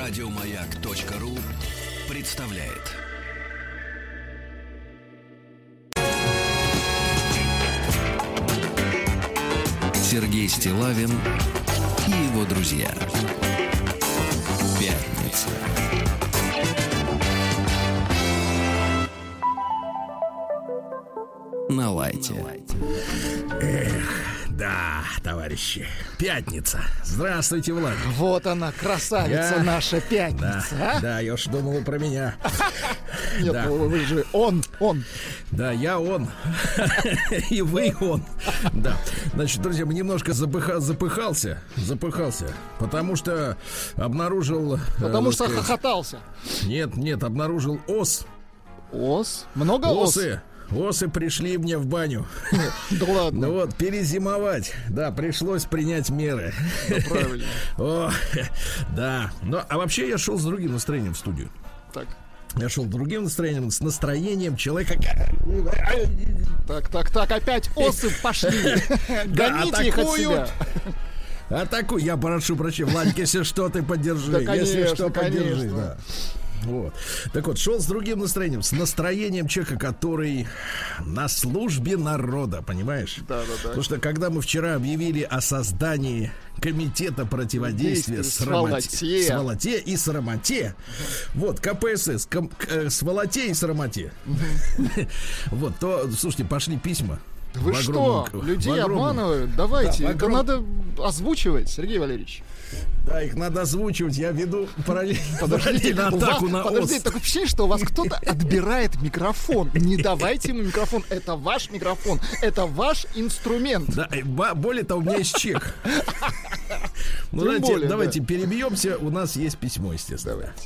Радиомаяк.ру представляет. Сергей Стилавин и его друзья. Пятница. На лайте. Да, товарищи, пятница. Здравствуйте, Влад. Вот она, красавица Я- наша Да, пятница. а? да, я уж думал про меня. Нет, да. вы вы же он, он. Да, я он. И вы он. Да. Значит, друзья, мы немножко запыха- запыхался. Запыхался. Потому что обнаружил... э, Потому что сказать, хохотался. Нет, нет, обнаружил ос. Ос? Много ос? Осы. Пришли мне в баню. Да ладно, Ну вот, перезимовать. Да, пришлось принять меры. правильно. О, да. Ну, а вообще я шел с другим настроением в студию. Так, Я шел с другим настроением, с настроением человека. так, так, так, опять осы пошли. Гоните их от себя. Атакуй, я прошу прощения, Владик, если что, ты поддержи. Да, если конечно, что, поддержи, конечно. да. Вот. Так вот, шел с другим настроением, с настроением человека, который на службе народа, понимаешь? Да, да, да. Потому что когда мы вчера объявили о создании комитета противодействия Действия срамоте, сволоте. и срамоте, вот КПСС, ком- э, сволоте и срамоте, вот, то, слушайте, пошли письма. Вы что, людей обманывают? Давайте, это надо озвучивать, Сергей Валерьевич. Да, их надо озвучивать. Я веду параллельно, Подождите, параллельно у вас- атаку на подождите, ОС. такое ощущение, что у вас кто-то отбирает микрофон. Не давайте ему микрофон. Это ваш микрофон. Это ваш инструмент. Да, э, более того, у меня есть чек. Ну, давайте, более, давайте перебьемся. У нас есть письмо, естественно. Давайте.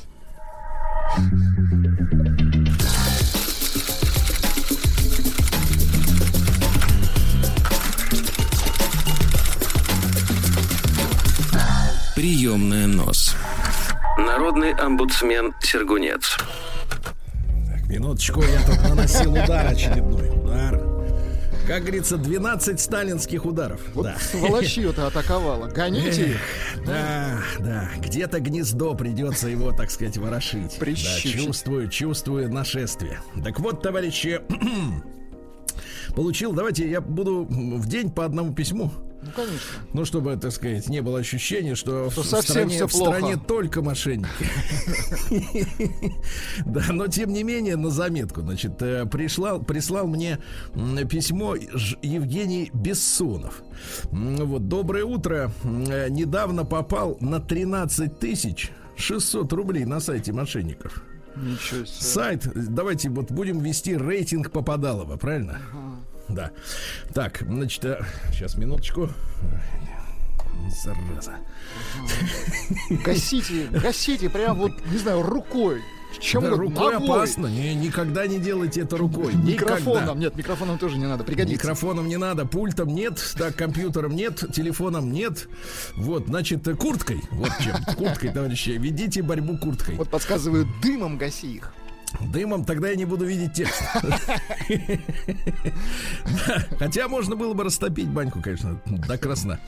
Приемная нос. Народный омбудсмен Сергунец. Так, минуточку, я тут наносил удар очередной. Удар. Как говорится, 12 сталинских ударов. Вот да. сволочью-то атаковала. Гоните их. Да, да, где-то гнездо придется его, так сказать, ворошить. Да, Прищучить. чувствую, чувствую нашествие. Так вот, товарищи, получил, давайте я буду в день по одному письму. Ну, конечно. Ну, чтобы, так сказать, не было ощущения, что, Что в, совсем стране, всё в стране только мошенники. Да, но тем не менее, на заметку, значит, э, прислал, прислал мне письмо Евгений Бессонов. Вот, доброе утро. Э, Недавно попал на 13 тысяч 600 рублей на сайте мошенников. Ничего себе. Сайт, давайте вот будем вести рейтинг Попадалова, правильно? Да. Так, значит, сейчас минуточку. Зараза. Гасите, гасите, прям вот, не знаю, рукой. Чем Да, рукой ногой. опасно. Не, никогда не делайте это рукой. Микрофоном. Никогда. Нет, микрофоном тоже не надо. Пригодится. Микрофоном не надо, пультом нет, так, компьютером нет, телефоном нет. Вот, значит, э, курткой. Вот чем. Курткой, товарищи. Ведите борьбу курткой. Вот подсказывают дымом гаси их. Дымом тогда я не буду видеть текст. Хотя можно было бы растопить баньку, конечно, до красна.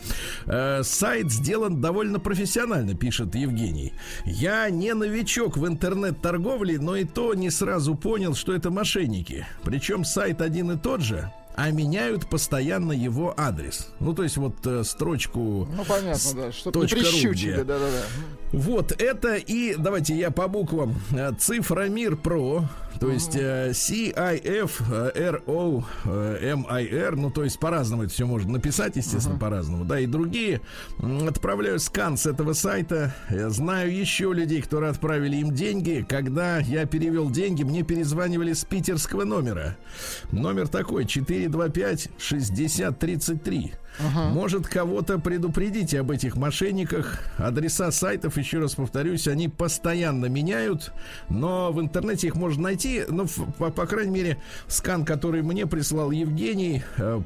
Э, Сайт сделан довольно профессионально, пишет Евгений. Я не новичок в интернет-торговле, но и то не сразу понял, что это мошенники. Причем сайт один и тот же, а меняют постоянно его адрес. Ну, то есть вот э, строчку... Ну, понятно, да. Прищучили. где. Да-да-да. Вот это и давайте я по буквам Э, Цифромир Про, то есть э, CIF э, э, ну то есть по-разному это все можно написать, естественно, по-разному, да, и другие. Отправляю скан с этого сайта. Я знаю еще людей, которые отправили им деньги. Когда я перевел деньги, мне перезванивали с питерского номера. Номер такой 425 6033. Может, кого-то предупредите об этих мошенниках. Адреса сайтов, еще раз повторюсь, они постоянно меняют, но в интернете их можно найти. Ну, ф- по, по крайней мере, скан, который мне прислал Евгений, э,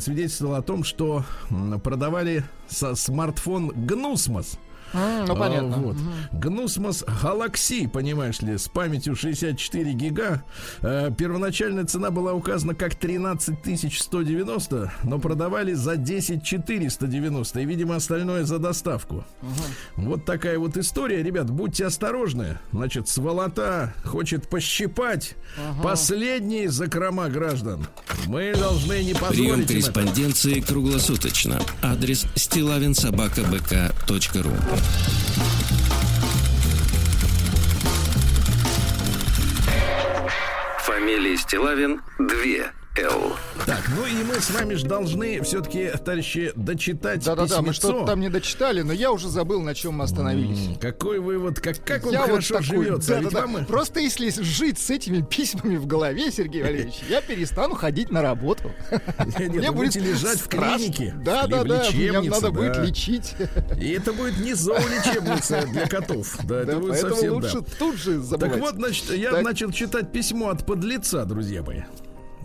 свидетельствовал о том, что продавали со- смартфон Гнусмос. М, Ну, понятно. А, вот. Гнусмос Galaxy, понимаешь ли, с памятью 64 гига. Э, первоначальная цена была указана как 13 190, но продавали за 10 490. И, видимо, остальное за доставку. Вот такая вот история. Ребят, будьте осторожны. Значит, сволота хочет пощипать последние закрома граждан. Мы должны не Прием позволить это. корреспонденции круглосуточно. Адрес стилавинсобакабк.ру Фамилия Стилавин 2 Л. Так, ну и мы с вами же должны все-таки, товарищи, дочитать Да-да-да, мы что-то там не дочитали, но я уже забыл, на чем мы остановились. М, Какой вы вот, как, как вам я хорошо вот такой, живется. а ведь да-да-да. вам- Просто если жить с этими письмами в голове, Сергей Валерьевич, я перестану ходить на работу. Мне будет лежать в клинике. Да, да, да. Меня лечебнице, надо будет да. лечить. И это будет не зоолечебница для котов. Да, это Да, будет совсем лучше да. тут же забывать. Так вот, значит, я начал читать письмо от подлеца, друзья мои.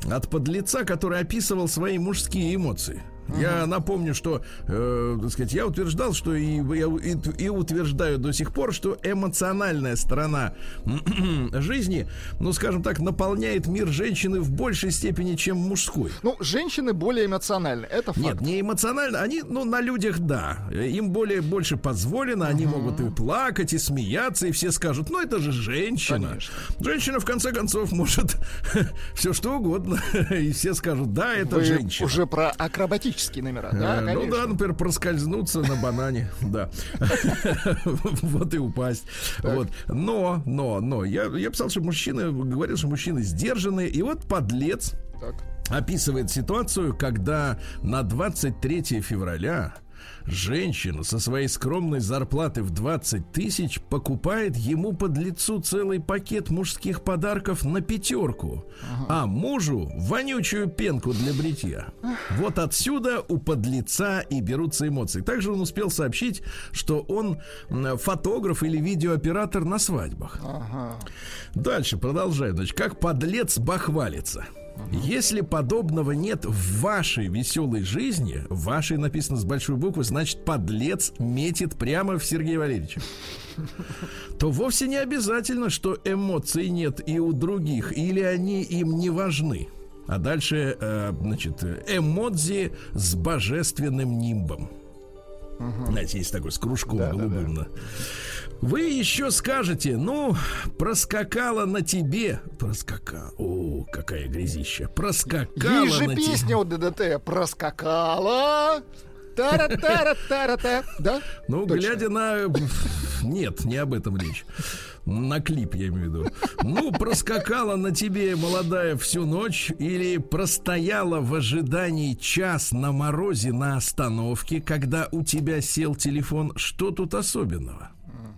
От подлеца, который описывал свои мужские эмоции. Я напомню, что, э, так сказать, я утверждал, что и, я и, и утверждаю до сих пор, что эмоциональная сторона жизни, ну, скажем так, наполняет мир женщины в большей степени, чем мужской. Ну, женщины более эмоциональны, это факт. Нет, не эмоционально. Они, ну, на людях, да. Им более больше позволено. Они могут и плакать, и смеяться, и все скажут, ну, это же женщина. Конечно. Женщина, в конце концов, может все что угодно. И все скажут, да, это Вы женщина. уже про акробатические номера, да, Э, ну да, например, проскользнуться на банане, да. Вот и упасть. Вот. Но, но, но, я, я писал, что мужчины, говорил, что мужчины сдержанные, и вот подлец, Так. описывает ситуацию, когда на 23 февраля женщина со своей скромной зарплаты в 20 тысяч покупает ему под лицу целый пакет мужских подарков на пятерку, а мужу вонючую пенку для бритья. Вот отсюда у подлеца и берутся эмоции. Также он успел сообщить, что он фотограф или видеооператор на свадьбах. Ага. Дальше продолжаю. Значит, как подлец бахвалится. Если подобного нет в вашей веселой жизни, в вашей написано с большой буквы, значит, подлец метит прямо в Сергея Валерьевича. То вовсе не обязательно, что эмоций нет и у других, или они им не важны. А дальше, э, значит, эмодзи с божественным нимбом. Знаете, есть такой с кружком голубым. да. Вы еще скажете, ну, проскакала на тебе. Проскакала. О, какая грязища. Проскакала Есть же на тебе. песня у ДДТ «Проскакала». Тара-тара-тара-та. Да? Ну, Точно. глядя на... Нет, не об этом речь. На клип, я имею в виду. Ну, проскакала на тебе, молодая, всю ночь или простояла в ожидании час на морозе на остановке, когда у тебя сел телефон. Что тут особенного?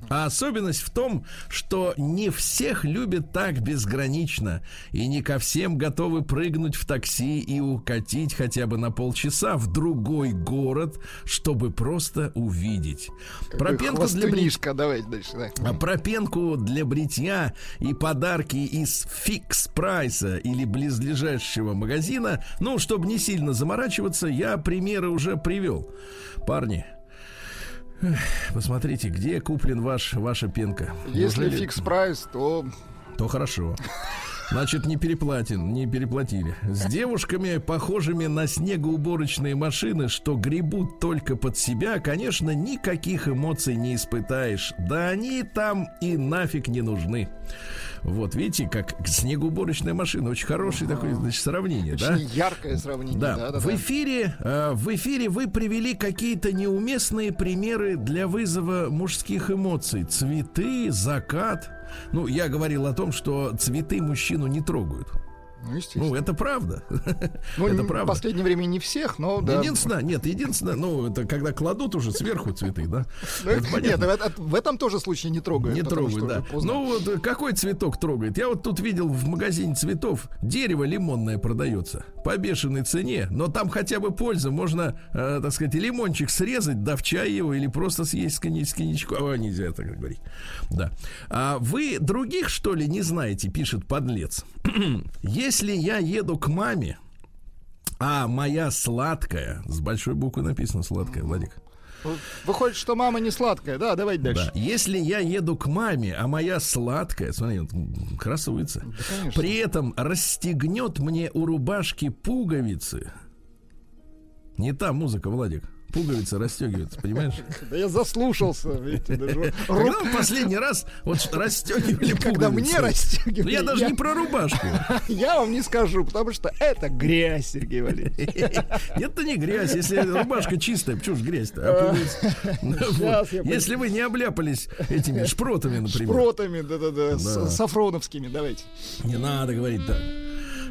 А особенность в том, что не всех любят так безгранично, и не ко всем готовы прыгнуть в такси и укатить хотя бы на полчаса в другой город, чтобы просто увидеть. Какой Пропенку для бритья. Давайте дальше. да. А про пенку для бритья и подарки из фикс прайса или близлежащего магазина, ну, чтобы не сильно заморачиваться, я примеры уже привел. Парни, посмотрите, где куплен ваш, ваша пенка. Если Неужели- фикс прайс, то то хорошо. Значит, не переплатен, не переплатили. С девушками, похожими на снегоуборочные машины, что гребут только под себя, конечно, никаких эмоций не испытаешь. Да они там и нафиг не нужны. Вот, видите, как снегоуборочная машина. Очень хорошее такое, значит, сравнение, да? очень яркое сравнение. Да, Да, да, в да. эфире, э, в эфире вы привели какие-то неуместные примеры для вызова мужских эмоций. Цветы, закат. Ну, я говорил о том, что цветы мужчину не трогают. Ну, естественно. Ну, это правда. Ну, это правда. В последнее время не всех, но да. Единственное, нет, единственное, ну, это когда кладут уже сверху цветы, да? Ну, Нет, понятно. в, это- в этом тоже случае не трогают. Не трогают, да. Ну вот э, какой цветок трогает? Я вот тут видел в магазине цветов дерево лимонное продается по бешеной цене, но там хотя бы польза. Можно, э, так сказать, лимончик срезать, да в чай его, или просто съесть с коньячком. А, нельзя так говорить. Да. А вы других, что ли, не знаете, пишет подлец. Если я еду к маме, а моя сладкая, с большой буквы написано сладкая, Владик. Выходит, что мама не сладкая. Да, давай дальше. Да. Если я еду к маме, а моя сладкая, смотри, вот, красуется, конечно. при этом расстегнет мне у рубашки пуговицы. Не та музыка, Владик. Пуговицы расстегиваются, понимаешь? Да я заслушался. видите, даже Когда последний раз вот расстегивали Когда мне расстегивали, Ну, я даже не про рубашку. Я вам не скажу, потому что это грязь, Сергей Валерьевич. Это не грязь, если рубашка чистая, почему ж грязь-то? А пойду. Если вы не обляпались этими шпротами, например. Шпротами, да-да-да, сафроновскими, давайте. Не надо говорить так.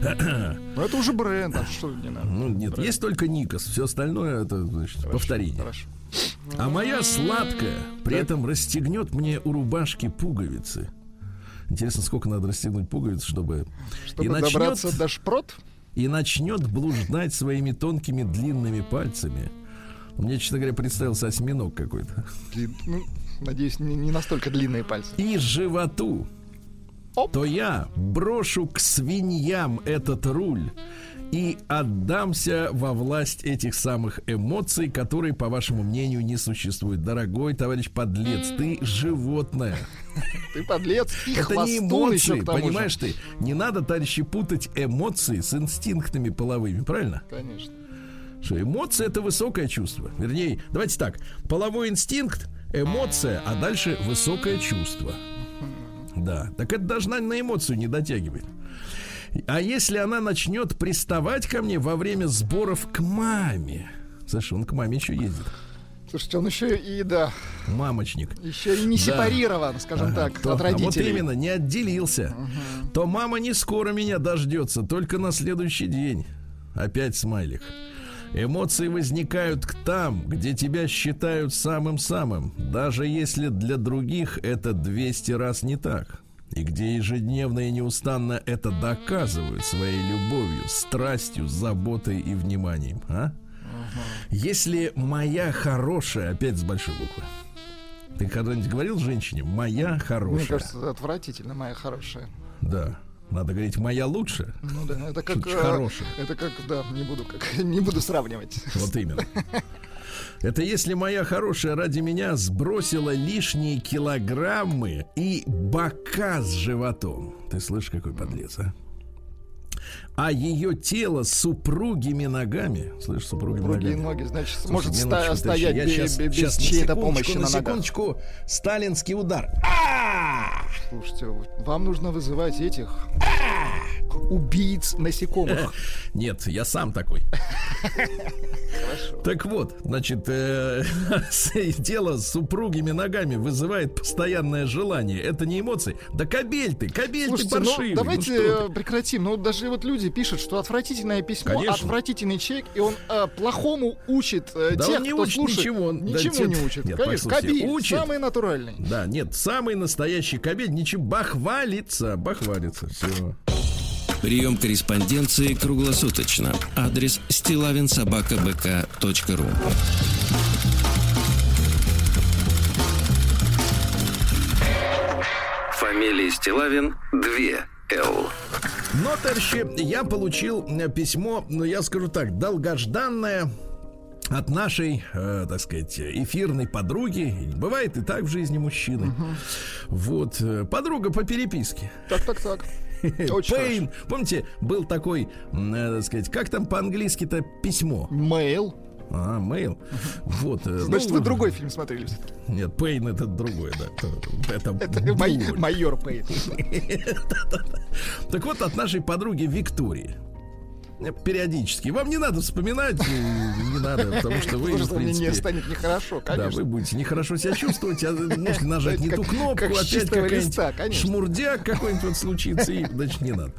Ну это уже бренд, а что не надо? Ну, нет, есть только Никос, все остальное это, значит, повторение. Хорошо. А моя сладкая при этом расстегнет мне у рубашки пуговицы. Интересно, сколько надо расстегнуть пуговиц, чтобы... Чтобы и начнет, добраться до шпрот, и начнет блуждать своими тонкими длинными пальцами. Мне, честно говоря, представился осьминог какой-то. ну, надеюсь, не, не настолько длинные пальцы. И животу. Оп. То я брошу к свиньям этот руль и отдамся во власть этих самых эмоций, которые, по вашему мнению, не существуют. Дорогой товарищ подлец, ты животное. Ты подлец и Это не эмоции, же. понимаешь ты? Не надо, товарищи, путать эмоции с инстинктами половыми, правильно? Конечно. Что эмоция это высокое чувство. Вернее, давайте так: половой инстинкт, эмоция, а дальше высокое чувство. Да, так это даже на, на эмоцию не дотягивает. А если она начнет приставать ко мне во время сборов к маме? Слушай, он к маме еще ездит. Слушайте, он еще и, да, Мамочник. еще и не Да. сепарирован, скажем Ага, так, то- от а вот родителей. именно, не отделился. То мама не скоро меня дождется, только на следующий день. Опять смайлик. Эмоции возникают к там, где тебя считают самым-самым, даже если для других это 200 раз не так. И где ежедневно и неустанно это доказывают своей любовью, страстью, заботой и вниманием. А? Если моя хорошая, опять с большой буквы. Ты когда-нибудь говорил женщине «моя хорошая»? Мне кажется, отвратительно, моя хорошая. Да. Надо говорить «моя лучшая». Ну да, это как... Э, хорошая. Это как, да, не буду, как, не буду сравнивать. Вот именно. Это если моя хорошая ради меня сбросила лишние килограммы и бока с животом. Ты слышишь, какой подлец, а? А ее тело с супругими ногами, слышишь, супругими Другие ногами. ноги, значит, Слушай, может ста- стоять я без щас, на чьей-то секундочку, помощи на на ногах. секундочку, сталинский удар. Слушайте, вам нужно вызывать этих убийц насекомых. Нет, я сам такой. Так вот, значит, э, тело с супругими ногами вызывает постоянное желание. Это не эмоции. Да кабель ты, кабель Слушайте, ты ну паршивый. давайте Ну прекратим. Ну даже вот люди пишут, что отвратительное письмо, Конечно. отвратительный человек, и он э, плохому учит э, Да тех, он не кто учит слушает. ничего, он- да, Ничему те- не учит. Нет, Конечно, кабель, учит. самый натуральный. Да, нет, самый настоящий кабель ничего, бахвалится, бахвалится, все. Прием корреспонденции круглосуточно. Адрес стилавинсобакабк.ру Фамилия Стилавин 2 Л. Но, товарищи, я получил письмо, ну, я скажу так, долгожданное от нашей, э, так сказать, эфирной подруги. Бывает и так в жизни мужчины. Вот, э, подруга по переписке. Так, так, так. Очень Пейн. Помните, был такой, э, так сказать, как там по-английски-то письмо? Мейл. А, мейл. Вот. э, Значит, ну, вы другой фильм смотрели все-таки. Нет, Пейн это другое, да. Это, Это май- боль. майор Пейн. Так вот, от нашей подруги Виктории. Э, Периодически. Вам не надо вспоминать, э, не надо, потому что вы, в что мне не принципе, станет нехорошо, да, конечно. вы будете нехорошо себя чувствовать, а можете нажать не ту кнопку, с опять какая-нибудь шмурдяк какой-нибудь вот случится, и, значит, не надо.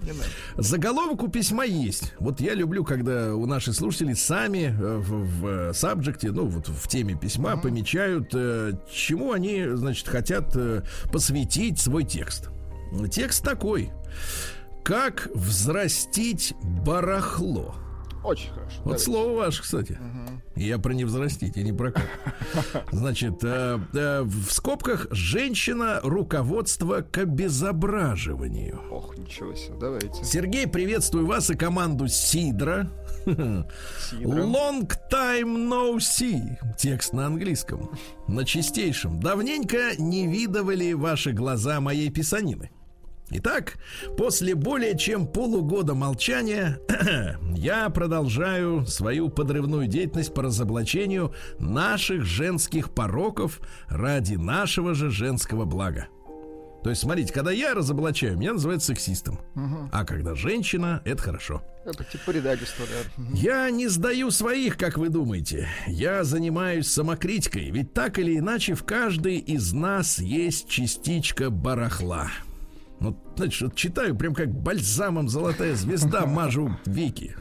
Заголовок у письма есть. Вот я люблю, когда у наших слушателей сами э, в, в сабжекте, ну вот в теме письма помечают, э, чему они, значит, хотят э, посвятить свой текст. Текст такой. Как взрастить барахло? Очень хорошо. Вот Давайте. слово ваше, кстати. Я про невзрастить, и не про как. Значит, э, э, в скобках женщина руководство к обезображиванию. Ох, ничего себе, давайте. Сергей, приветствую вас и команду Сидра. Сидра. Long time no see. Текст на английском. На чистейшем. Давненько не видывали ваши глаза моей писанины. Итак, после более чем полугода молчания я продолжаю свою подрывную деятельность по разоблачению наших женских пороков ради нашего же женского блага. То есть, смотрите, когда я разоблачаю, меня называют сексистом. А когда женщина, это хорошо. Это типа предательство, да. Я не сдаю своих, как вы думаете. Я занимаюсь самокритикой, ведь так или иначе в каждой из нас есть частичка барахла. Значит, вот читаю, прям как бальзамом золотая звезда мажу веки.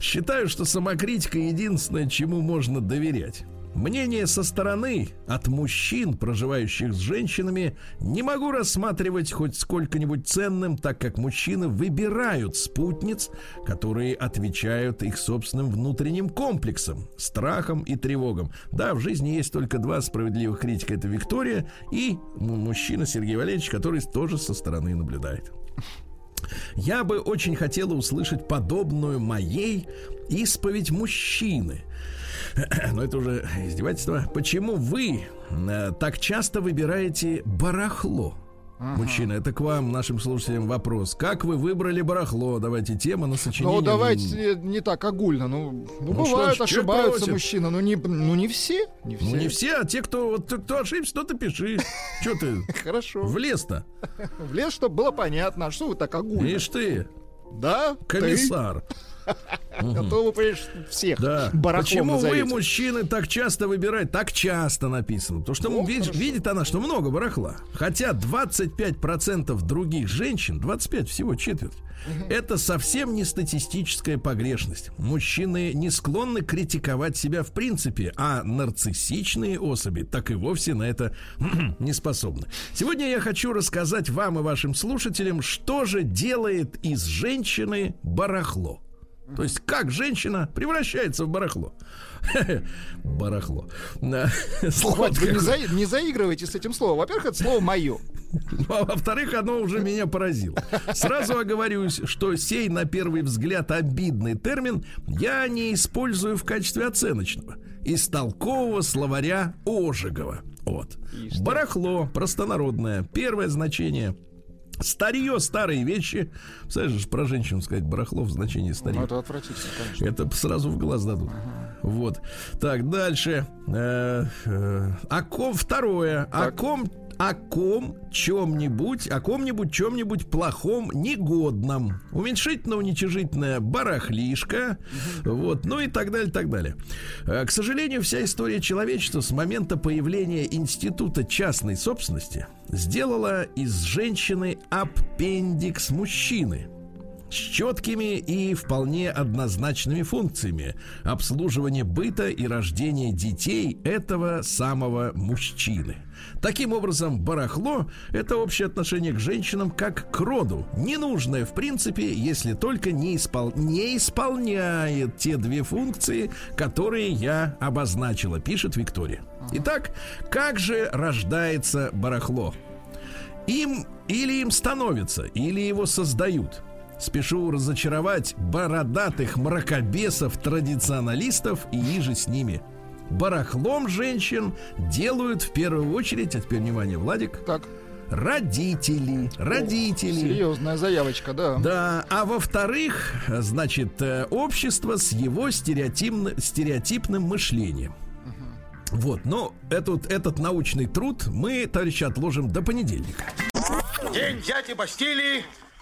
Считаю, что самокритика единственное, чему можно доверять. Мнение со стороны от мужчин, проживающих с женщинами, не могу рассматривать хоть сколько-нибудь ценным, так как мужчины выбирают спутниц, которые отвечают их собственным внутренним комплексам, страхам и тревогам. Да, в жизни есть только два справедливых критика. Это Виктория и мужчина Сергей Валерьевич, который тоже со стороны наблюдает. Я бы очень хотела услышать подобную моей исповедь мужчины – но это уже издевательство. Почему вы э, так часто выбираете барахло? Ага. Мужчина, это к вам, нашим слушателям, вопрос. Как вы выбрали барахло? Давайте тема на сочинение. Ну, давайте не так огульно. Ну, ну, ну бывают, что, ошибаются мужчины. Ну не, ну, не все. Не все. Ну, не все, а те, кто, вот, кто ошибся, то ты пиши. Что ты? Хорошо. В лес-то. В лес, чтобы было понятно. А что вы так огульно? Ишь ты. Да? Комиссар. А то вы, понимаешь, всех да. Почему вы, мужчины, так часто выбираете? Так часто написано. Потому что ну, видит, видит она, что много барахла. Хотя 25% других женщин, 25 всего четверть, это совсем не статистическая погрешность. Мужчины не склонны критиковать себя в принципе, а нарциссичные особи так и вовсе на это не способны. Сегодня я хочу рассказать вам и вашим слушателям, что же делает из женщины барахло. То есть как женщина превращается в барахло. Барахло. Вы не, за, не заигрывайте с этим словом. Во-первых, это слово мое. А во-вторых, оно уже меня поразило. Сразу оговорюсь, что сей на первый взгляд обидный термин я не использую в качестве оценочного. Из толкового словаря Ожегова. Вот. Барахло, простонародное. Первое значение Старье, старые вещи. Знаешь, про женщину сказать барахло в значении старье. Ну, это отвратительно, конечно. Это сразу в глаз дадут. Ага. Вот. Так, дальше. Э, э, о ком второе. Так. О ком о ком чем-нибудь, о ком-нибудь чем-нибудь плохом, негодном. Уменьшительно-уничижительная барахлишка. Угу. Вот, ну и так далее, так далее. Э, к сожалению, вся история человечества с момента появления института частной собственности сделала из женщины аппендикс мужчины с четкими и вполне однозначными функциями обслуживания быта и рождения детей этого самого мужчины. Таким образом, барахло – это общее отношение к женщинам как к роду, ненужное в принципе, если только не, испол... не исполняет те две функции, которые я обозначила, пишет Виктория. Итак, как же рождается барахло? Им или им становится, или его создают – Спешу разочаровать бородатых мракобесов, традиционалистов и ниже с ними. Барахлом женщин делают в первую очередь, а теперь внимание, Владик. Так. Родители, родители. О, серьезная заявочка, да. Да, а во-вторых, значит, э, общество с его стереотипным, стереотипным мышлением. Вот, но этот, этот научный труд мы, товарищи, отложим до понедельника. День дяди Бастилии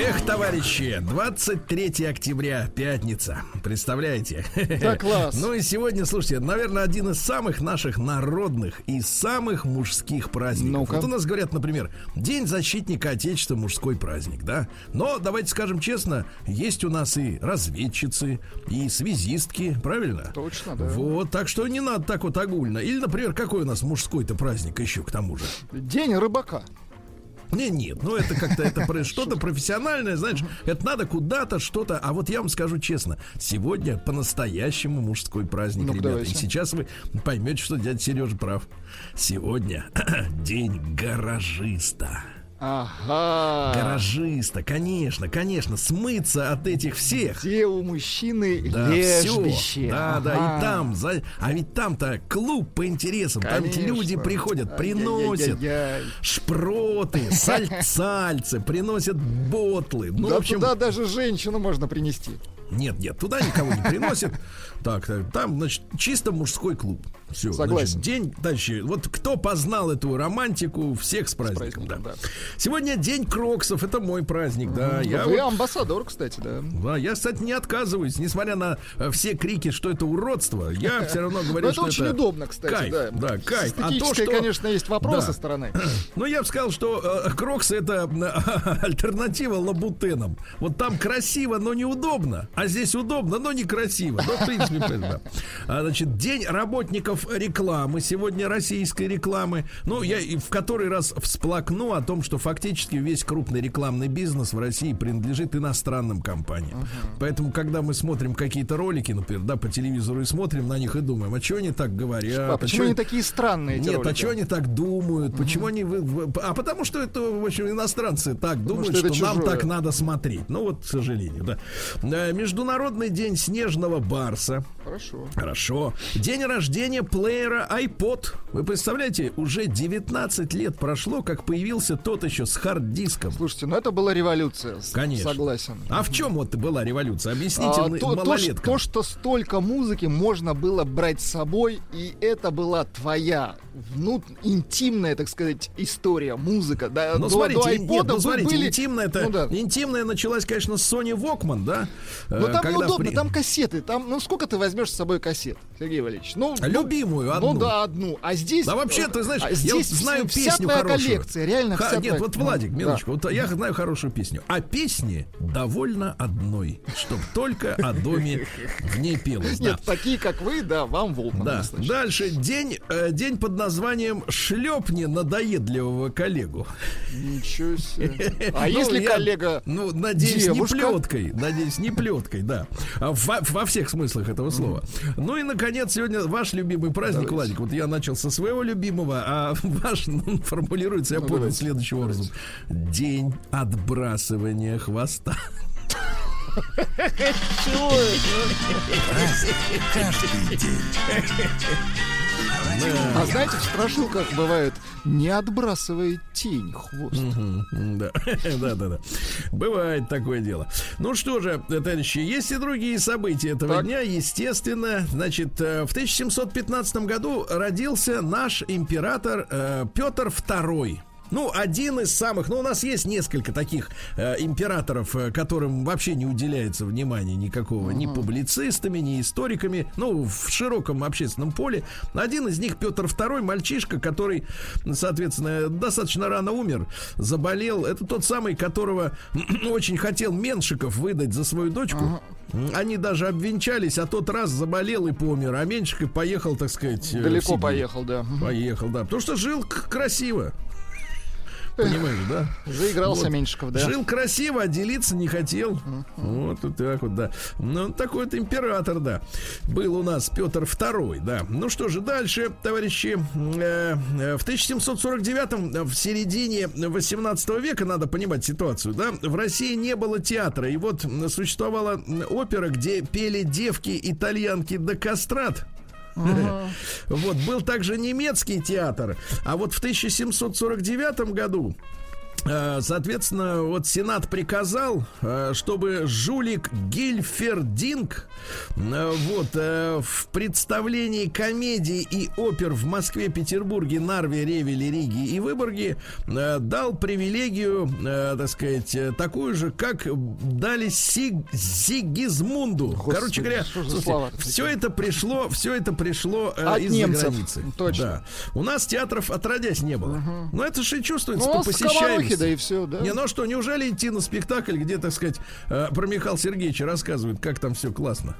Эх, товарищи, 23 октября, пятница. Представляете? Да, класс. Ну и сегодня, слушайте, наверное, один из самых наших народных и самых мужских праздников. Ну-ка. Вот у нас говорят, например, День защитника Отечества, мужской праздник, да? Но, давайте скажем честно, есть у нас и разведчицы, и связистки, правильно? Точно, да. Вот, так что не надо так вот огульно. Или, например, какой у нас мужской-то праздник еще к тому же? День рыбака. Не, нет, ну это как-то это что-то профессиональное, знаешь, это надо куда-то что-то. А вот я вам скажу честно, сегодня по-настоящему мужской праздник, Ну-ка, ребята. давайте. И сейчас вы поймете, что дядя Сережа прав. Сегодня день гаражиста. Ага. Гаражиста, конечно, конечно, смыться от этих всех. Где у мужчины Да, лежбище. всё. Да, да, Ага. и там, за... а ведь там-то клуб по интересам. Там ведь Конечно. люди приходят, приносят Ай-яй-яй-яй. шпроты, саль- сальцы, приносят ботлы. Ну, да в общем, туда даже женщину можно принести. Нет, нет, туда никого не приносят. Так, там, значит, чисто мужской клуб. Все, Согласен. день, дальше. Вот кто познал эту романтику, всех с праздником, праздником, да. да. Сегодня день кроксов, это мой праздник, да. Я Вы вот- амбассадор, кстати, да. да, я, кстати, не отказываюсь, несмотря на э, все крики, что это уродство, я все равно говорю, Но это что очень удобно, кстати, кайф, да. да, кайф. А то, что... конечно, есть вопрос Да. со стороны. Ну, я бы сказал, что э, Кроксы это э, альтернатива лабутенам. Вот там красиво, но неудобно. А здесь удобно, но некрасиво. Ну, в принципе, да. А, значит, день работников рекламы. Сегодня российской рекламы. Ну, я и в который раз всплакну о том, что фактически весь крупный рекламный бизнес в России принадлежит иностранным компаниям. Поэтому, когда мы смотрим какие-то ролики, например, да, по телевизору и смотрим на них и думаем, а чего они так говорят? А а почему они такие странные, нет, а ролики? чего они так думают? Почему они... А потому что это, в общем, иностранцы так думают, что что, нам чужое. так надо смотреть. Ну вот, к сожалению, да. Международный день снежного барса. Хорошо. Хорошо. День рождения плеера iPod. Вы представляете, уже 19 лет прошло, как появился тот еще с хард-диском. Слушайте, ну это была революция. Конечно. Согласен. А в чем вот была революция? Объясните А, то, малолеткам. то, что столько музыки можно было брать с собой, и это была твоя внут, интимная, так сказать, история, музыка. Да, Ну, до, смотрите, до нет, ну, смотрите, были... интимная это, Ну, да. интимная началась, конечно, с Sony Walkman, да? Но Э, там когда неудобно, при- там кассеты, там, ну сколько ты возьмешь с собой кассет, Сергей Валерьевич? Ну, ну, Любимую одну. Ну да, одну. А здесь... Да вообще, ты знаешь, а я здесь знаю вся песню твоя хорошую. коллекция, реально Ха- вся Нет, твоя- вот Ну, Владик, да. минуточку, вот я знаю хорошую песню. А песни довольно одной, чтоб только о доме в ней пелось. Да. Нет, такие, как вы, да, вам Волкман. Да. Дальше день, э, день под названием «Шлепни надоедливого коллегу». Ничего себе. А Ну, если я, коллега Ну, надеюсь, не плеткой. Надеюсь, не плеткой, да. А Во, во всех смыслах этого слова. Ну и, наконец, сегодня ваш любимый праздник, Владик. Вот я начал со своего любимого, а ваш ну, формулируется, я Ну, понял, давайте, следующим образом. День отбрасывания хвоста. Чего А знаете, в страшилках бывает не отбрасывай тень хвост. Да, да, да, да. Бывает такое дело. Ну что же, товарищи, есть и другие события этого Так. дня. Естественно, значит, э, в 1715 году родился наш император э, Петр II. Ну, один из самых, ну, у нас есть несколько таких э, императоров, э, которым вообще не уделяется внимания никакого, ни публицистами, ни историками, ну, в широком общественном поле. Один из них Петр II, мальчишка, который, соответственно, достаточно рано умер, заболел. Это тот самый, которого очень хотел Меншиков выдать за свою дочку. Они даже обвенчались, а тот раз заболел и помер, а Меншиков поехал, так сказать, э, Далеко поехал, да. Поехал, да. Потому что жил красиво. Понимаешь, да? Заигрался Вот. Меньшиков, да. Жил красиво, а делиться не хотел. Вот и так вот, да. Ну, такой вот император, да. Был у нас Петр II, да. Ну что же, дальше, товарищи. э, э, в 1749-м, э, в середине 18 века, надо понимать ситуацию, да, в России не было театра. И вот существовала опера, где пели девки-итальянки до кастрат. Вот, был также немецкий театр. А вот в 1749 году Соответственно, вот Сенат приказал, э, чтобы жулик Гильфердинг э, вот э, в представлении комедий и опер в Москве, Петербурге, Нарве, Ревеле, Риге и Выборге э, дал привилегию, э, так сказать, э, такую же, как дали Сиг, Сигизмунду. Господи, Короче говоря, слушайте, слова все это пришло, все это пришло э, из-за немцев. границы. Точно. Да. У нас театров отродясь не было. Но это же чувствуется Ну, по посещаемости. Да и все, да. Не, ну что, неужели идти на спектакль, где, так сказать, э, про Михаила Сергеевича рассказывают, как там все классно?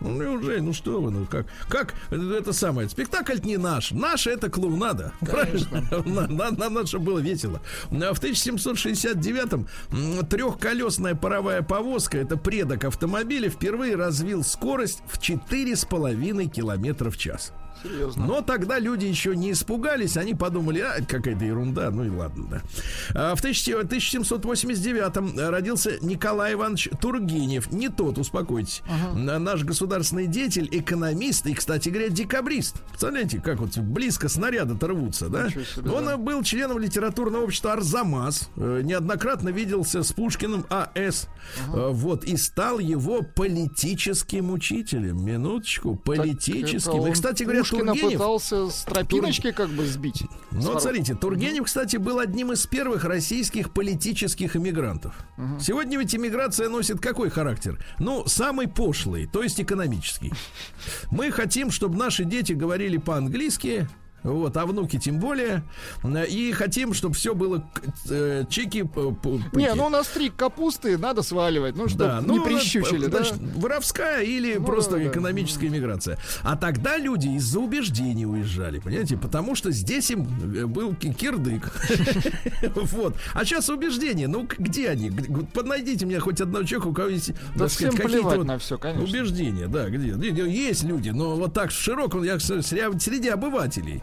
Ну, неужели, ну что вы, ну как, как э, это самое, спектакль не наш, наш это клоунада, правильно? Нам надо, чтобы было весело. А В 1769-м м, трехколесная паровая повозка, это предок автомобиля, впервые развил скорость в 4,5 километра в час. Серьезно. Но тогда люди еще не испугались, они подумали, а, какая-то ерунда, ну и ладно, да. А в 1000 1789-м родился Николай Иванович Тургенев, не тот, успокойтесь, На- наш государственный деятель, экономист и, кстати говоря, декабрист. Представляете, как вот близко снаряды-то рвутся, да? Себе, Он да. был членом литературного общества «Арзамас», э, неоднократно виделся с Пушкиным А.С., э, вот, и стал его политическим учителем. Минуточку, политическим. Это И, кстати говоря, Пушкина Тургенев... пытался с тропиночки как бы сбить. Ну, вот смотрите, Тургенев, кстати, был одним из первых российских политических иммигрантов. Сегодня ведь иммиграция носит какой характер? Ну, самый пошлый, то есть экономический. Мы хотим, чтобы наши дети говорили по-английски, вот, а внуки тем более. И хотим, чтобы все было э, чики п- п- Не, пыки. ну на стрик капусты надо сваливать, ну чтобы Да, не ну, прищучили, да? значит, воровская или Ну, просто да, да. экономическая иммиграция. А тогда люди из-за убеждений уезжали, понимаете? Потому что здесь им э, был ки- кирдык. Вот. А сейчас убеждения, ну где они? Поднайдите мне хоть одного человека, у кого есть, Да так сказать, какие-то убеждения, да, где? Есть люди, но вот так в широком, я среди обывателей,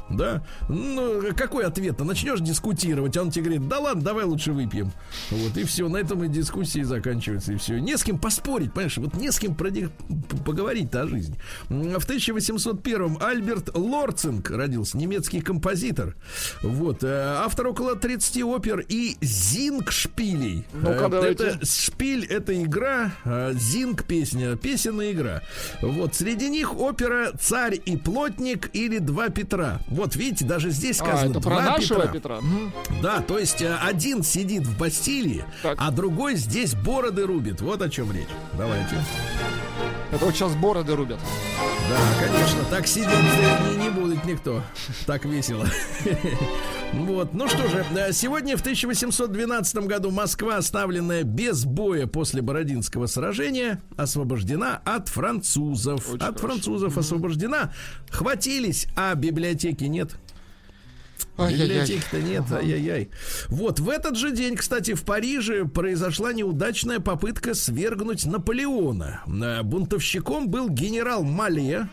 да, ну, какой ответ? Начнешь дискутировать, а он тебе говорит, да ладно, давай лучше выпьем. Вот, и все, на этом и дискуссии заканчиваются, и все. Не с кем поспорить, понимаешь, вот не с кем проди- п- поговорить-то о жизни. В 1801-м Альберт Лорцинг родился, немецкий композитор. Вот, э, автор около 30 опер и зинг-шпилей. Давайте. Это шпиль это игра, а зинг песня, песенная игра. Вот среди них опера Царь и плотник или Два Петра. Вот видите, даже здесь А, сказано это про «Два нашего Петра». Петра? Мгм. Да, то есть э, один сидит в Бастилии, Так. а другой здесь бороды рубит. Вот о чем речь. Давайте. Это вот сейчас бороды рубят. Да, конечно, так сидеть не, не будет никто. Так весело. Вот, ну что же, э, сегодня в 1812 году Москва, оставленная без боя после Бородинского сражения, освобождена от французов. Очень от хорошо. французов освобождена. Хватились, а библиотеки нет. Ай-яй-яй. Библиотеки-то нет, ай-яй-яй. Вот, в этот же день, кстати, в Париже произошла неудачная попытка свергнуть Наполеона. Э, Бунтовщиком был генерал Мале.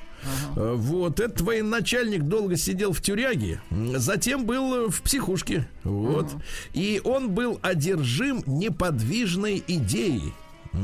Э, Вот, этот военачальник долго сидел в тюряге, затем был в психушке. Вот. И он был одержим неподвижной идеей.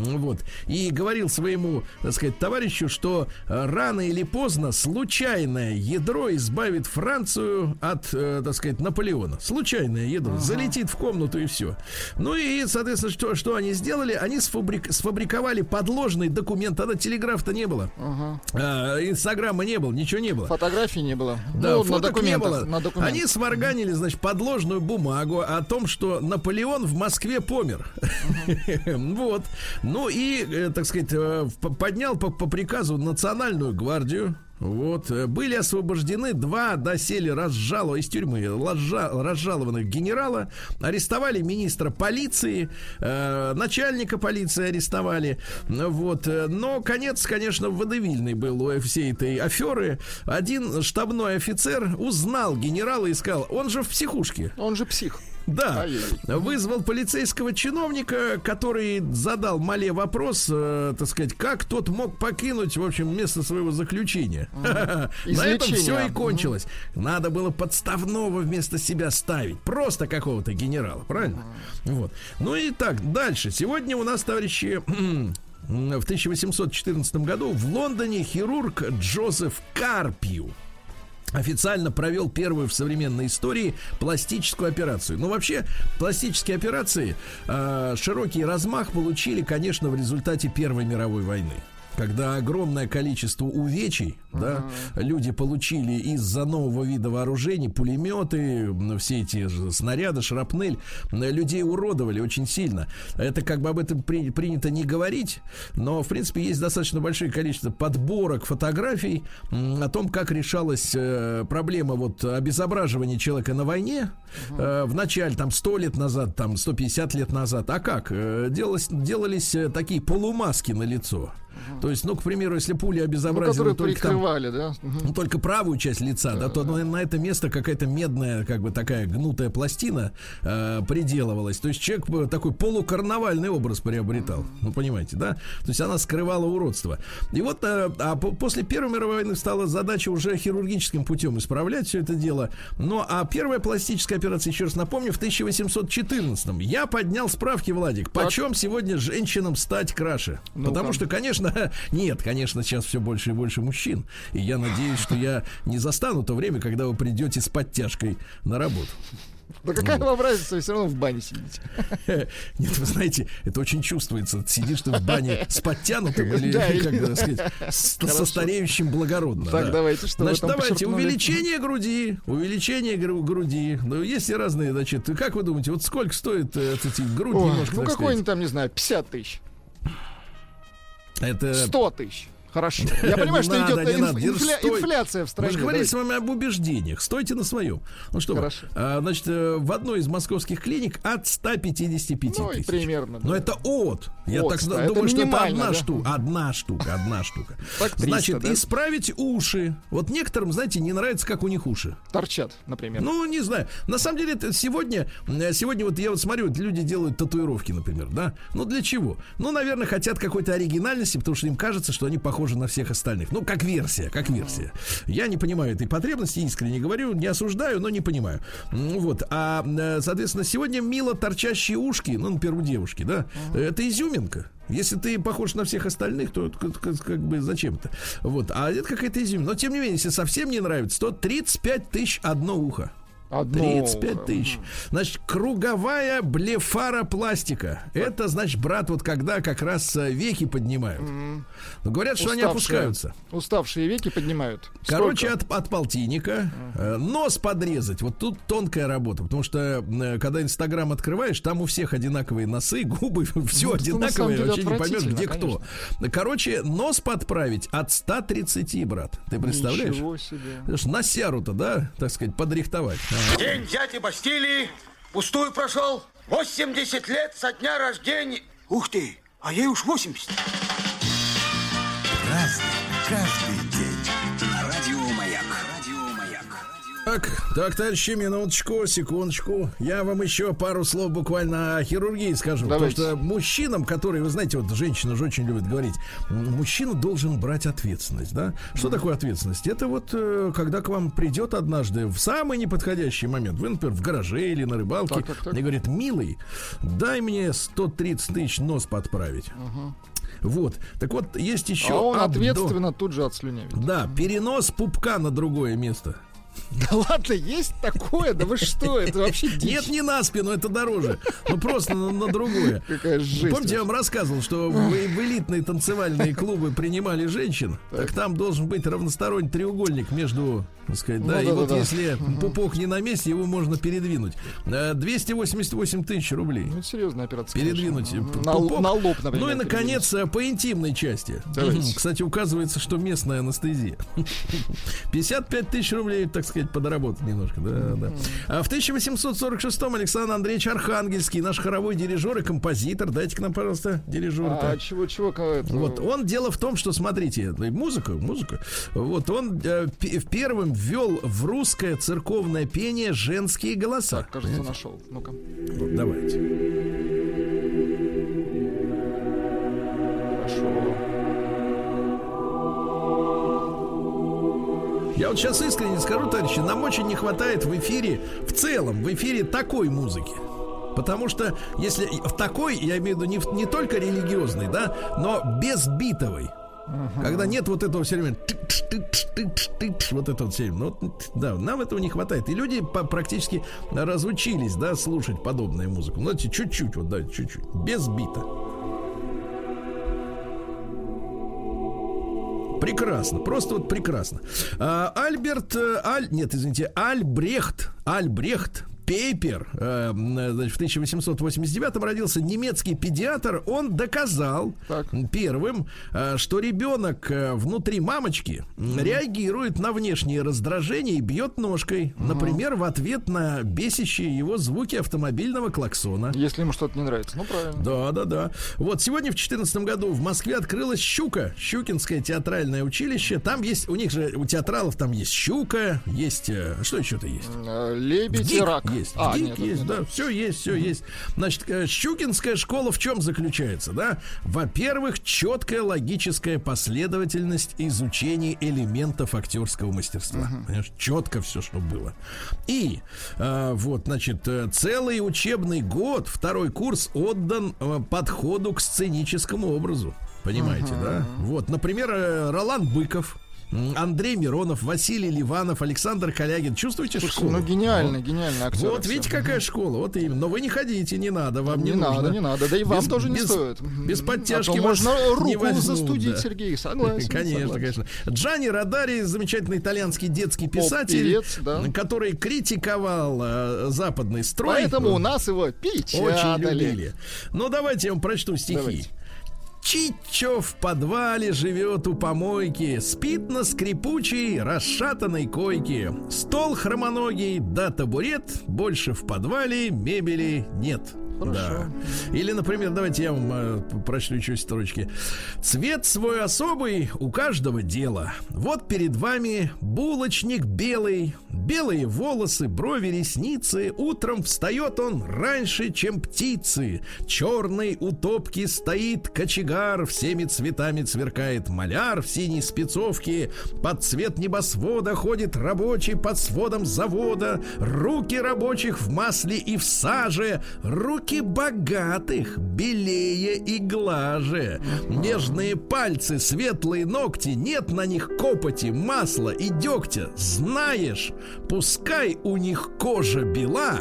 М, Вот. И говорил своему, так сказать, товарищу, что э, рано или поздно случайное ядро избавит Францию от, э, так сказать, Наполеона. Случайное ядро. Залетит в комнату и все. Ну и, соответственно, что, что они сделали? Они сфабрик- сфабриковали подложный документ. Тогда телеграфа-то не было. Ага. А, Инстаграма не было, ничего не было. Фотографий не было. Да, ну, на фоток не документах. было. На. Они сварганили, значит, подложную бумагу о том, что Наполеон в Москве помер. Вот. Ну и, э, так сказать, э, поднял по, по приказу национальную гвардию. Вот. Э, Были освобождены два доселе разжалова из тюрьмы разжа- разжалованных генерала. Арестовали министра полиции, э, начальника полиции арестовали. Вот. Но конец, конечно, водевильный был у всей этой аферы. Один штабной офицер узнал генерала и сказал, он же в психушке. Он же псих. Да, вызвал полицейского чиновника, который задал Мале вопрос, э, так сказать, как тот мог покинуть, в общем, место своего заключения. На этом все и кончилось. Надо было подставного вместо себя ставить, просто какого-то генерала, правильно? Вот. Ну и так, дальше. Сегодня у нас, товарищи, в 1814 году в Лондоне хирург Джозеф Карпью официально провел первую в современной истории пластическую операцию. Ну, вообще, пластические операции э, широкий размах получили, конечно, в результате Первой мировой войны когда огромное количество увечий, uh-huh. да, люди получили из-за нового вида вооружений, пулеметы, все эти снаряды, шрапнель, людей уродовали очень сильно. Это как бы об этом при, принято не говорить, но, в принципе, есть достаточно большое количество подборок фотографий о том, как решалась э, проблема вот обезображивания человека на войне uh-huh. э, в начале, там, 100 лет назад, там, 150 лет назад. А как? Э, делалось, делались э, такие полумаски на лицо. То есть, ну, к примеру, если пули обезобразили ну, только, там, да? угу. только правую часть лица, да, да то да. на это место какая-то медная, как бы такая гнутая пластина э, приделывалась. То есть человек такой полукарнавальный образ приобретал. Ну, понимаете, да? То есть она скрывала уродство. И вот э, а после Первой мировой войны стала задача уже хирургическим путем исправлять все это дело. Ну, а первая пластическая операция, еще раз напомню, в 1814 -м. Я поднял справки, Владик, почем сегодня женщинам стать краше. Ну Потому что, конечно, конечно, нет, конечно, сейчас все больше и больше мужчин. И я надеюсь, что я не застану то время, когда вы придете с подтяжкой на работу. Да какая вам разница, вы все равно в бане сидите. Нет, вы знаете, это очень чувствуется. Сидишь ты в бане с подтянутым или, да, как бы сказать, с, со стареющим благородно. Так, да. давайте, что Значит, давайте, увеличение груди, увеличение груди. Ну, есть и разные, значит, как вы думаете, вот сколько стоит, э, эти грудь О, немножко, Ну, какой-нибудь там, не знаю, 50 тысяч. Это... 100 тысяч. Хорошо. Я понимаю, что идет инфля... инфляция в стране. Мы же говорили с вами об убеждениях. Стойте на своем. Ну что, Хорошо. А, значит, э, в одной из московских клиник от 155 ну, тысяч. примерно. Да. Но это от. Я от, так да, думаю, что это одна да? штука. Одна штука, одна штука. Так 300, значит, да? исправить уши. Вот некоторым, знаете, не нравится, как у них уши. Торчат, например. Ну, не знаю. На самом деле, это сегодня, э, сегодня вот я вот смотрю, вот люди делают татуировки, например, да? Ну, для чего? Ну, наверное, хотят какой-то оригинальности, потому что им кажется, что они похожи на всех остальных. Ну, как версия, как версия. Я не понимаю этой потребности, искренне говорю, не осуждаю, но не понимаю. Вот. А, э, соответственно, сегодня мило торчащие ушки, ну, например, у девушки, да, это изюминка. Если ты похож на всех остальных, то как, как бы зачем-то. Вот. А это какая-то изюминка. Но, тем не менее, если совсем не нравится, то 35 тысяч одно ухо. Одно... 35 тысяч. Значит, круговая блефаропластика. Это, значит, брат, вот когда как раз э, веки поднимают. Но говорят, что Уставшие. они опускаются. Уставшие веки поднимают. Короче, от, от полтинника. Mm. Нос подрезать. Вот тут тонкая работа. Потому что, э, когда Инстаграм открываешь, там у всех одинаковые носы, губы, все ну, одинаковое. Вообще не поймешь, где конечно. кто. Короче, нос подправить от 130, брат. Ты представляешь? Ничего себе. Носяру-то, да, так сказать, подрихтовать. День дяди Бастилии пустую прошел. 80 лет со дня рождения. Ух ты, а ей уж 80. Разный, каждый Так, так, товарищи, минуточку, секундочку. Я вам еще пару слов буквально о хирургии скажу. Давайте. Потому что мужчинам, которые, вы знаете, вот женщина же очень любит говорить, мужчина должен брать ответственность, да? Что mm-hmm. такое ответственность? Это вот э, когда к вам придет однажды в самый неподходящий момент, вы, например, в гараже или на рыбалке, так, так, так. и говорит, милый, дай мне 130 тысяч нос подправить. Uh-huh. Вот. Так вот, есть еще... А он абдо... ответственно тут же отслюнявит. Да, перенос пупка на другое место. Да ладно, есть такое? Да вы что? Это вообще дичь. Нет, не на спину, это дороже. Ну просто на, на другое. Какая жесть. Помните, я вам рассказывал, что в, в элитные танцевальные клубы принимали женщин, так там должен быть равносторонний треугольник между, так сказать, ну, да, да, и да, вот да. если угу. пупок не на месте, его можно передвинуть. 288 э, тысяч рублей. Ну, серьезная операция. Передвинуть конечно. пупок. На, на лоб, например. Ну и, наконец, по интимной части. Давайте. Кстати, указывается, что местная анестезия. 55 тысяч рублей, так сказать, подработать немножко. Да, да. А в 1846-м Александр Андреевич Архангельский, наш хоровой дирижер и композитор. Дайте к нам, пожалуйста, дирижер. А чего, чего? Это... Вот, он, дело в том, что, смотрите, музыка, музыка. Вот, он э, первым ввел в русское церковное пение женские голоса. Так, кажется, Понимаете? нашел. Ну-ка. Вот, давайте. Хорошо. Я вот сейчас искренне скажу, товарищи, нам очень не хватает в эфире, в целом, в эфире такой музыки. Потому что если в такой, я имею в виду не, не только религиозный, да, но безбитовой. Uh-huh. Когда нет вот этого все время вот это вот все. Ну, да, нам этого не хватает. И люди практически разучились, да, слушать подобную музыку. Ну, чуть-чуть, вот, да, чуть-чуть. Без бита. Прекрасно, просто вот прекрасно. А, Альберт, э, Аль, нет, извините, Альбрехт, Альбрехт Пейпер, э, значит, в 1889 родился немецкий педиатр, он доказал так. первым, э, что ребенок э, внутри мамочки mm. реагирует на внешние раздражения и бьет ножкой, mm. например, в ответ на бесящие его звуки автомобильного клаксона. Если ему что-то не нравится, ну правильно. Да, да, да. Вот сегодня в 2014 году в Москве открылась Щука, Щукинское театральное училище. Там есть, у них же у театралов там есть Щука, есть что еще-то есть? Лебедь и рак есть. А, Гик нет, есть, да, все есть, все есть. Значит, э, Щукинская школа в чем заключается, да? Во-первых, четкая логическая последовательность изучения элементов актерского мастерства. Uh-huh. Понимаешь, четко все, что было. И э, вот, значит, э, целый учебный год, второй курс отдан э, подходу к сценическому образу. Понимаете, uh-huh. да? Вот, например, Ролан Быков, Андрей Миронов, Василий Ливанов, Александр Калягин. Чувствуете Слушай, школу? Ну, гениально, вот. гениально. Актер, вот видите, какая школа. Вот именно. Но вы не ходите, не надо, вам не, не нужно. надо, не надо. Да и вам без, тоже не без, стоит. Без подтяжки а можно руку возьмут, застудить, да. Сергей. Согласен. Конечно, согласен. конечно. Джани Радари, замечательный итальянский детский писатель, да. который критиковал э, западный строй. Поэтому у нас его печатали. Очень любили. Ну, давайте я вам прочту стихи. Давайте. Чичо в подвале живет у помойки, спит на скрипучей, расшатанной койке. Стол хромоногий да табурет, больше в подвале мебели нет. Хорошо. Да. Или, например, давайте я вам э, прочту еще строчки. Цвет свой особый у каждого дела. Вот перед вами булочник белый, белые волосы, брови, ресницы. Утром встает он раньше, чем птицы. Черный у топки стоит кочегар, всеми цветами сверкает маляр в синей спецовке. Под цвет небосвода ходит рабочий под сводом завода. Руки рабочих в масле и в саже. Руки богатых белее и глаже. Нежные пальцы, светлые ногти, нет на них копоти, масла и дегтя. Знаешь, пускай у них кожа бела,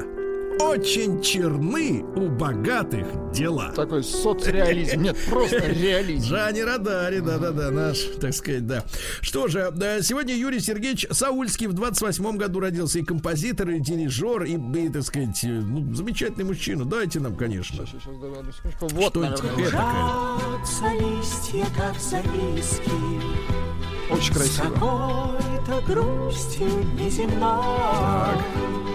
очень черны у богатых дела. Такой соцреализм. Нет, просто реализм. Жани Радари, да-да-да, наш, так сказать, да. Что же, сегодня Юрий Сергеевич Саульский в 28-м году родился. И композитор, и дирижер, и, и так сказать, ну, замечательный мужчина. Дайте нам, конечно. Сейчас, сейчас, вот, Что наверное, это листья, как записки. Очень красиво. С какой-то грустью неземной. Так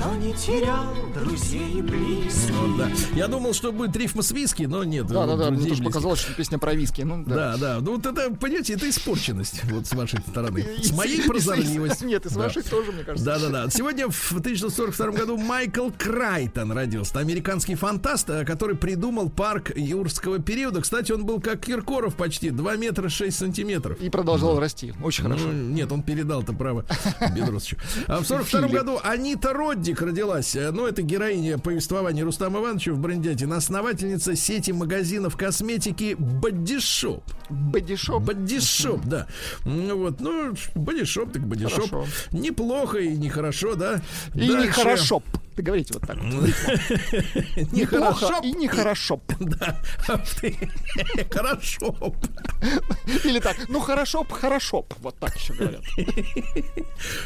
кто не терял друзей и близких. Ну, да. Я думал, что будет рифма с виски, но нет. Да, да, да. Мне тоже показалось, что песня про виски. Ну, да. да, да. Ну, вот это, понимаете, это испорченность вот с вашей стороны. С моей прозорливостью. Нет, и с вашей тоже, мне кажется. Да, да, да. Сегодня в 1942 году Майкл Крайтон родился. Американский фантаст, э, который придумал парк юрского периода. Кстати, он был как Киркоров почти. 2 метра 6 сантиметров. И продолжал расти. Очень хорошо. Ну, нет, он передал-то право Бедросовичу. А в 42 году Анита Родди Дик родилась. Э, ну, это героиня повествования Рустама Ивановича в Брендятине. Основательница сети магазинов косметики Бодишоп. Бодишоп? Бодишоп, да. Ну, вот, ну, бодишоп так бодишоп. Неплохо и нехорошо, да? И нехорошо. Ты говорите вот так. Нехорошо. И нехорошо. Да. Хорошо. Или так, ну хорошо, хорошо. Вот так еще говорят.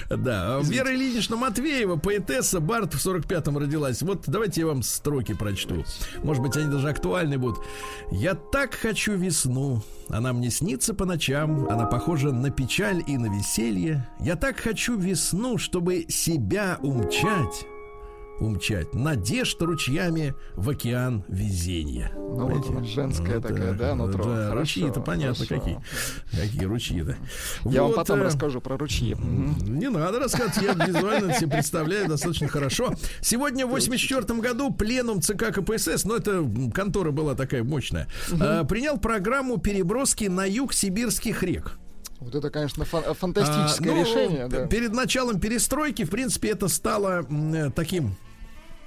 Да. Вера Ильинична Матвеева, поэтесса, Барт в 45-м родилась. Вот давайте я вам строки прочту. Может быть, они даже актуальны будут. Я так хочу весну. Она мне снится по ночам. Она похожа на печаль и на веселье. Я так хочу весну, чтобы себя умчать умчать. Надежд ручьями в океан везения. Ну, вот она, женская вот, такая, да, нутро. Да, хорошо, ручьи-то понятно хорошо. какие. Какие ручьи-то. Я вот, вам потом э, расскажу про ручьи. Не надо рассказывать, я визуально себе представляю достаточно хорошо. Сегодня в 84 году пленум ЦК КПСС, но это контора была такая мощная, э, принял программу переброски на юг сибирских рек. Вот это, конечно, фан- фантастическое а, ну, решение. Да. Перед началом перестройки, в принципе, это стало э, таким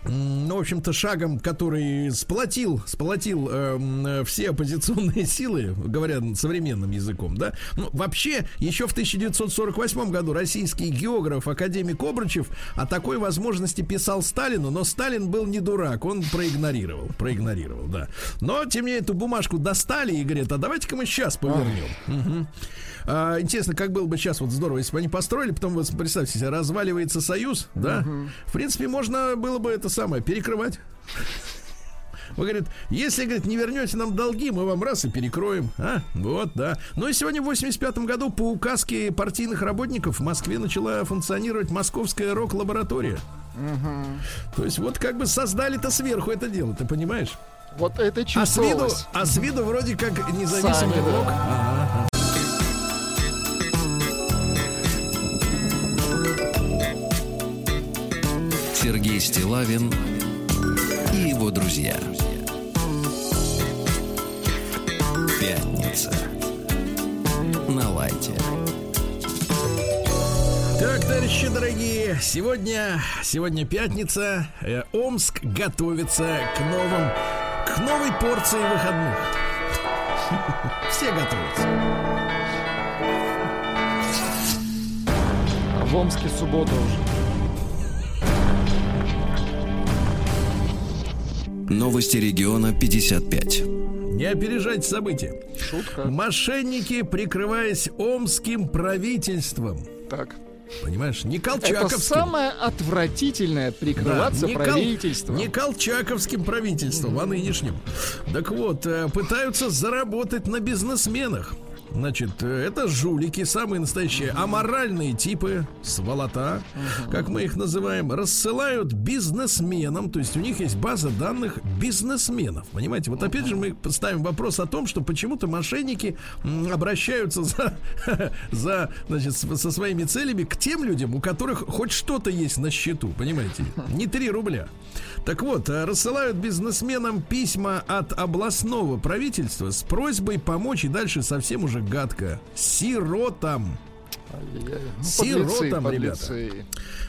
ну, в общем-то, шагом, который сплотил, сплотил э, все оппозиционные силы, говоря современным языком, да. Ну, вообще, еще в 1948 году российский географ, академик Обручев о такой возможности писал Сталину, но Сталин был не дурак, он проигнорировал, проигнорировал, да. Но, тем не менее, эту бумажку достали и говорят, а давайте-ка мы сейчас повернем. Угу. А, интересно, как было бы сейчас вот здорово, если бы они построили, потом вот представьте себе, разваливается союз, да? Угу. В принципе, можно было бы это самое перекрывать. Вы говорит, если, говорит, не вернете нам долги, мы вам раз и перекроем. А, вот, да. Ну и сегодня в 85 году по указке партийных работников в Москве начала функционировать московская рок-лаборатория. Угу. То есть вот как бы создали-то сверху это дело, ты понимаешь? Вот это чувствовалось. А с виду, а с виду вроде как независимый рок. Да. Ага. Сергей Стилавин и его друзья. Пятница. На лайте. Так, товарищи дорогие, сегодня, сегодня пятница. Э, Омск готовится к новым, к новой порции выходных. Все готовятся. В Омске суббота уже. Новости региона 55. Не опережайте события. Шутка. Мошенники, прикрываясь омским правительством. Так. Понимаешь, не колчаковским. Это самое отвратительное прикрываться да, не правительством. Кол, не колчаковским правительством, mm-hmm. а нынешним. Так вот, э, пытаются заработать на бизнесменах. Значит, это жулики, самые настоящие аморальные типы, сволота, как мы их называем, рассылают бизнесменам, то есть у них есть база данных бизнесменов, понимаете? Вот опять же мы ставим вопрос о том, что почему-то мошенники обращаются за, за значит, со своими целями к тем людям, у которых хоть что-то есть на счету, понимаете? Не 3 рубля. Так вот, э, рассылают бизнесменам письма от областного правительства с просьбой помочь и дальше совсем уже гадко. Сиротам. Ну, Сиротам, ребята.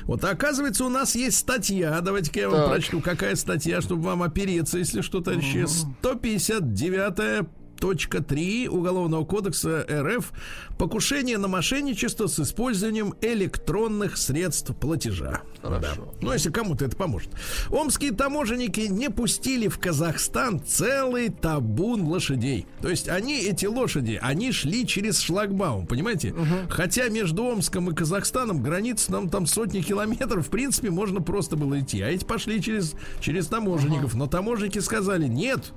Вот, оказывается, у нас есть статья. Давайте-ка я вам так. прочту, какая статья, чтобы вам опереться, если что-то еще. 159-я точка 3 Уголовного кодекса РФ покушение на мошенничество с использованием электронных средств платежа. Хорошо. Да. Ну, если кому-то это поможет. Омские таможенники не пустили в Казахстан целый табун лошадей. То есть они, эти лошади, они шли через шлагбаум, понимаете? Угу. Хотя между Омском и Казахстаном граница нам там сотни километров, в принципе, можно просто было идти. А эти пошли через, через таможенников. Угу. Но таможенники сказали, нет,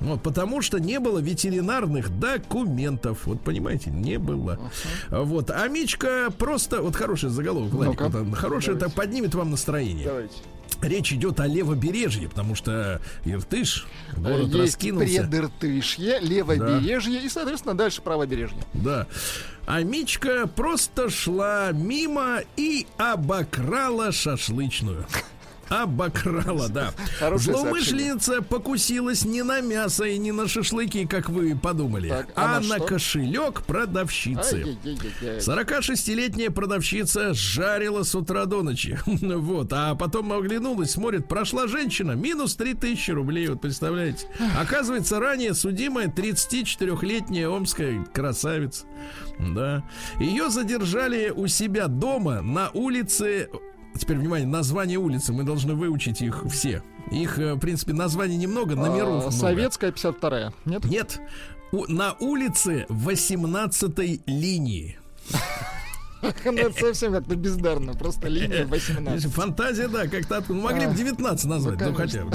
вот, потому что не было ветеринарных документов. Вот понимаете, не было. Uh-huh. Вот. А Мичка просто. Вот хороший заголовок, Владик, вот, он, хороший, это поднимет вам настроение. Давайте. Речь идет о левобережье, потому что Иртыш, город Есть раскинулся. Предыртышье, левобережье да. и, соответственно, дальше правобережье. Да. А Мичка просто шла мимо и обокрала шашлычную. Обокрала, да. Хорошее Злоумышленница сообщение. покусилась не на мясо и не на шашлыки, как вы подумали, так, а, а на, на кошелек продавщицы. 46-летняя продавщица жарила с утра до ночи. вот, а потом оглянулась, смотрит, прошла женщина, минус 3000 рублей, вот представляете. Оказывается, ранее судимая 34-летняя омская красавица. Да. Ее задержали у себя дома на улице Теперь, внимание, название улицы, мы должны выучить их все. Их, э, в принципе, названий немного, номеров а, Советская 52-я, нет? Нет. У, на улице 18 линии. Ну, это совсем как-то бездарно, просто линия 18. Фантазия, да, как-то ну, могли бы 19 назвать, ну, хотя бы.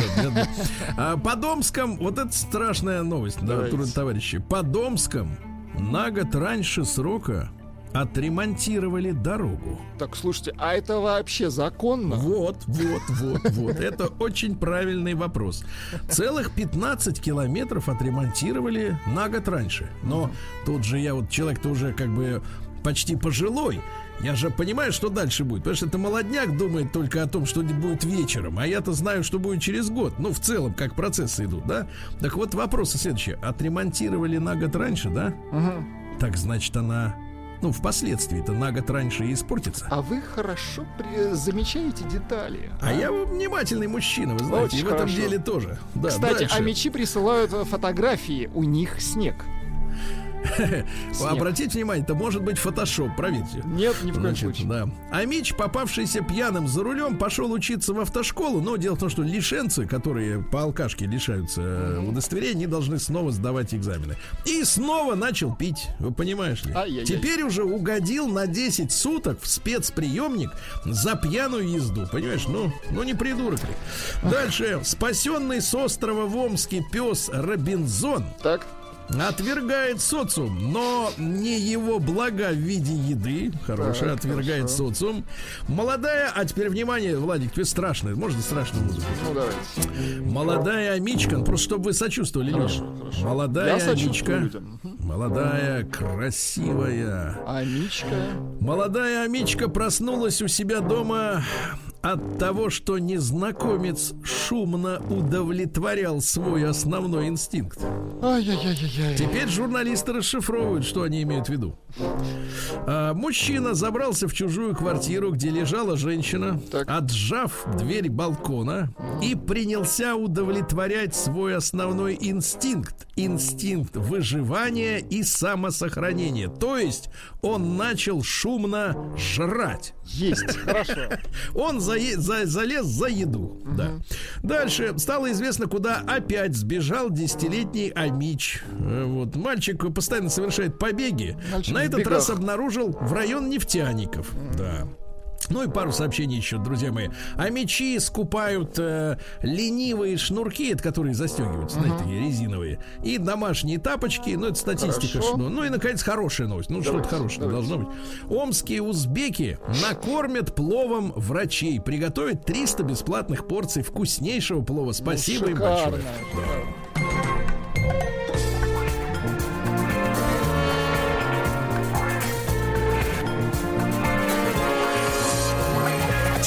А, по Домском, вот это страшная новость, да, товарищи. По Домском на год раньше срока отремонтировали дорогу. Так, слушайте, а это вообще законно? Вот, вот, вот, вот. Это очень правильный вопрос. Целых 15 километров отремонтировали на год раньше. Но тут же я вот человек-то уже как бы почти пожилой. Я же понимаю, что дальше будет. Потому что это молодняк думает только о том, что будет вечером. А я-то знаю, что будет через год. Ну, в целом, как процессы идут, да? Так вот, вопросы следующие. Отремонтировали на год раньше, да? Угу. Так значит, она ну, впоследствии-то на год раньше и испортится. А вы хорошо при- замечаете детали. А я внимательный мужчина, вы знаете, Очень и в этом хорошо. деле тоже. Да, Кстати, дальше. а мечи присылают фотографии, у них снег. Обратите внимание, это может быть фотошоп, проверьте. Нет, ни в коем Значит, случае. да. А Мич, попавшийся пьяным за рулем, пошел учиться в автошколу. Но дело в том, что лишенцы, которые по алкашке лишаются э, удостоверения, они должны снова сдавать экзамены. И снова начал пить. Вы понимаешь ли? Ай-яй-яй. Теперь уже угодил на 10 суток в спецприемник за пьяную езду. Понимаешь? Ну, ну не придурок ли. Дальше. Спасенный с острова в Омске пес Робинзон Так, Отвергает социум, но не его блага в виде еды. Хорошая, Так, отвергает хорошо. социум. Молодая, а теперь внимание, Владик, тебе страшно. Можно страшную музыку? ну давайте. Молодая Амичка, ну, просто чтобы вы сочувствовали Хорошо, людям. хорошо. Молодая Я Амичка. Молодая, красивая. Амичка. Молодая Амичка проснулась у себя дома от того, что незнакомец шумно удовлетворял свой основной инстинкт. Ай-яй-яй-яй. Теперь журналисты расшифровывают, что они имеют в виду. А, мужчина забрался в чужую квартиру, где лежала женщина, Так. отжав дверь балкона и принялся удовлетворять свой основной инстинкт. Инстинкт выживания и самосохранения. То есть он начал шумно жрать. Есть, хорошо. Он зае- за- залез за еду. Да. Дальше стало известно, куда опять сбежал десятилетний Амич. Э, Вот. Мальчик постоянно совершает побеги. Мальчик На этот бегах. раз обнаружил в район нефтяников. Да. Ну и пару сообщений еще, друзья мои. А мечи скупают э, ленивые шнурки, это которые застегиваются, знаете, такие резиновые, и домашние тапочки. Ну, это статистика. Что- Ну и, наконец, хорошая новость. Ну, что-то хорошее давайте. должно быть. Омские узбеки накормят пловом врачей. Приготовят 300 бесплатных порций вкуснейшего плова. Спасибо им Шикарно, большое. шикарно.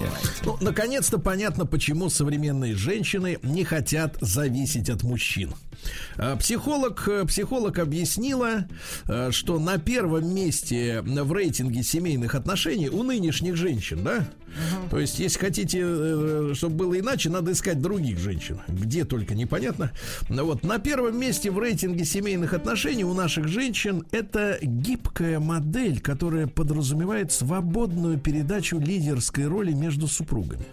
Лайте. Ну, наконец-то понятно, почему современные женщины не хотят зависеть от мужчин. А, Психолог, э, психолог объяснила, э, что на первом месте в рейтинге семейных отношений у нынешних женщин, да? То есть, если хотите, э, чтобы было иначе, надо искать других женщин. Где только непонятно. Ну Вот на первом месте в рейтинге семейных отношений у наших женщин это гибкая модель, которая подразумевает свободную передачу лидерской роли между супругами.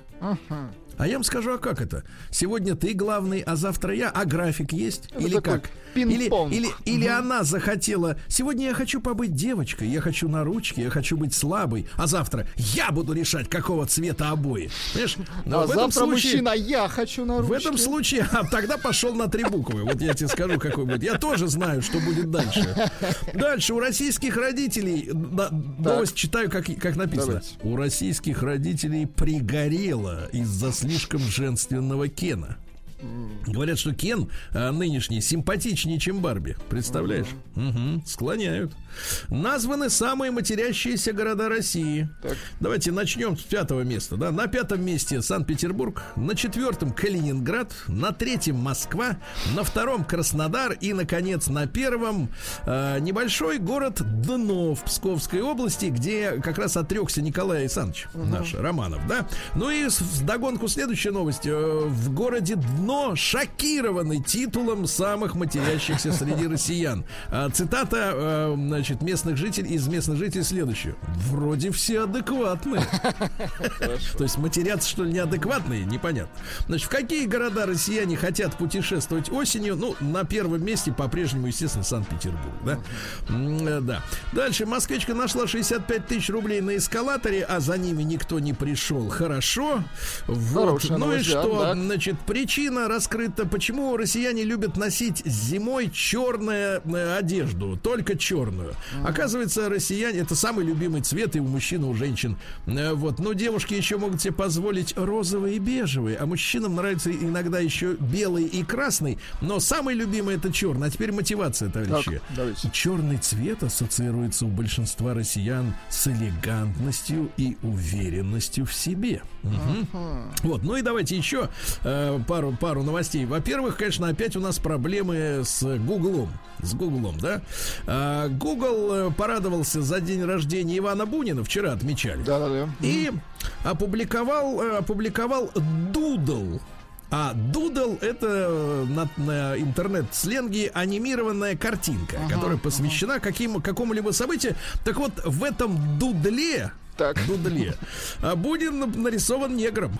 А я вам скажу, а как это? Сегодня ты главный, а завтра я, а график есть? Это или как? Или, или, или она захотела, сегодня я хочу побыть девочкой, я хочу на ручке, я хочу быть слабой, а завтра я буду решать, какого цвета обои. Понимаешь? Но А в этом завтра случае- мужчина, я хочу на в ручке. этом случае, а тогда пошел на три буквы. Вот я тебе скажу, какой будет. Я тоже знаю, что будет дальше. Дальше у российских родителей на- новость читаю, как, как написано. Давайте. У российских родителей пригорело из-за слишком женственного Кена. Говорят, что Кен а, нынешний симпатичнее, чем Барби. Представляешь? Мгм, склоняют. Названы самые матерящиеся города России. Так. Давайте начнем с пятого места. Да? На пятом месте Санкт-Петербург, на четвертом Калининград, на третьем Москва, на втором Краснодар и, наконец, на первом э, небольшой город Дно в Псковской области, где как раз отрекся Николай Александрович наш, Романов, да? Ну и с- вдогонку следующая новость. Э, в городе Дно шокированы титулом самых матерящихся среди россиян. А, цитата, э, значит, местных жителей, из местных жителей следующую. Вроде все адекватные. То есть матерятся, что ли, неадекватные? Непонятно. Значит, в какие города россияне хотят путешествовать осенью? Ну, на первом месте по-прежнему, естественно, Санкт-Петербург, да? Э, Да. Дальше москвичка нашла 65 тысяч рублей на эскалаторе, а за ними никто не пришел. Хорошо. Вот. Ну и что? Значит, причина раскрыта, почему россияне любят носить зимой черную одежду, только черную. Оказывается, россияне это самый любимый цвет и у мужчин, и у женщин. Вот, но девушки еще могут себе позволить розовые и бежевые, а мужчинам нравится иногда еще белый и красный, но самый любимый это черный. А теперь мотивация, товарищи. Так, Черный цвет ассоциируется у большинства россиян с элегантностью и уверенностью в себе. Угу. Вот, ну и давайте еще э, пару, пару новостей. Во-первых, конечно, опять у нас проблемы с Гуглом. С Гуглом, да? А, Google э, порадовался за день рождения Ивана Бунина, вчера отмечали. Да, да, да. И опубликовал, э, опубликовал Doodle. А дудл это э, на, на интернет-сленге анимированная картинка, ага, которая посвящена ага. каким, какому-либо событию. Так вот, в этом дудле, так. дудле, а, Бунин нарисован негром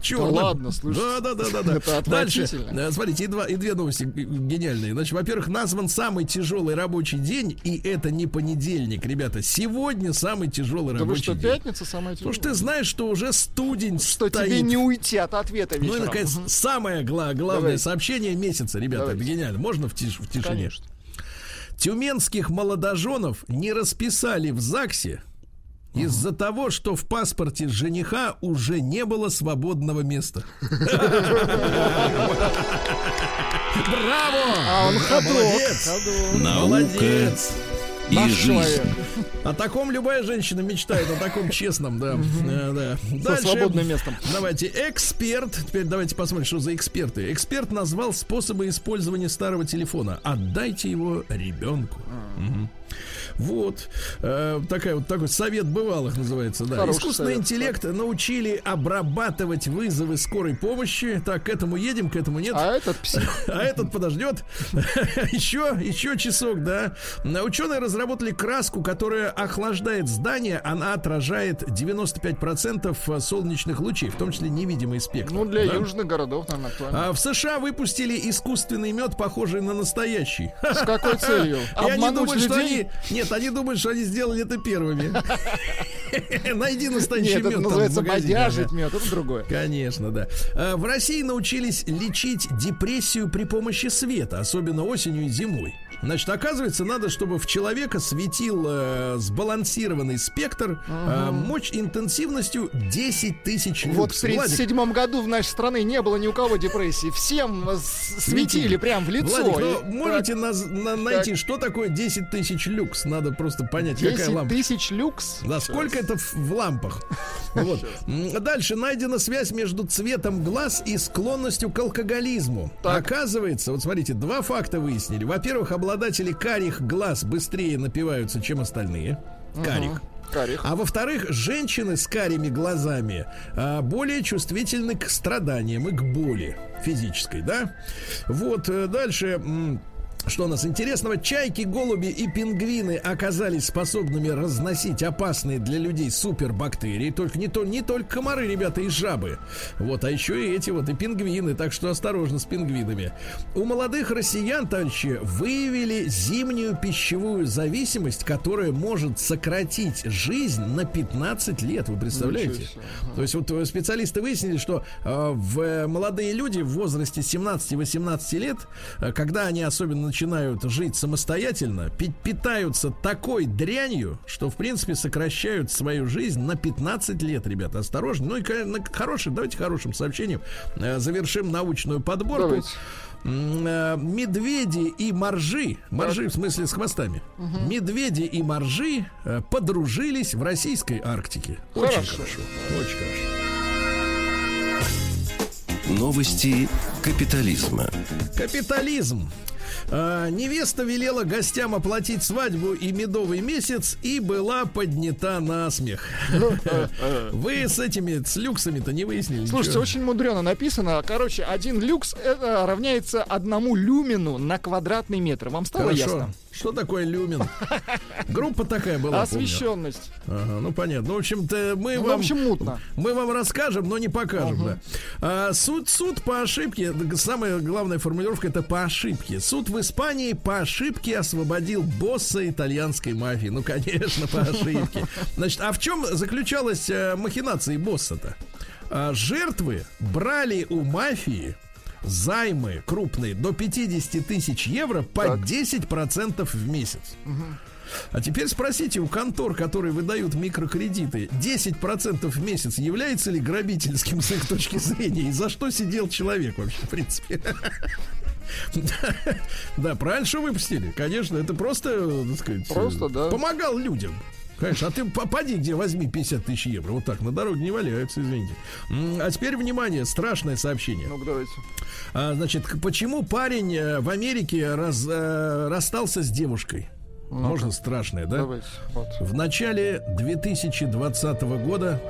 черным. Да ладно, слушай. Да, да, да, да, да. Это Дальше, э, смотрите, и, два, и две новости гениальные. Значит, во-первых, назван самый тяжелый рабочий день, и это не понедельник, ребята. Сегодня самый тяжелый да рабочий что, день. пятница самая тяжелая? Потому что ты знаешь, что уже студень Что стоит. тебе не уйти от ответа вечером. Ну наконец, угу. самое гла- главное Давайте. сообщение месяца, ребята. Давайте. Это гениально. Можно в, тиш- в тишине? Конечно. Тюменских молодоженов не расписали в ЗАГСе из-за того, что в паспорте жениха уже не было свободного места. Браво! А он ходок. Молодец и Наш жизнь. Человек. О таком любая женщина мечтает, о таком честном, да. да. Дальше. Со свободным местом. Давайте, эксперт. Теперь давайте посмотрим, что за эксперты. Эксперт назвал способы использования старого телефона. Отдайте его ребенку. Угу. Вот. Э, такая вот такой совет бывалых называется, да. Хороший Искусственный совет. интеллект научили обрабатывать вызовы скорой помощи. Так, к этому едем, к этому нет. А этот псих. А этот подождет. еще, еще часок, да. Ученые разработали краску, которая охлаждает здание. Она отражает 95% солнечных лучей, в том числе невидимый спектр. Ну, для да? южных городов, наверное, актуально. А в США выпустили искусственный мед, похожий на настоящий. С какой целью? Обмануть людей? Нет, нет, они думают, что они сделали это первыми. Найди настоящий мед. Это называется бодяжить мед, это другое. Конечно, да. А, в России научились лечить депрессию при помощи света, особенно осенью и зимой. Значит, оказывается, надо, чтобы в человека светил э, сбалансированный спектр, э, мощь интенсивностью 10 тысяч люкс. Вот в 37 году в нашей стране не было ни у кого депрессии. Всем светили прям в лицо. Владик, ну, можете на, на, найти, так. что такое 10 тысяч люкс? Надо просто понять, 10 какая лампа. тысяч люкс? Да, сколько это в, в лампах? Вот. Дальше найдена связь между цветом глаз и склонностью к алкоголизму. Так. Оказывается, вот смотрите, два факта выяснили. Во-первых, обладатели карих глаз быстрее напиваются, чем остальные. Карих. Угу. Карих. А во-вторых, женщины с карими глазами а, более чувствительны к страданиям и к боли физической, да? Вот, э, дальше что у нас интересного? Чайки, голуби и пингвины оказались способными разносить опасные для людей супербактерии. Только не, то, не только комары, ребята, и жабы. Вот, а еще и эти вот и пингвины. Так что осторожно с пингвинами. У молодых россиян, товарищи, выявили зимнюю пищевую зависимость, которая может сократить жизнь на 15 лет. Вы представляете? То есть вот специалисты выяснили, что э, в молодые люди в возрасте 17-18 лет, э, когда они особенно начинают жить самостоятельно, питаются такой дрянью, что, в принципе, сокращают свою жизнь на 15 лет, ребята. Осторожно. Ну и хороший, давайте хорошим сообщением э, завершим научную подборку. Давайте э, медведи и моржи, моржи в смысле с хвостами, угу. медведи и моржи э, подружились в российской Арктике. Очень хорошо, хорошо очень хорошо. Новости капитализма. Капитализм. А, невеста велела гостям оплатить свадьбу и медовый месяц и была поднята на смех. Вы с этими с люксами-то не выяснили? Слушайте, ничего? очень мудрено написано. Короче, один люкс это равняется одному люмину на квадратный метр. Вам стало Хорошо. ясно? Что такое люмин? Группа такая была. Освещенность. Ага, ну понятно. Ну, в общем-то, мы ну, вам. В общем, мутно. Мы вам расскажем, но не покажем, ага. да. А, суд, суд по ошибке. Самая главная формулировка это по ошибке. Суд в Испании по ошибке освободил босса итальянской мафии. Ну, конечно, по ошибке. Значит, а в чем заключалась э, махинация босса-то? А жертвы брали у мафии займы крупные до 50 тысяч евро по Так. 10% в месяц. А теперь спросите у контор, которые выдают микрокредиты, 10% в месяц является ли грабительским с их точки зрения? И за что сидел человек вообще, в принципе? Да, правильно, что выпустили. Конечно, это просто, так сказать, Просто, да. помогал людям. Конечно, а ты попади, где возьми 50 тысяч евро. Вот так, на дороге не валяются, извините. А теперь, внимание, страшное сообщение. Ну, давайте. А, значит, почему парень э, в Америке раз- э, расстался с девушкой? Можно страшное, да? Давайте. Вот. В начале 2020 года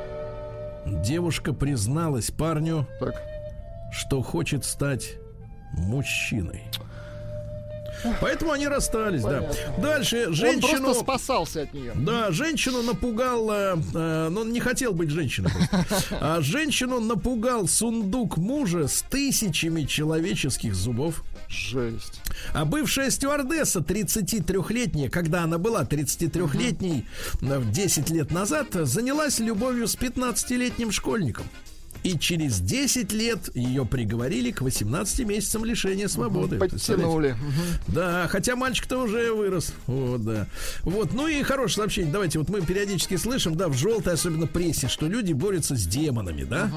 девушка призналась парню, Так. что хочет стать мужчиной. Поэтому они расстались, да. Понятно. Дальше Он женщину... просто спасался от нее. Да, женщину напугал, э, э, но он не хотел быть женщиной. А женщину напугал сундук мужа с тысячами человеческих зубов. Жесть. А бывшая стюардесса 33-летняя, когда она была 33-летней э, 10 лет назад, занялась любовью с 15-летним школьником. И через 10 лет ее приговорили к 18 месяцам лишения свободы. Подтянули. Да, хотя мальчик-то уже вырос. Вот, да. Вот, ну и хорошее сообщение. Давайте, вот мы периодически слышим, да, в желтой, особенно прессе, что люди борются с демонами, да.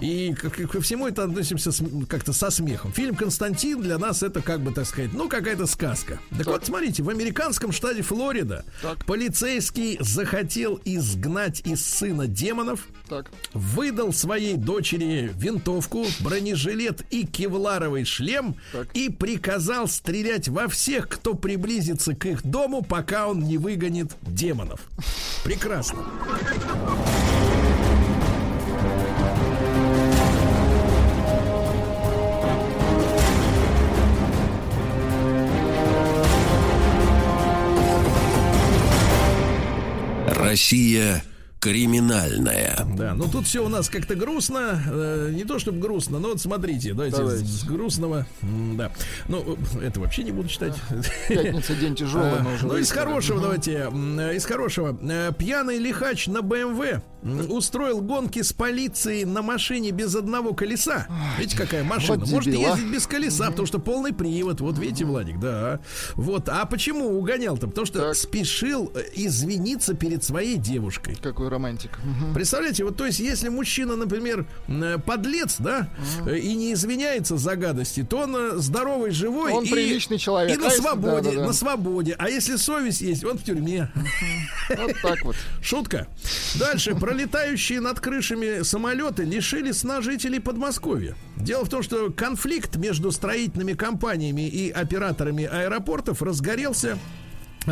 И ко, всему это относимся как-то со смехом. Фильм Константин для нас это как бы, так сказать, ну, какая-то сказка. Так, вот, смотрите, в американском штате Флорида Так. полицейский захотел изгнать из сына демонов, Так. выдал своей дочери винтовку, бронежилет и кевларовый шлем Так. и приказал стрелять во всех, кто приблизится к их дому, пока он не выгонит демонов. Прекрасно. Россия криминальная. Да, ну тут все у нас как-то грустно. э, не то чтобы грустно, но вот смотрите, давайте, Давайте. С, с грустного. Да. Ну, э, это вообще не буду читать. Пятница день тяжелый, А, но уже. Ну, из хорошего давайте. Из хорошего. Э, Пьяный лихач на БМВ устроил гонки с полицией на машине без одного колеса. Видите, какая машина? вот Может а. ездить без колеса, потому что полный привод. Вот видите, Владик, да. Вот. А почему угонял-то? Потому что спешил извиниться перед своей девушкой. Какой романтик. Представляете, вот то есть, если мужчина, например, э, подлец, да, э, и не извиняется за гадости, то он э, здоровый, живой Он и, приличный человек. и на А свободе, да-да-да. на свободе. А если совесть есть, он в тюрьме. Вот так вот. Шутка. Дальше. Пролетающие над крышами самолеты лишили сна жителей Подмосковья. Дело в том, что конфликт между строительными компаниями и операторами аэропортов разгорелся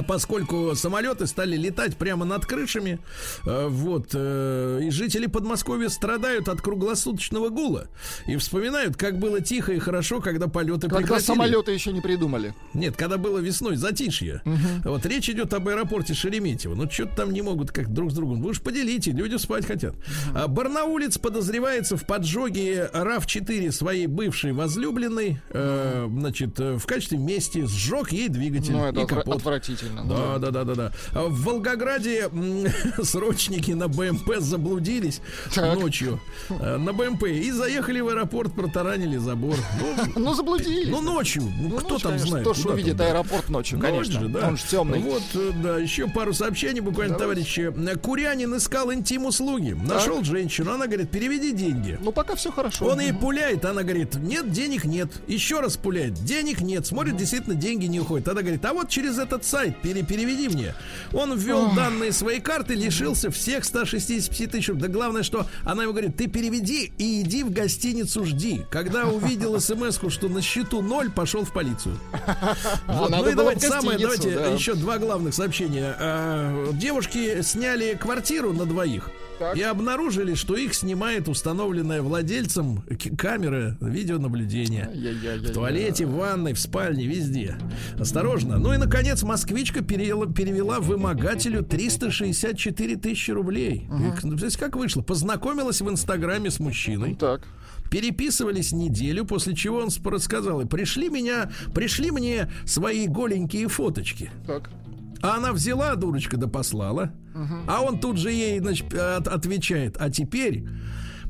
Поскольку самолеты стали летать прямо над крышами, э, вот, э, и жители Подмосковья страдают от круглосуточного гула и вспоминают, как было тихо и хорошо, когда полеты Когда прекратили. самолеты еще не придумали. Нет, когда было весной затишье. Вот речь идет об аэропорте Шереметьево. Ну, что-то там не могут как друг с другом. Вы уж поделите, люди спать хотят. А Барнаулец подозревается в поджоге RAV-4 своей бывшей возлюбленной. э, значит, э, в качестве мести сжег ей двигатель Ну, это и капот. отвратительно. Да, да, да, да, да. А в Волгограде срочники на БМП заблудились Так. ночью э, на БМП и заехали в аэропорт, протаранили забор. Ну, Ну, заблудились. ну, ночью. Ну, Ну, кто ночь, там конечно, знает? Кто ж там, увидит аэропорт ночью, Ночь конечно. да. Он же темный. Вот, э, да, еще пару сообщений буквально, товарищи. Курянин искал интим-услуги. Нашел женщину, она говорит, переведи деньги. Ну, пока все хорошо. Он ей пуляет, она говорит, нет, денег нет. Еще раз пуляет, денег нет. Смотрит, действительно, деньги не уходят. Она говорит, а вот через этот сайт пере- переведи мне. Он ввел данные своей карты, лишился всех 165 тысяч. Да главное, что она ему говорит, ты переведи и иди в гостиницу жди. Когда увидел смс что на счету ноль, пошел в полицию. Вот, ну и давайте самое, давайте да. еще два главных сообщения. А, Девушки сняли квартиру на двоих. Так. И обнаружили, что их снимает установленная владельцем камера видеонаблюдения. В туалете, в ванной, в спальне, везде. Осторожно. Ну и, наконец, москвичка перевела, перевела вымогателю 364 тысячи рублей. И, ну, представляете, как вышло? Познакомилась в Инстаграме с мужчиной. Так. Переписывались неделю, после чего он спро- сказал, и пришли меня, пришли мне свои голенькие фоточки. Так. А она взяла, дурочка, да послала. А он тут же ей, значит, от- отвечает, а теперь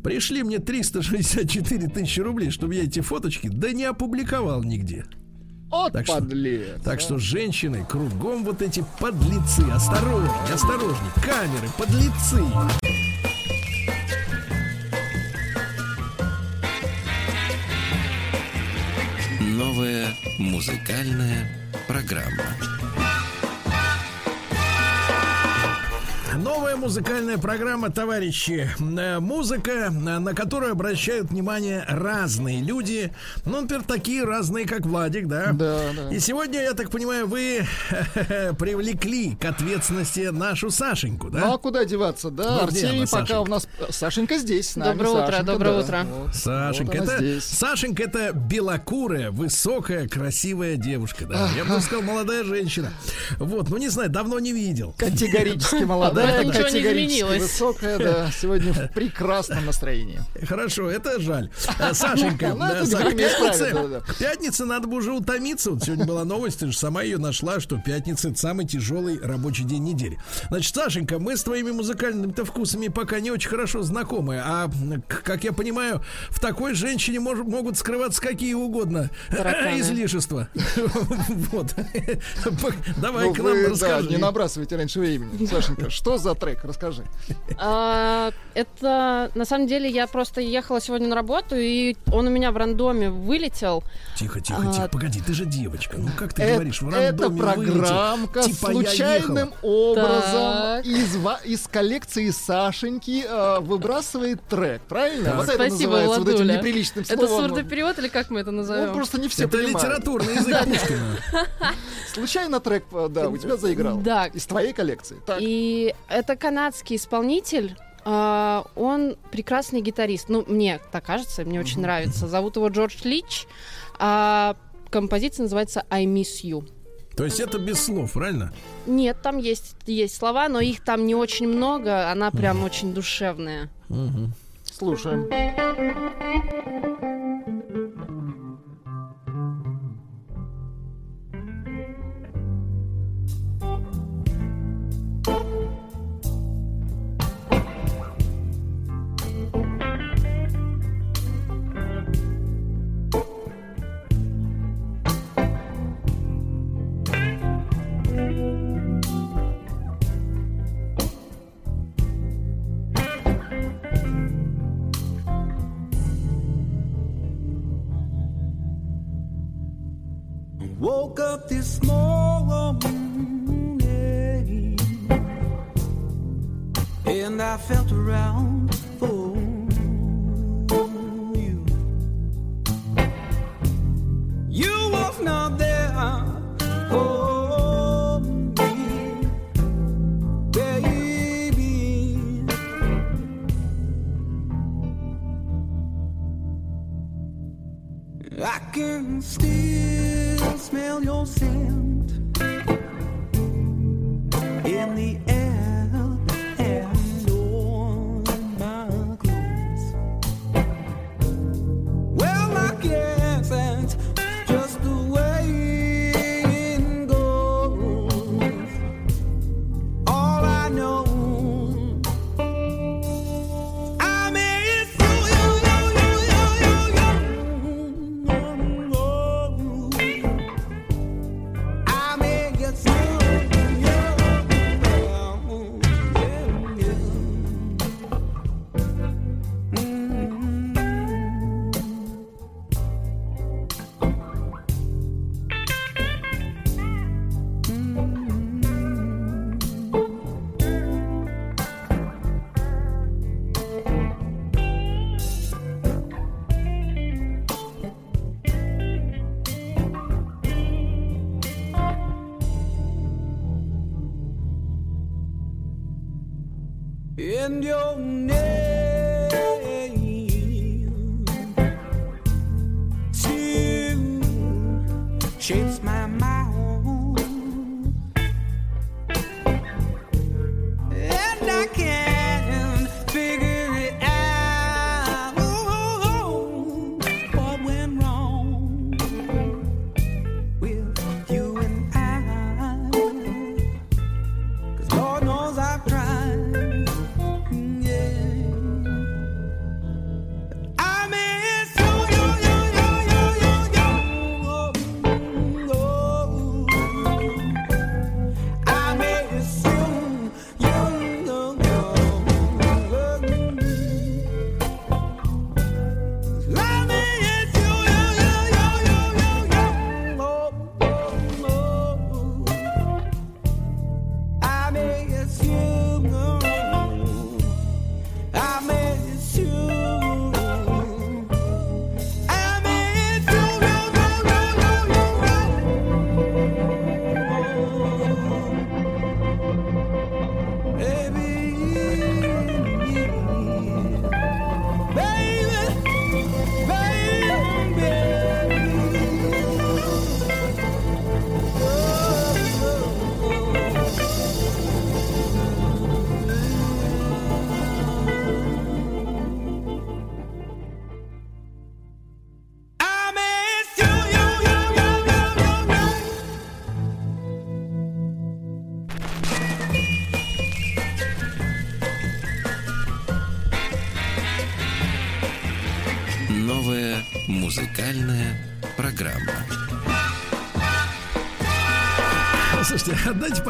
Пришли мне 364 тысячи рублей, чтобы я эти фоточки, да не опубликовал нигде. От Так что- подлец. Так а. что женщины кругом вот эти подлецы. Осторожней, осторожней. Камеры, подлецы. Новая музыкальная программа. Новая музыкальная программа, товарищи. Э, Музыка, э, на которую обращают внимание разные люди. Ну, например, такие разные, как Владик, да? Да, да. И сегодня, я так понимаю, вы привлекли к ответственности нашу Сашеньку, Ну да? а куда деваться, да? Ну, она, пока Сашенька? у нас... Сашенька здесь с нами. Доброе утро, Сашенька, доброе да. утро. Вот. Сашенька, Вот это, здесь. Сашенька это белокурая, высокая, красивая девушка, да. Я бы сказал, молодая женщина. Вот, ну не знаю, давно не видел. Категорически молодая, Да, ничего не изменилось. высокая, да, сегодня в прекрасном настроении. Хорошо, это жаль. Э, Сашенька, Ну, это да, Са- к пятнице, надо бы уже утомиться. Вот сегодня была новость, ты же сама ее нашла, что пятница это самый тяжелый рабочий день недели. Значит, Сашенька, мы с твоими музыкальными-то вкусами пока не очень хорошо знакомы, а, как я понимаю, в такой женщине мож- могут скрываться какие угодно Тараканы. излишества. Вот. Давай Ну, к нам расскажи. не набрасывайте раньше времени. Сашенька, что за трек? Расскажи. А, это на самом деле я просто ехала сегодня на работу, и он у меня в рандоме вылетел. Тихо, тихо, А, тихо. Погоди, ты же девочка. Ну как ты Э- говоришь, в Это рандоме вылетел? программка Типа я случайным образом из, из коллекции Сашеньки э, выбрасывает трек, правильно? Так. Вот это Спасибо, называется вот этим Владуля. неприличным Это словом. сурдоперевод или как мы это Ну, назовем? просто не все Это понимают. литературный язык Пушкина. Случайно трек, э, да, у тебя заиграл. Да. Из твоей коллекции. Так. И это канадский исполнитель. а, он прекрасный гитарист. Ну, мне так кажется, мне очень нравится. Зовут его Джордж Лич. А композиция называется I Miss You. То есть это без слов, правильно? Нет, там есть, есть слова, но их там не очень много. Она прям очень душевная. Слушаем. Woke up this morning and I felt around for you. You was not there for me, baby. I can still smell your scent. In the air and your name. Still shapes my mind,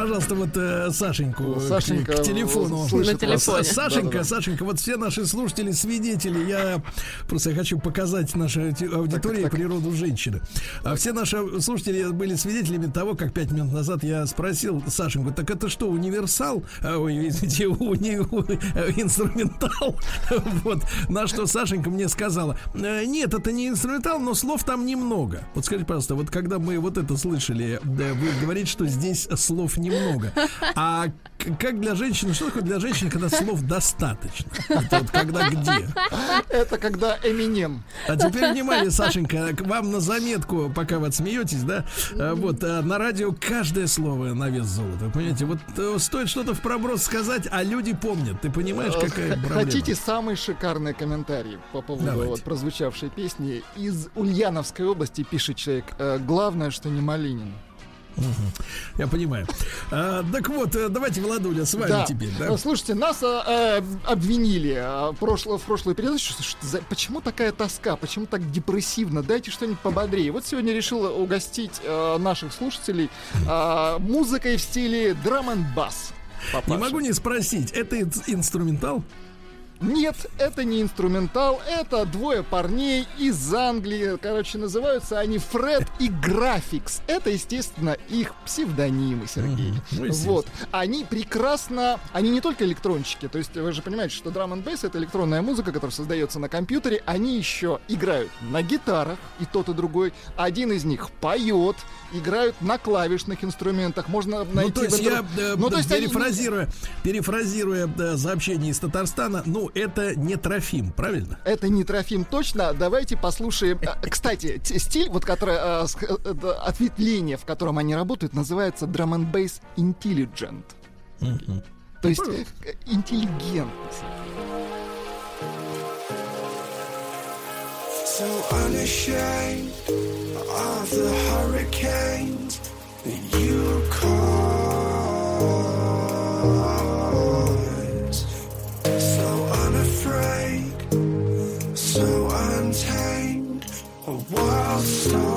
пожалуйста, вот э, Сашеньку к- Сашенька к, телефону. слышит На телефоне. Сашенька, Да-да-да. Сашенька, вот все наши слушатели, свидетели, я просто хочу показать нашей аудитории природу женщины. А все наши слушатели были свидетелями того, как пять минут назад я спросил Сашеньку, так это что, универсал? А, Ой, извините, уни- у- инструментал. Вот. На что Сашенька мне сказала, «Э, нет, это не инструментал, но слов там немного. Вот скажите, пожалуйста, вот когда мы вот это слышали, да, вы говорите, что здесь слов немного. А как для женщины, что такое для женщины, когда слов достаточно? Это вот когда где? Это когда Эминем. А теперь внимание, Сашенька, к вам на заметку, пока вы отсмеетесь, да? А, Вот а, на радио каждое слово на вес золота. Вы понимаете, вот э, стоит что-то в проброс сказать, а люди помнят. Ты понимаешь, какая Х- проблема? Хотите самый шикарный комментарий по поводу вот прозвучавшей песни? Из Ульяновской области пишет человек. «Э, Главное, что не Малинин. Я понимаю. А, так вот, э, давайте, Владуля, с вами теперь, да? Э, Слушайте, нас э, э, обвинили прошло, в прошлой передаче, что, за- почему такая тоска, почему так депрессивно, дайте что-нибудь пободрее. Вот сегодня решил угостить э, наших слушателей э, музыкой в стиле драм н бас. Не могу не спросить, это ин- инструментал? Нет, это не инструментал, это двое парней из Англии. Короче, называются они Фред и Графикс. Это, естественно, их псевдонимы, Сергей. Ну, вот. Они прекрасно... Они не только электронщики, то есть вы же понимаете, что драм н это электронная музыка, которая создается на компьютере. Они еще играют на гитарах, и тот, и другой. Один из них поет, играют на клавишных инструментах. Можно найти... Ну, то есть я, э, Ну, то есть они- перефразируя, перефразируя да, сообщение из Татарстана, ну, это не Трофим, правильно? Это не Трофим точно. Давайте послушаем. Э, Кстати, стиль, вот который э, с- э, ответвление, в котором они работают, называется Drum and Bass Intelligent. То есть э, интеллигентность. So unashamed of the hurricanes that you cause. stop.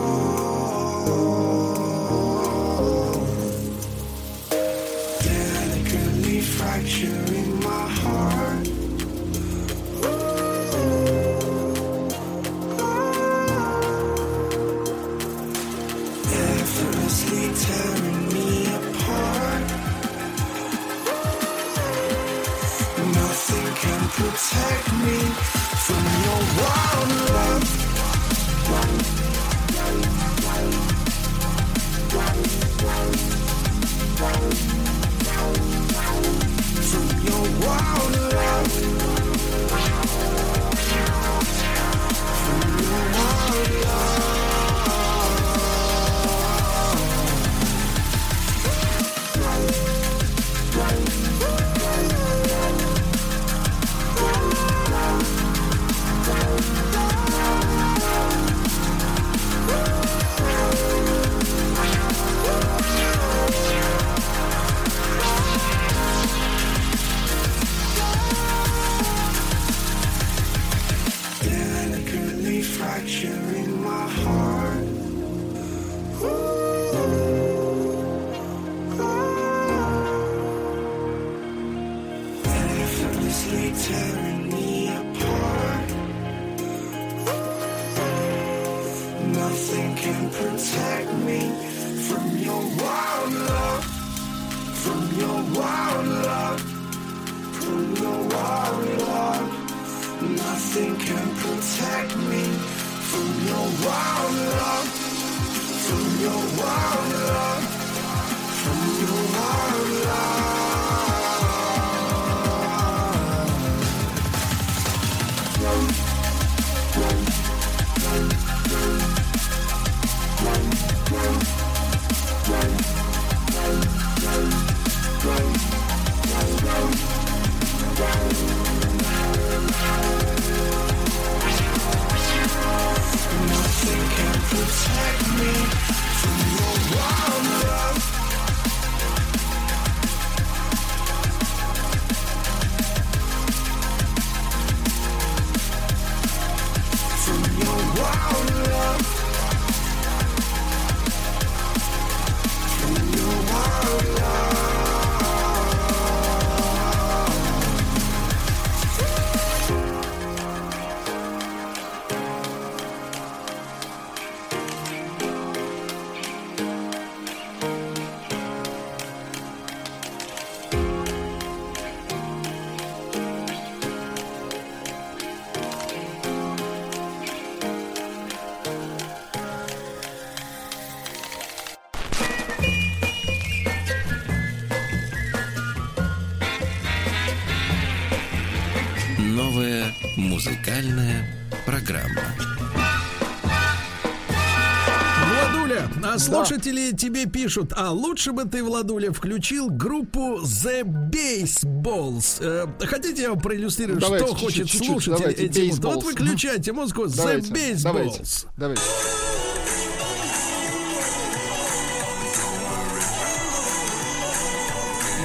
Слушатели тебе пишут, а лучше бы ты, Владуля, включил группу The Baseballs. Э, хотите, я вам проиллюстрирую, Давайте, что хочет чуть-чуть, слушатель давайте, этим? Вот выключайте музыку The Давайте, Baseballs. давайте, давайте.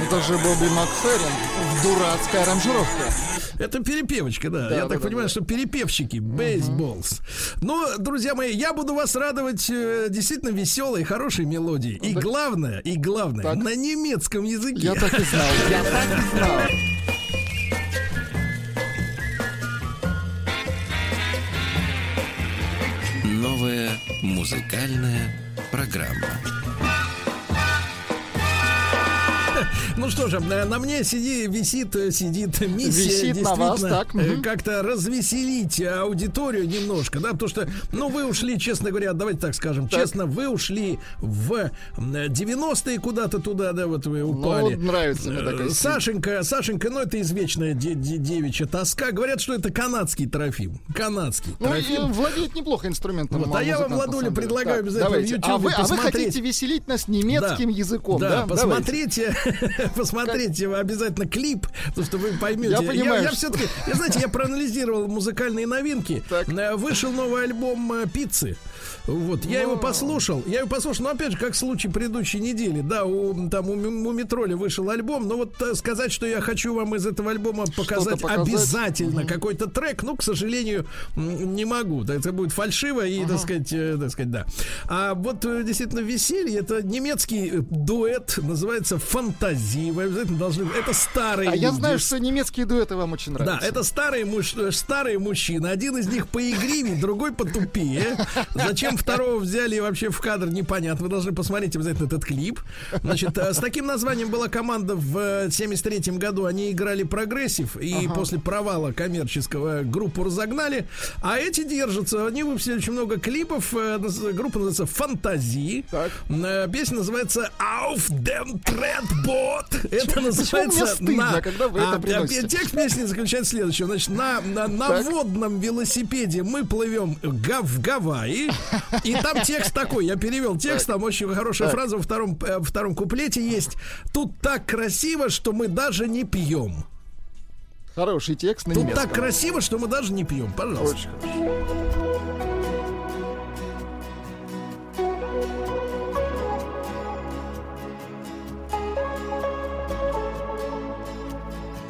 Это же Бобби Макферрин в дурацкой аранжировке. Это перепевочка, да. Да, я да, так да, понимаю, да. что перепевщики, бейсболс. Ну, друзья мои, я буду вас радовать э, действительно веселой, хорошей мелодией. И главное, и главное, Так. на немецком языке. Я так и знал, я так и знал. Ну э, на мне сиди, висит, э, сидит миссия Висит на вас, так, э, как-то развеселить аудиторию немножко, да, потому что, ну, вы ушли, честно говоря, давайте так скажем, Так. честно, вы ушли в э, 90-е куда-то туда, да, вот вы упали. Ну, нравится мне Э, такая стиль. Сашенька, Сашенька, ну это извечная де- де- девичья тоска. Говорят, что это канадский трофим. Канадский Ну, трофим. владеет неплохо инструментом. Вот, а я вам, Владуля, предлагаю Так, обязательно в давайте. YouTube а вы, а вы посмотреть. хотите веселить нас немецким Да. языком, да, да? Давайте. посмотрите, посмотрите вы обязательно клип, потому что вы поймете. Я понимаю, я, что- все-таки, я, знаете, я проанализировал музыкальные новинки. Так. Э, Вышел новый альбом э, Пиццы. Вот, я его послушал. Я его послушал, но опять же, как случай предыдущей недели, да, у, там у, у Метроли вышел альбом, но вот э, сказать, что я хочу вам из этого альбома показать, показать. обязательно какой-то трек, ну, к сожалению, не могу. Это будет фальшиво и, так сказать, э, так сказать, да. А вот действительно веселье, это немецкий дуэт, называется «Фантазии». Вы обязательно должны... Это старые А я знаю, что немецкие дуэты вам очень Да, нравятся. это старые, муж, э, старые мужчины. Один из них поигривее, другой потупее. Зачем второго взяли вообще в кадр, непонятно. Вы должны посмотреть обязательно этот клип. Значит, э, с таким названием была команда в 73 году. Они играли прогрессив, и после провала коммерческого группу разогнали. А эти держатся. Они выпустили очень много клипов. Э, Группа называется «Фантазии». Так. Э, Песня называется «Auf dem Tretboot». Это называется... стыдно, на- когда вы это а, приносите? Текст песни заключается в следующем. Значит, на, на, на водном велосипеде мы плывем в Гавайи. И там текст такой. Я перевел текст, там очень хорошая фраза во втором, э, втором куплете есть. Тут так красиво, что мы даже не пьем. Хороший текст на Тут немецком. так красиво, что мы даже не пьем. Пожалуйста. Очень хорошо.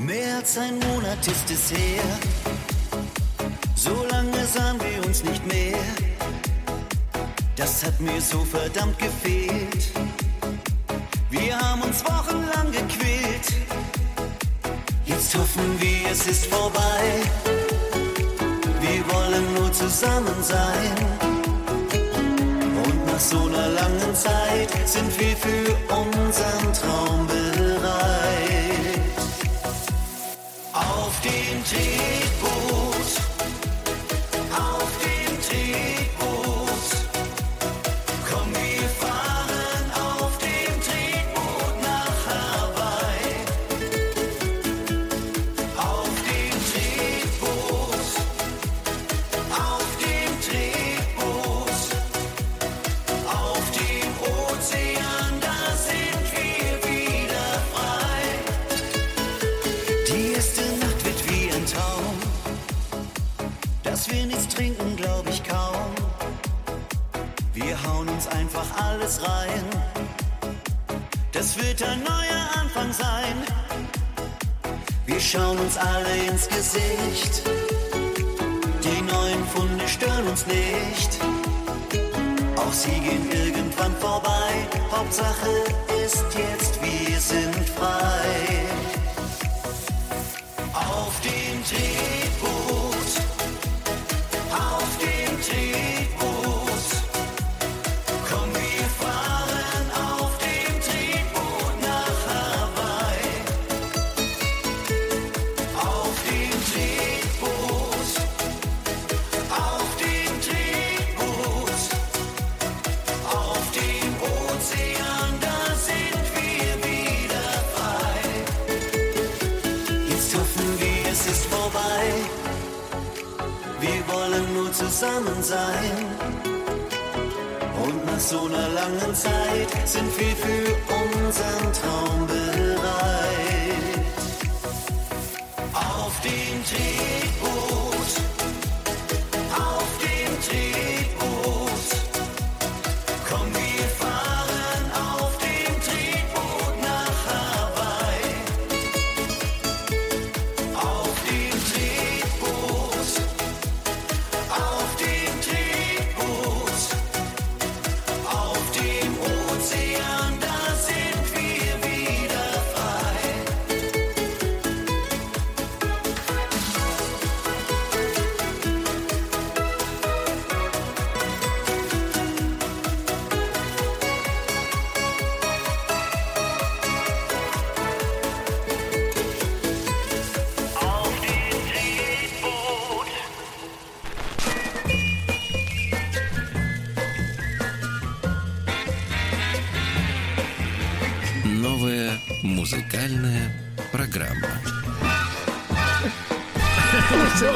Mehr als ein Monat ist es her, so lange sahen wir uns nicht mehr. Das hat mir so verdammt gefehlt. Wir haben uns wochenlang gequält. Jetzt hoffen wir, es ist vorbei. Wir wollen nur zusammen sein. Und nach so einer langen Zeit sind wir für unseren Traum din Trikot alles rein. Das wird ein neuer Anfang sein. Wir schauen uns alle ins Gesicht. Die neuen Funde stören uns nicht. Auch sie gehen irgendwann vorbei. Hauptsache ist jetzt, wir sind frei. Auf dem Tretboot, zusammen. Und nach so einer langen Zeit sind wir für unseren Traum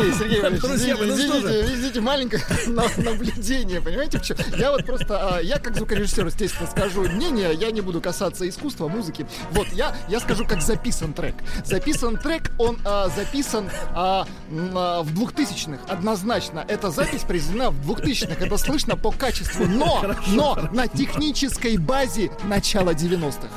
Сергей, Сергей Валерьевич, Друзья мои, ну извините, извините, маленькое на- наблюдение, понимаете, в чём? Я вот просто, а, я как звукорежиссер, естественно, скажу мнение, я не буду касаться искусства, музыки. Вот, я, я скажу, как записан трек. Записан трек, он а, записан а, а, в 2000-х, однозначно. Эта запись произведена в 2000-х, это слышно по качеству, но, но на технической базе начала 90-х.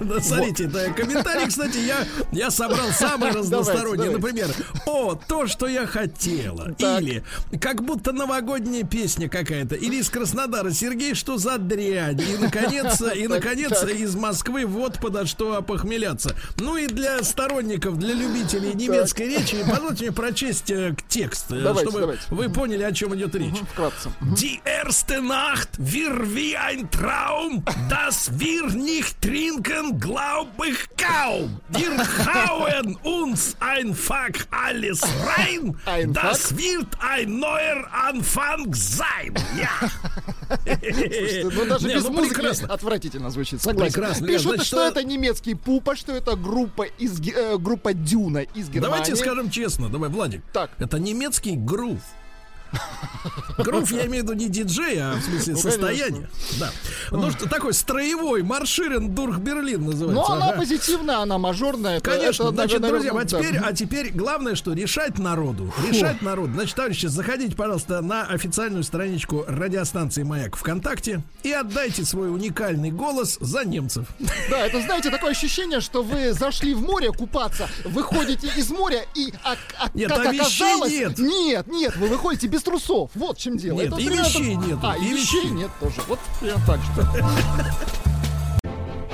Да, смотрите, да, комментарий, кстати, я, я собрал самый разносторонний. давайте. Например, о, то, что я хотела. Так. Или как будто новогодняя песня какая-то. Или из Краснодара. Сергей, что за дрянь? И, наконец, и, наконец, из Москвы вот подо что опохмеляться. Ну и для сторонников, для любителей немецкой речи, позвольте мне прочесть э, текст, э, чтобы вы поняли, о чем идет речь. Die erste Nacht wir wie ein Traum, dass wir nicht trinken, glaub ich kaum. Wir hauen uns einfach alles rein, Einfach? das wird ein neuer Anfang sein. Ja. Слушайте, ну даже Не, без ну, музыки прекрасно. отвратительно звучит. Согласен. Прекрасно. Пишут, Значит, что э, это немецкий пупа, что это группа из э, группа Дюна из Германии. Давайте скажем честно, давай, Владик. Так. Это немецкий грув. Грув я имею в виду не диджей, а в смысле Ну, состояние. Да. Ну что, такой строевой марширен Дурх Берлин называется. Но она Ага. позитивная, она мажорная. Конечно, это, значит, наверное, друзья, а да. теперь, а теперь главное, что решать народу. Решать народу. Значит, товарищи, заходите, пожалуйста, на официальную страничку радиостанции Маяк ВКонтакте и отдайте свой уникальный голос за немцев. Да, это, знаете, такое ощущение, что вы зашли в море купаться, выходите из моря и, а- а Нет, как а оказалось... нет. Нет, нет, вы выходите без трусов. Вот в чем дело. Нет, Это и примерно вещей нету, А, и и вещей вещей. нет тоже. Вот прям так что.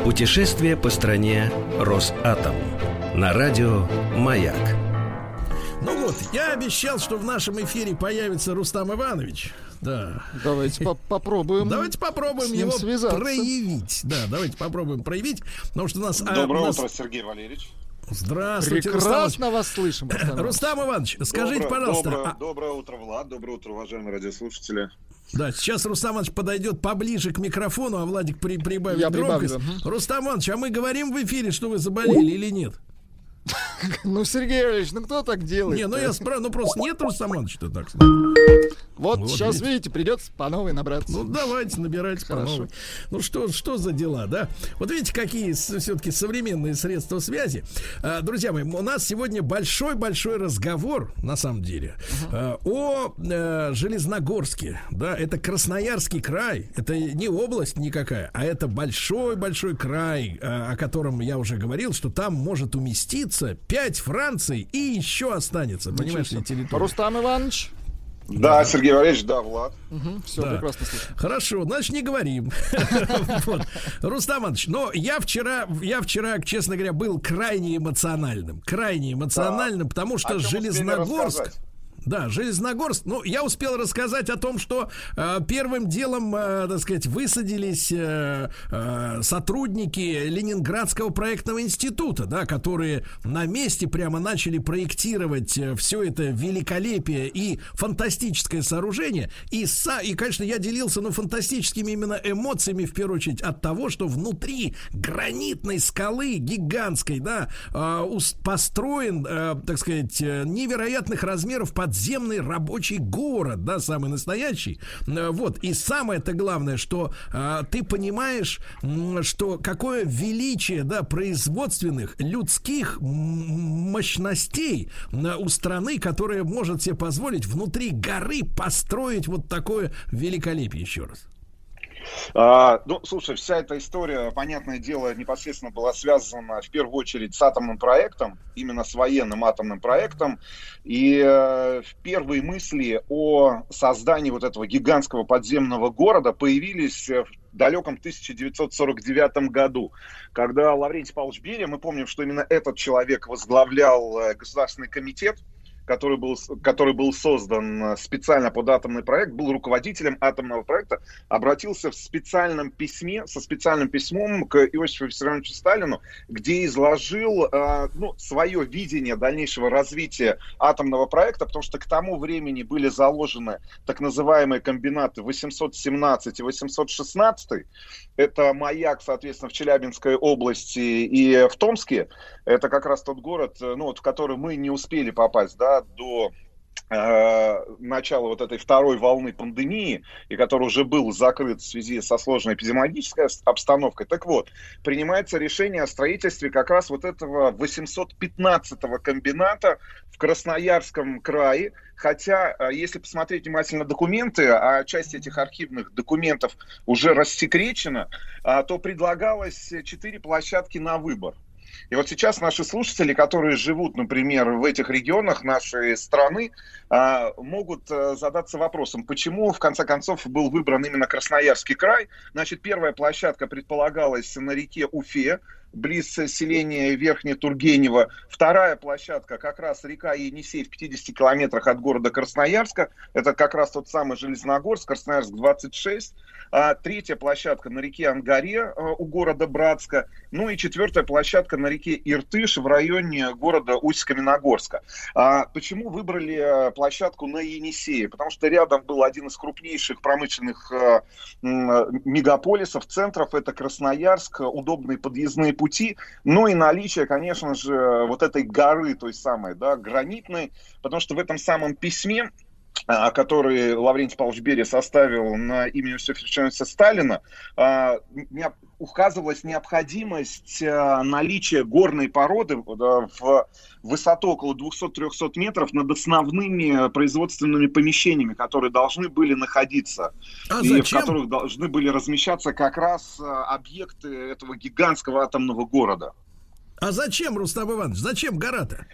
Путешествие по стране Росатом. На радио «Маяк». Ну вот, я обещал, что в нашем эфире появится Рустам Иванович. Да. Давайте по- попробуем. Давайте попробуем с ним его связаться. проявить. Да, давайте попробуем проявить. Потому что у нас... а, Доброе у нас- утро, Сергей Валерьевич. Здравствуйте, Рустам. Прекрасно вас слышим. Рустам Иванович. Рустам Иванович, скажите, Доброе- пожалуйста, Доброе, а- доброе утро, Влад. Доброе утро, уважаемые радиослушатели. Да, сейчас Рустам Иванович подойдет поближе к микрофону, а Владик при, прибавит Я прибавлю, громкость. да. Рустам Иванович, а мы говорим в эфире, что вы заболели или нет? Ну, Сергей Иванович, ну кто так делает? Не, ну я спрашиваю, ну просто нет Рустам Ивановича так. Вот, Вот сейчас, видите. придется по новой набраться. Ну давайте, набирайте по новой. Ну что, что за дела, да? Вот видите, какие все-таки современные средства связи. А, друзья мои, у нас сегодня большой-большой разговор, на самом деле, а, о э, Железногорске. Да, это Красноярский край. Это не область никакая, а это большой-большой край, а, о котором я уже говорил, что там может уместиться 5 Франций и еще останется. Понимаешь ли, территория. Рустам Иванович. Да, Сергей Валерьевич, да, Влад. Все, Да. прекрасно слышно. Хорошо, значит, не говорим. Рустам Иванович, но я вчера, я вчера, честно говоря, был крайне эмоциональным. Крайне эмоциональным, потому О что Железногорск... Да, Железногорск. Ну, я успел рассказать о том, что э, первым делом, э, так сказать, высадились э, э, сотрудники Ленинградского проектного института, да, которые на месте прямо начали проектировать все это великолепие и фантастическое сооружение. И, са, и, конечно, я делился, ну, фантастическими именно эмоциями, в первую очередь, от того, что внутри гранитной скалы гигантской, да, э, построен, э, так сказать, э, невероятных размеров подземный подземный рабочий город, да, самый настоящий. Э, Вот, и самое-то главное, что а, ты понимаешь, что какое величие, да, производственных, людских мощностей э, у страны, которая может себе позволить внутри горы построить вот такое великолепие еще раз. А, ну, слушай, вся эта история, понятное дело, непосредственно была связана в первую очередь с атомным проектом, именно с военным атомным проектом. И э, первые мысли о создании вот этого гигантского подземного города появились э, в далеком 1949 году, когда Лаврентий Павлович Берия, мы помним, что именно этот человек возглавлял э, Государственный комитет который был, который был создан э, специально под атомный проект, был руководителем атомного проекта, обратился в специальном письме, со специальным письмом к Иосифу Виссарионовичу Сталину, где изложил э, ну, свое видение дальнейшего развития атомного проекта, потому что к тому времени были заложены так называемые комбинаты 817 и 816. Это маяк, соответственно, в Челябинской области и в Томске. Это как раз тот город, э, ну, вот, в который мы не успели попасть, да, до начала вот этой второй волны пандемии, и который уже был закрыт в связи со сложной эпидемиологической обстановкой. Так вот, принимается решение о строительстве как раз вот этого 815-го комбината в Красноярском крае, Хотя, э, если посмотреть внимательно документы, а часть этих архивных документов уже рассекречена, а, то предлагалось четыре площадки на выбор. И вот сейчас наши слушатели, которые живут, например, в этих регионах нашей страны, а, могут э, задаться вопросом, почему, в конце концов, был выбран именно Красноярский край. Значит, первая площадка предполагалась на реке Уфе, близ селения Верхне Тургенева. Вторая площадка как раз река Енисей в 50 километрах от города Красноярска. Это как раз тот самый Железногорск, Красноярск 26. А третья площадка на реке Ангаре э, у города Братска. Ну и четвертая площадка на реке Иртыш в районе города Усть-Каменогорска. А почему выбрали э, площадку на Енисее? Потому что рядом был один из крупнейших промышленных э, мегаполисов, центров. Это Красноярск, удобные подъездные пути. Ну и наличие, конечно же, вот этой горы, той самой, да, гранитной. Потому что в этом самом письме а, который Лаврентий Павлович Берия составил на имя Иосифа Виссарионовича Сталина, а, указывалась необходимость а, наличия горной породы в высоту около 200-300 метров над основными производственными помещениями, которые должны были находиться, а и зачем? в которых должны были размещаться как раз объекты этого гигантского атомного города. А зачем, Рустам Иванович, зачем гора-то?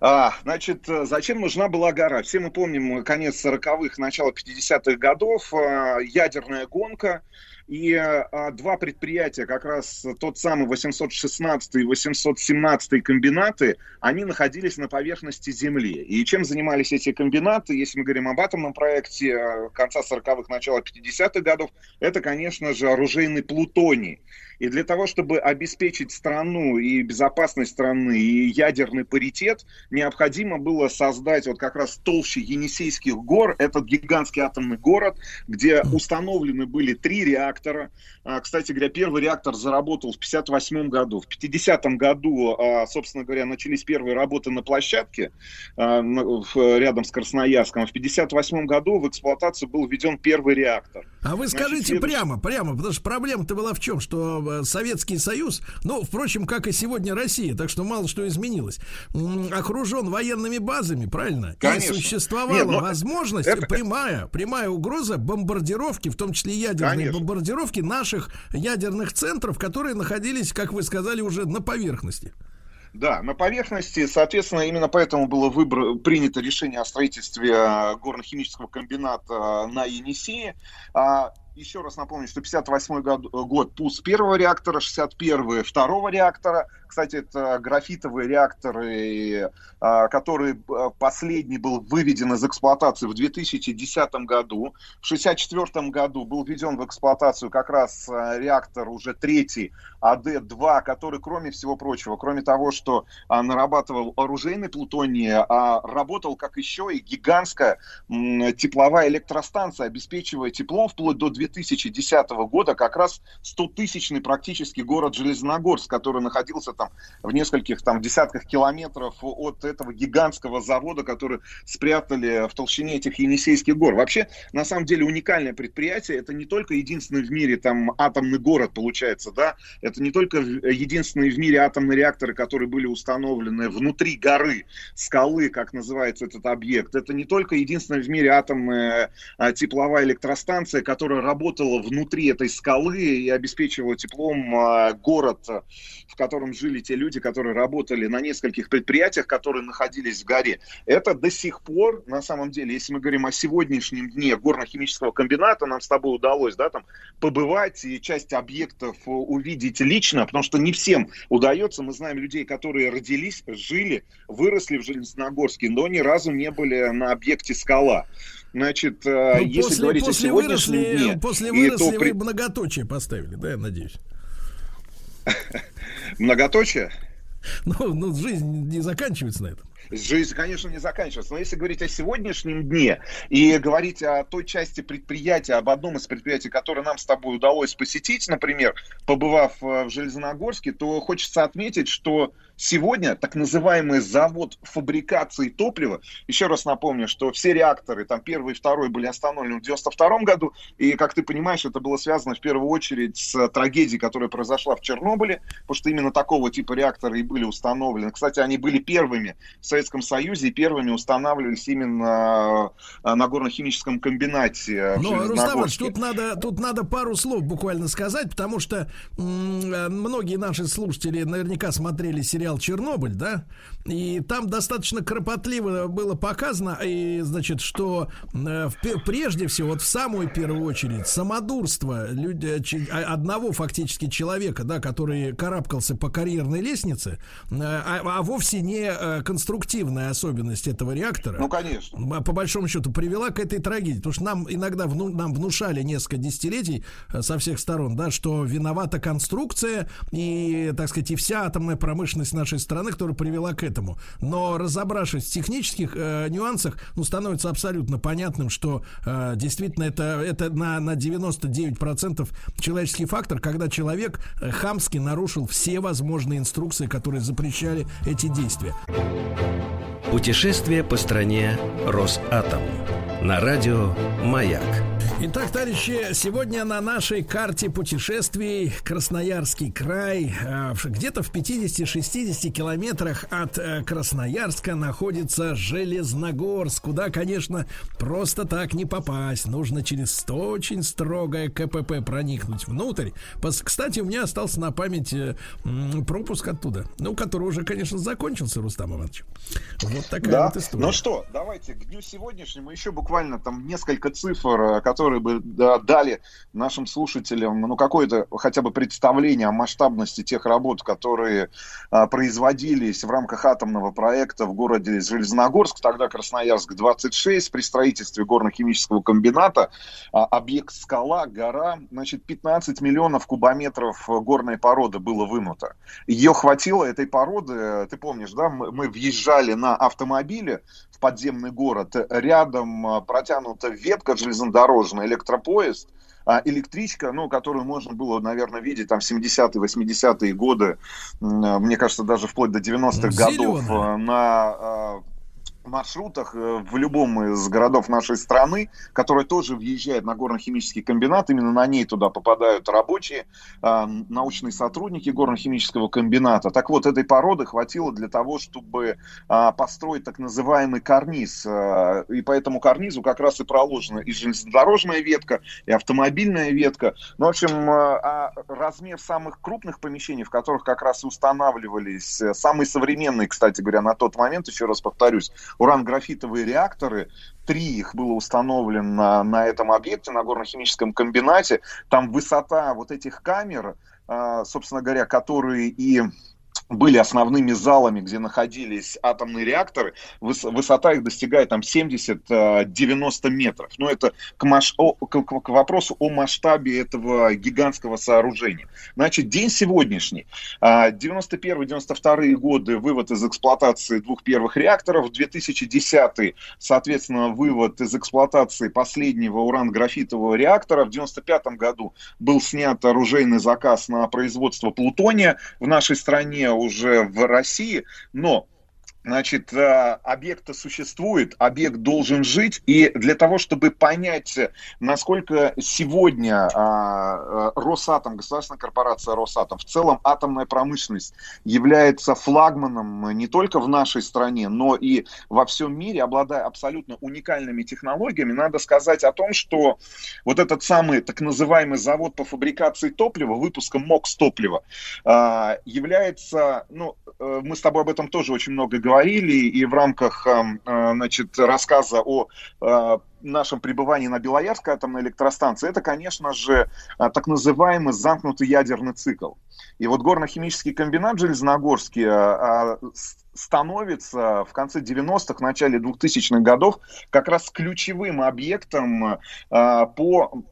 А, значит, зачем нужна была гора? Все мы помним конец 40-х, начало 50-х годов, ядерная гонка, и а, два предприятия, как раз тот самый 816 и 817 комбинаты, они находились на поверхности Земли. И чем занимались эти комбинаты, если мы говорим об атомном проекте конца 40-х, начала 50-х годов, это, конечно же, оружейный плутоний. И для того, чтобы обеспечить страну и безопасность страны, и ядерный паритет, необходимо было создать вот как раз толще Енисейских гор, этот гигантский атомный город, где установлены были три реактора. А, Кстати говоря, первый реактор заработал в 58 году. В 50 году, а, собственно говоря, начались первые работы на площадке а, рядом с Красноярском. В 58 году в эксплуатацию был введен первый реактор. А вы скажите Значит, прямо, прямо, потому что проблема-то была в чем, что э, Советский Союз, ну, впрочем, как и сегодня Россия, так что мало что изменилось, окружен военными базами, правильно? Конечно. И существовала Нет, но возможность, это- прямая, прямая угроза бомбардировки, в том числе ядерной Конечно. бомбардировки наших ядерных центров, которые находились, как вы сказали, уже на поверхности. Да, на поверхности, соответственно, именно поэтому было выбор, принято решение о строительстве а, горно-химического комбината на Енисее. Еще раз напомню, что 58 год, год пуск первого реактора, 61 второго реактора. Кстати, это графитовые реакторы, а, который а, последний был выведен из эксплуатации в 2010 году. В 64 году был введен в эксплуатацию как раз реактор уже третий АД-2, который, кроме всего прочего, кроме того, что а, нарабатывал оружейный плутоний, а, работал как еще и гигантская м, тепловая электростанция, обеспечивая теплом вплоть до 2010 года как раз 100-тысячный практически город Железногорск, который находился там в нескольких там десятках километров от этого гигантского завода, который спрятали в толщине этих Енисейских гор. Вообще, на самом деле, уникальное предприятие. Это не только единственный в мире там атомный город, получается, да, это не только единственные в мире атомные реакторы, которые были установлены внутри горы, скалы, как называется этот объект. Это не только единственная в мире атомная а, тепловая электростанция, которая работала внутри этой скалы и обеспечивала теплом а, город, в котором жили те люди, которые работали на нескольких предприятиях, которые находились в горе. Это до сих пор, на самом деле, если мы говорим о сегодняшнем дне горно-химического комбината, нам с тобой удалось, да, там, побывать и часть объектов увидеть лично, потому что не всем удается. Мы знаем людей, которые родились, жили, выросли в Железногорске, но ни разу не были на объекте «Скала». Значит, э, ну, если после, говорить после о сегодняшнем выросли, дне... После выросли, то... вы многоточие поставили, да, я надеюсь? Многоточие? Ну, ну, жизнь не заканчивается на этом. Жизнь, конечно, не заканчивается. Но если говорить о сегодняшнем дне и говорить о той части предприятия, об одном из предприятий, которое нам с тобой удалось посетить, например, побывав э, в Железногорске, то хочется отметить, что Сегодня так называемый завод фабрикации топлива, еще раз напомню, что все реакторы, там первый и второй были остановлены в 92 году, и, как ты понимаешь, это было связано в первую очередь с трагедией, которая произошла в Чернобыле, потому что именно такого типа реакторы и были установлены. Кстати, они были первыми в Советском Союзе, и первыми устанавливались именно э, на горно-химическом комбинате. Но, Рустам, тут надо, тут надо пару слов буквально сказать, потому что э, многие наши слушатели наверняка смотрели сериал сериал Чернобыль, да, и там достаточно кропотливо было показано, и, значит, что э, прежде всего, вот в самую первую очередь, самодурство люди, а, одного фактически человека, да, который карабкался по карьерной лестнице, э, а, а вовсе не э, конструктивная особенность этого реактора. Ну, конечно. По большому счету привела к этой трагедии, потому что нам иногда вну, нам внушали несколько десятилетий э, со всех сторон, да, что виновата конструкция и, так сказать, и вся атомная промышленность нашей страны, которая привела к этому. Но разобравшись в технических э, нюансах, ну, становится абсолютно понятным, что э, действительно это, это на, на 99% человеческий фактор, когда человек э, хамски нарушил все возможные инструкции, которые запрещали эти действия. Путешествие по стране Росатом. На радио «Маяк». Итак, товарищи, сегодня на нашей карте путешествий Красноярский край, э, где-то в 50-60 километрах от э, Красноярска находится Железногорск, куда, конечно, просто так не попасть. Нужно через очень строгое КПП проникнуть внутрь. Кстати, у меня остался на память э, пропуск оттуда, ну, который уже, конечно, закончился, Рустам Иванович. Вот такая да. вот история. Ну что, давайте к дню сегодняшнему еще буквально там несколько цифр, которые которые бы да, дали нашим слушателям ну, какое-то хотя бы представление о масштабности тех работ, которые а, производились в рамках атомного проекта в городе Железногорск, тогда Красноярск-26, при строительстве горно-химического комбината, а, объект «Скала», гора, значит, 15 миллионов кубометров горной породы было вынуто. Ее хватило, этой породы, ты помнишь, да, мы, мы въезжали на автомобиле в подземный город, рядом а, протянута ветка железнодорожная, электропоезд, электричка, ну, которую можно было, наверное, видеть там 70-е, 80-е годы, мне кажется, даже вплоть до 90-х годов э, на э, маршрутах э, в любом из городов нашей страны, которая тоже въезжает на горно-химический комбинат. Именно на ней туда попадают рабочие, э, научные сотрудники горно-химического комбината. Так вот, этой породы хватило для того, чтобы э, построить так называемый карниз. И по этому карнизу как раз и проложена и железнодорожная ветка, и автомобильная ветка. Ну, в общем, а размер самых крупных помещений, в которых как раз и устанавливались самые современные, кстати говоря, на тот момент, еще раз повторюсь, уран-графитовые реакторы. Три их было установлено на этом объекте, на горно-химическом комбинате. Там высота вот этих камер, а, собственно говоря, которые и были основными залами, где находились атомные реакторы, выс- высота их достигает там 70-90 метров. Но это к, маш- о- к, к- вопросу о масштабе этого гигантского сооружения. Значит, день сегодняшний. А, 91-92 годы вывод из эксплуатации двух первых реакторов, 2010 соответственно, вывод из эксплуатации последнего уран-графитового реактора. В 95 году был снят оружейный заказ на производство плутония в нашей стране уже в России, но Значит, э, объект существует, объект должен жить, и для того, чтобы понять, насколько сегодня а, э, Росатом, государственная корпорация Росатом, в целом атомная промышленность является флагманом не только в нашей стране, но и во всем мире, обладая абсолютно уникальными технологиями, надо сказать о том, что вот этот самый так называемый завод по фабрикации топлива, выпуска МОКС топлива, является, ну, э, мы с тобой об этом тоже очень много говорили, и в рамках, эм, э, значит, рассказа о э, нашем пребывании на Белоярской атомной электростанции, это, конечно же, э, так называемый замкнутый ядерный цикл. И вот горно-химический комбинат Железногорский с- становится в конце 90-х, начале 2000-х годов как раз ключевым объектом по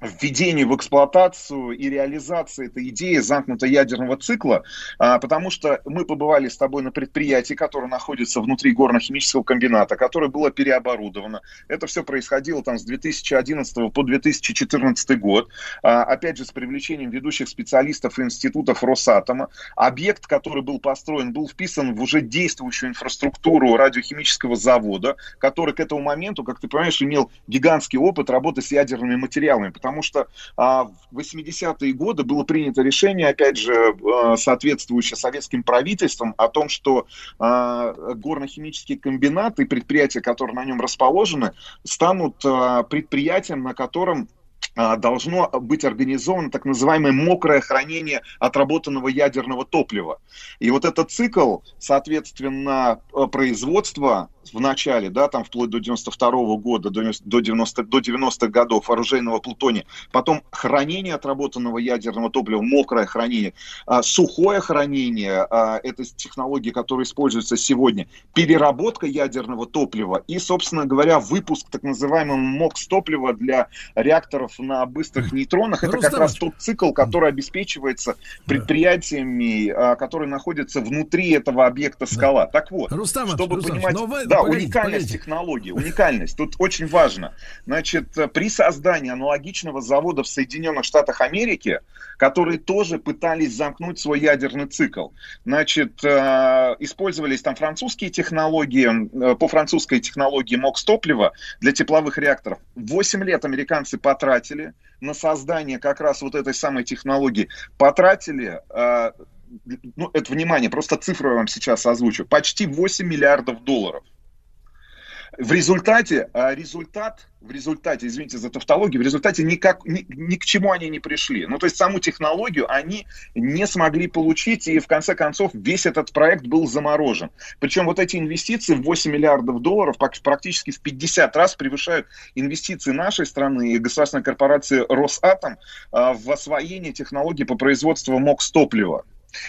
введению в эксплуатацию и реализации этой идеи замкнутого ядерного цикла, а, потому что мы побывали с тобой на предприятии, которое находится внутри горно-химического комбината, которое было переоборудовано. Это все происходило там с 2011 по 2014 год, А, опять же с привлечением ведущих специалистов и институтов Росатома. Объект, который был построен, был вписан в уже действующую инфраструктуру радиохимического завода, который к этому моменту, как ты понимаешь, имел гигантский опыт работы с ядерными материалами, потому что а, в 80-е годы было принято решение, опять же, а, соответствующее советским правительством, о том, что а, горно-химический комбинат и предприятия, которые на нем расположены, станут а, предприятием, на котором а, должно быть организовано так называемое мокрое хранение отработанного ядерного топлива. И вот этот цикл, соответственно, э, в начале, да, там вплоть до 92 года, до 90, до 90-х годов оружейного плутония, потом хранение отработанного ядерного топлива, мокрое хранение, а, сухое хранение, а, это технологии, которые используются сегодня, переработка ядерного топлива и, собственно говоря, выпуск так называемого МОКС топлива для реакторов на быстрых нейтронах. Это как Рустам раз тот цикл, который обеспечивается предприятиями, а, которые находятся внутри этого объекта скала. Так вот, Рустам Иванович, чтобы Рустам понимать, но вы- да, погодите, уникальность погодите. технологии, уникальность. Тут очень важно. Значит, э, при создании аналогичного завода в Соединенных Штатах Америки, которые тоже пытались замкнуть свой ядерный цикл, значит, э, использовались там французские технологии, э, по французской технологии МОКС топлива для тепловых реакторов. Восемь лет американцы потратили на создание как раз вот этой самой технологии. Потратили ну, это внимание, просто цифру я вам сейчас озвучу. Почти 8 миллиардов долларов. В результате, а, результат, в результате, извините за тавтологию, в результате никак, ни, ни к чему они не пришли. Ну, то есть саму технологию они не смогли получить, и в конце концов весь этот проект был заморожен. Причем вот эти инвестиции в 8 миллиардов долларов практически в 50 раз превышают инвестиции нашей страны и государственной корпорации Росатом а, в освоение технологий по производству МОКС топлива.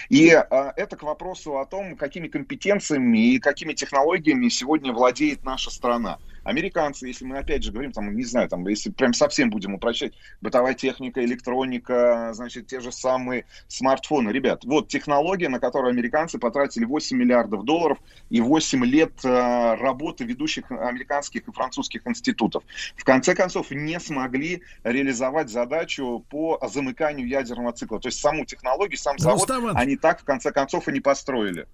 И а, это к вопросу о том, какими компетенциями и какими технологиями сегодня владеет наша страна. Американцы, если мы опять же говорим, там, не знаю, там, если прям совсем будем упрощать, бытовая техника, электроника, значит, те же самые смартфоны. Ребят, вот технология, на которую американцы потратили 8 миллиардов долларов и 8 лет э, работы ведущих американских и французских институтов. В конце концов, не смогли реализовать задачу по замыканию ядерного цикла. То есть саму технологию, сам завод, Рустам Иванович. они так, в конце концов, и не построили.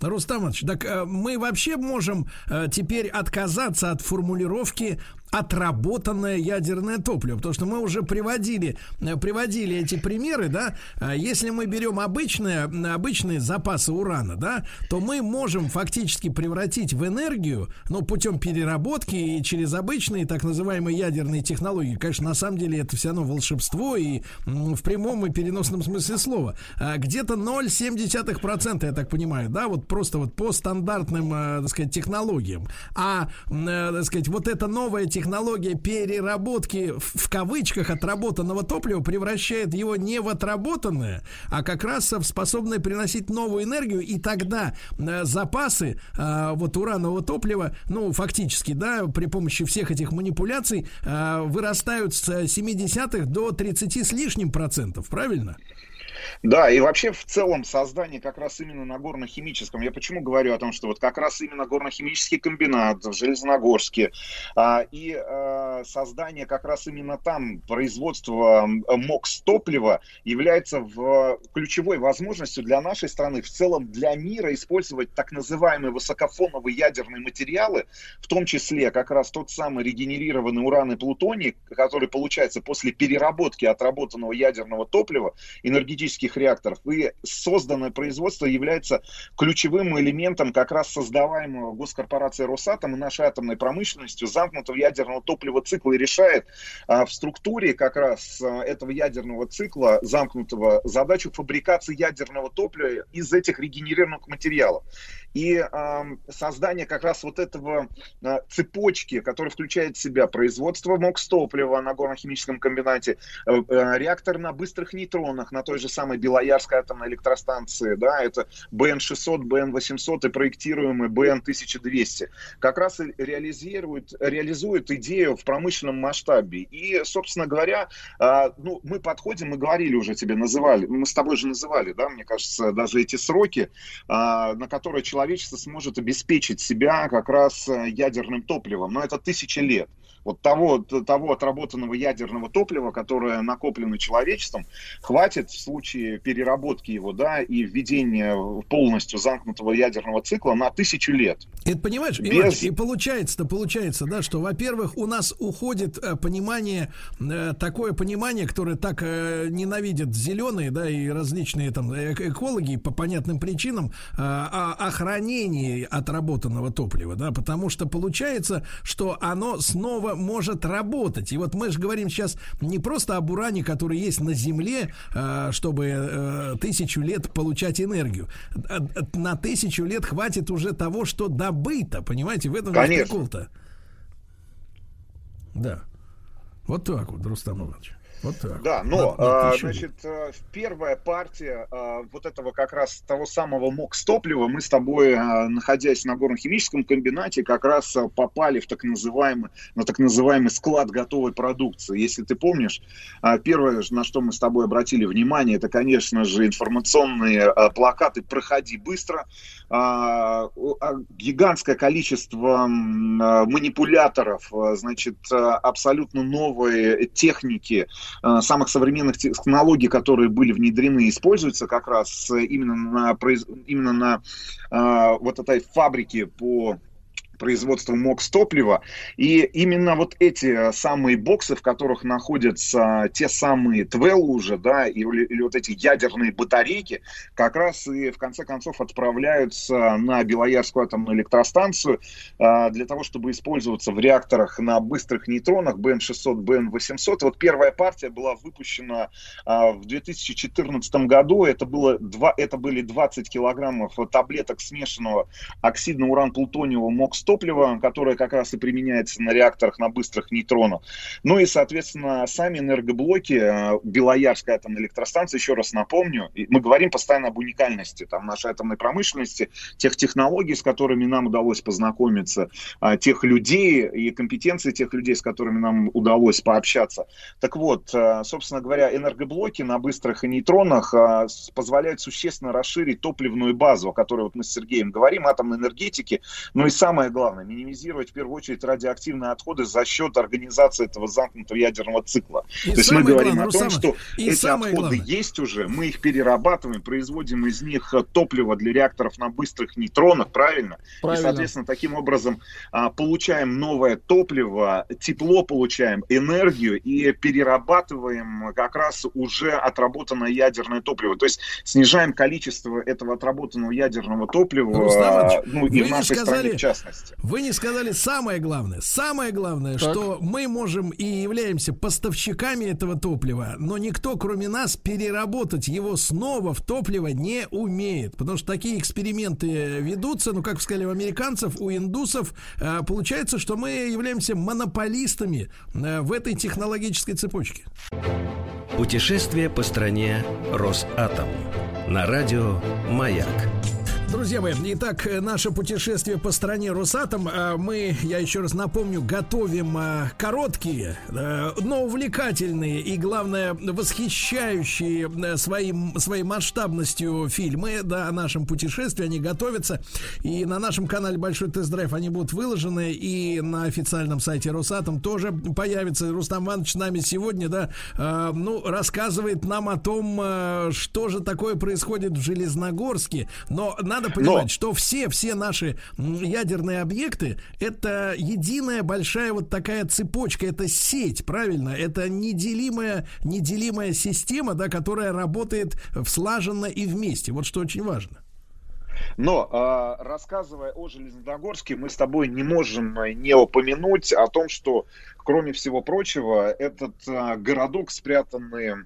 Рустам Иванович, так э, мы вообще можем э, теперь отказаться от формулировки отработанное ядерное топливо, потому что мы уже приводили, э, приводили эти примеры, да, А если мы берем обычные, обычные запасы урана, да, то мы можем фактически превратить в энергию, ну, путем переработки и через обычные так называемые ядерные технологии. Конечно, на самом деле это все равно волшебство и в прямом и переносном смысле слова. А где-то 0,7%, я так понимаю, да, вот просто вот по стандартным, э, так сказать, технологиям. А, э, так сказать, вот эта новая технология технология переработки в, кавычках отработанного топлива превращает его не в отработанное, а как раз в способное приносить новую энергию, и тогда э, запасы э, вот уранового топлива, ну, фактически, да, при помощи всех этих манипуляций э, вырастают с 70-х до 30 с лишним процентов, правильно? Да, и вообще в целом создание как раз именно на горно-химическом, я почему говорю о том, что вот как раз именно горно-химический комбинат в Железногорске а, и а, создание как раз именно там производства МОКС топлива является в ключевой возможностью для нашей страны, в целом для мира использовать так называемые высокофоновые ядерные материалы, в том числе как раз тот самый регенерированный уран и плутоний, который получается после переработки отработанного ядерного топлива, энергетически энергетических реакторов. И созданное производство является ключевым элементом как раз создаваемого госкорпорацией Росатом и нашей атомной промышленностью замкнутого ядерного топлива цикла и решает а, в структуре как раз а, этого ядерного цикла замкнутого задачу фабрикации ядерного топлива из этих регенерированных материалов. И э, создание как раз вот этого э, цепочки, которая включает в себя производство МОКС-топлива на горно-химическом комбинате, э, э, реактор на быстрых нейтронах на той же самой Белоярской атомной электростанции, да, это БН-600, БН-800 и проектируемый БН-1200, как раз реализирует, реализует идею в промышленном масштабе. И, собственно говоря, э, ну, мы подходим, мы говорили уже тебе, называли, мы с тобой же называли, да, мне кажется, даже эти сроки, э, на которые человек человечество сможет обеспечить себя как раз э, ядерным топливом. Но это тысячи лет вот того, того отработанного ядерного топлива, которое накоплено человечеством, хватит в случае переработки его, да, и введения полностью замкнутого ядерного цикла на тысячу лет. Это понимаешь, Без... И получается-то, получается, да, что, во-первых, у нас уходит э, понимание, э, такое понимание, которое так э, ненавидят зеленые, да, и различные там экологи по понятным причинам, о, о хранении отработанного топлива, да, потому что получается, что оно снова может работать. И вот мы же говорим сейчас не просто об уране, который есть на Земле, э, чтобы э, тысячу лет получать энергию. Э, на тысячу лет хватит уже того, что добыто. Понимаете, в этом прикол-то. Да. Вот так вот, Рустам Иванович. Вот так. Да, но, на, а, значит, э, первая партия а, вот этого как раз того самого МОКС топлива, мы с тобой, а, находясь на горно-химическом комбинате, как раз попали в так называемый, на так называемый склад готовой продукции. Если ты помнишь, первое, на что мы с тобой обратили внимание, это, конечно же, информационные плакаты «Проходи быстро», гигантское количество манипуляторов, значит, абсолютно новые техники, Э, самых современных технологий, которые были внедрены, используются как раз именно на, именно на э, вот этой фабрике по производства МОКС топлива. И именно вот эти самые боксы, в которых находятся те самые ТВЛ уже, да, или, или вот эти ядерные батарейки, как раз и в конце концов отправляются на Белоярскую атомную электростанцию а, для того, чтобы использоваться в реакторах на быстрых нейтронах БН-600, БН-800. Вот первая партия была выпущена а, в 2014 году. Это, было два, это были 20 килограммов таблеток смешанного оксидно-уран-плутониевого МОКС топлива, которое как раз и применяется на реакторах на быстрых нейтронах. Ну и, соответственно, сами энергоблоки э, Белоярской атомной электростанции, еще раз напомню, мы говорим постоянно об уникальности там, нашей атомной промышленности, тех технологий, с которыми нам удалось познакомиться, а, тех людей и компетенции тех людей, с которыми нам удалось пообщаться. Так вот, э, собственно говоря, энергоблоки на быстрых нейтронах э, позволяют существенно расширить топливную базу, о которой вот мы с Сергеем говорим, атомной энергетики. Ну и самое главное, минимизировать в первую очередь радиоактивные отходы за счет организации этого замкнутого ядерного цикла. И То есть мы говорим главное, о том, что эти отходы главное. есть уже, мы их перерабатываем, производим из них топливо для реакторов на быстрых нейтронах, правильно? правильно. И, соответственно, таким образом а, получаем новое топливо, тепло получаем, энергию и перерабатываем как раз уже отработанное ядерное топливо. То есть снижаем количество этого отработанного ядерного топлива, Рустам, ну и в нашей сказали, стране в частности. Безопасности. Вы не сказали самое главное. Самое главное, Так. что мы можем и являемся поставщиками этого топлива, но никто, кроме нас, переработать его снова в топливо не умеет. Потому что такие эксперименты ведутся, ну, как сказали у американцев, у индусов. э, Получается, что мы являемся монополистами э, в этой технологической цепочке. Путешествие по стране Росатом. На радио «Маяк». Друзья мои, итак, наше путешествие по стране Росатом. э, Мы, я еще раз напомню, готовим э, короткие, э, но увлекательные и, главное, восхищающие своим, своей масштабностью фильмы да, о нашем путешествии. Они готовятся. И на нашем канале Большой тест-драйв они будут выложены. И на официальном сайте Росатом тоже появится. Рустам Иванович с нами сегодня, да, ну, рассказывает нам о том, что же такое происходит в Железногорске. Но надо понимать, Но- что все, все наши ядерные объекты это единая большая вот такая цепочка, это сеть, правильно? Это неделимая, неделимая система, да, которая работает слаженно и вместе. Вот что очень важно. Но а, рассказывая о Железногорске, мы с тобой не можем а, не упомянуть о том, что, кроме всего прочего, этот а, городок, спрятанный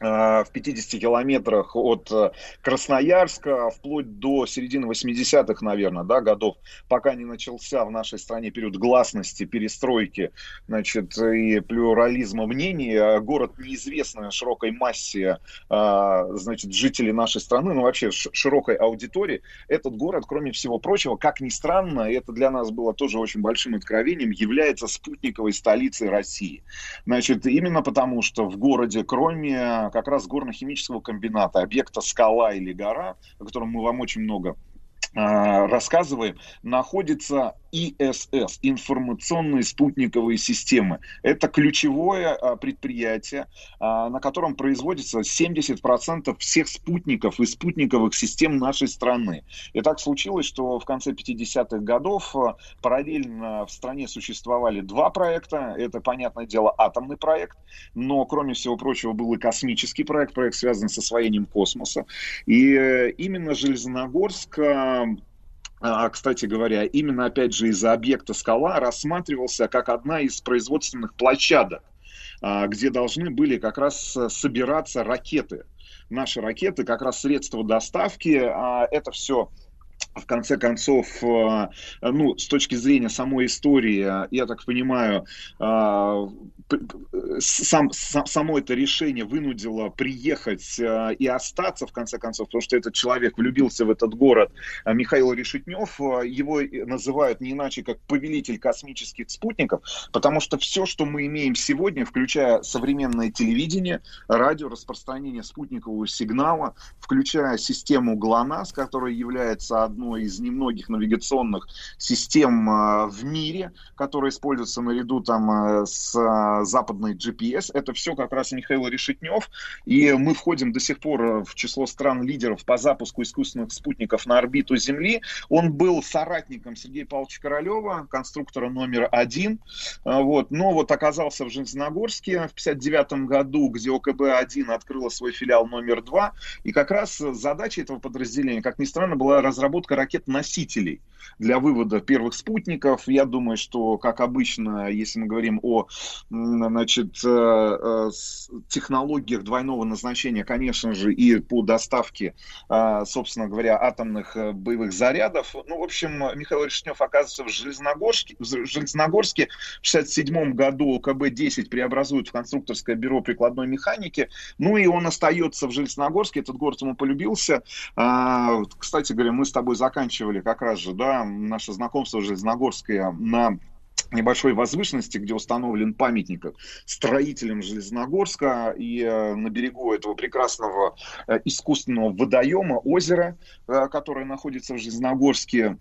в 50 километрах от а, Красноярска, вплоть до середины 80-х, наверное, да, годов, пока не начался в нашей стране период гласности, перестройки, значит, и плюрализма мнений, а, город неизвестный широкой массе, значит, жителей нашей страны, ну, вообще широкой аудитории, этот город, кроме всего прочего, как ни странно, это для нас было тоже очень большим откровением, является спутниковой столицей России. Значит, именно потому, что в городе, кроме как раз горно-химического комбината, объекта «Скала» или «Гора», о котором мы вам очень много а, рассказываем, находится ИСС, информационные спутниковые системы. Это ключевое а, предприятие, а, на котором производится 70% всех спутников и спутниковых систем нашей страны. И так случилось, что в конце 50-х годов а, параллельно в стране существовали два проекта. Это, понятное дело, атомный проект, но, кроме всего прочего, был и космический проект, проект, связанный с освоением космоса. И э, именно Железногорск кстати говоря, именно опять же из-за объекта скала рассматривался как одна из производственных площадок, а, где должны были как раз э, собираться ракеты. Наши ракеты, как раз средства доставки, а, это все в конце концов, э, ну, с точки зрения самой истории, э, я так понимаю, э, сам, сам- само это решение вынудило приехать и остаться, в конце концов, потому что этот человек влюбился в этот город, Михаил Решетнев, его называют не иначе, как повелитель космических спутников, потому что все, что мы имеем сегодня, включая современное телевидение, радио, распространение спутникового сигнала, включая систему ГЛОНАСС, которая является одной из немногих навигационных систем э, в мире, которая используется наряду там э, с э, западной GPS. Это все как раз Михаил Решетнев. И мы входим до сих пор в число стран-лидеров по запуску искусственных спутников на орбиту Земли. Он был соратником Сергея Павловича Королева, конструктора номер один. А, Вот. Но вот оказался в Железногорске в 59 году, где ОКБ-1 открыла свой филиал номер два. И как раз задача этого подразделения, как ни странно, была разработка ракет-носителей для вывода первых спутников. Я думаю, что, как обычно, если мы говорим о значит, э, э, технологиях двойного назначения, конечно же, и по доставке, э, собственно говоря, атомных боевых зарядов. Ну, в общем, Михаил Решнев оказывается в Железногорске, в Железногорске в 1967 году ОКБ-10 преобразуют в конструкторское бюро прикладной механики. Ну и он остается в Железногорске, этот город ему полюбился. А, кстати говоря, мы с тобой заканчивали как раз же, да, наше знакомство Железногорское на небольшой возвышенности, где установлен памятник строителям Железногорска, и э, на берегу этого прекрасного э, искусственного водоема, озера, э, которое находится в Железногорске,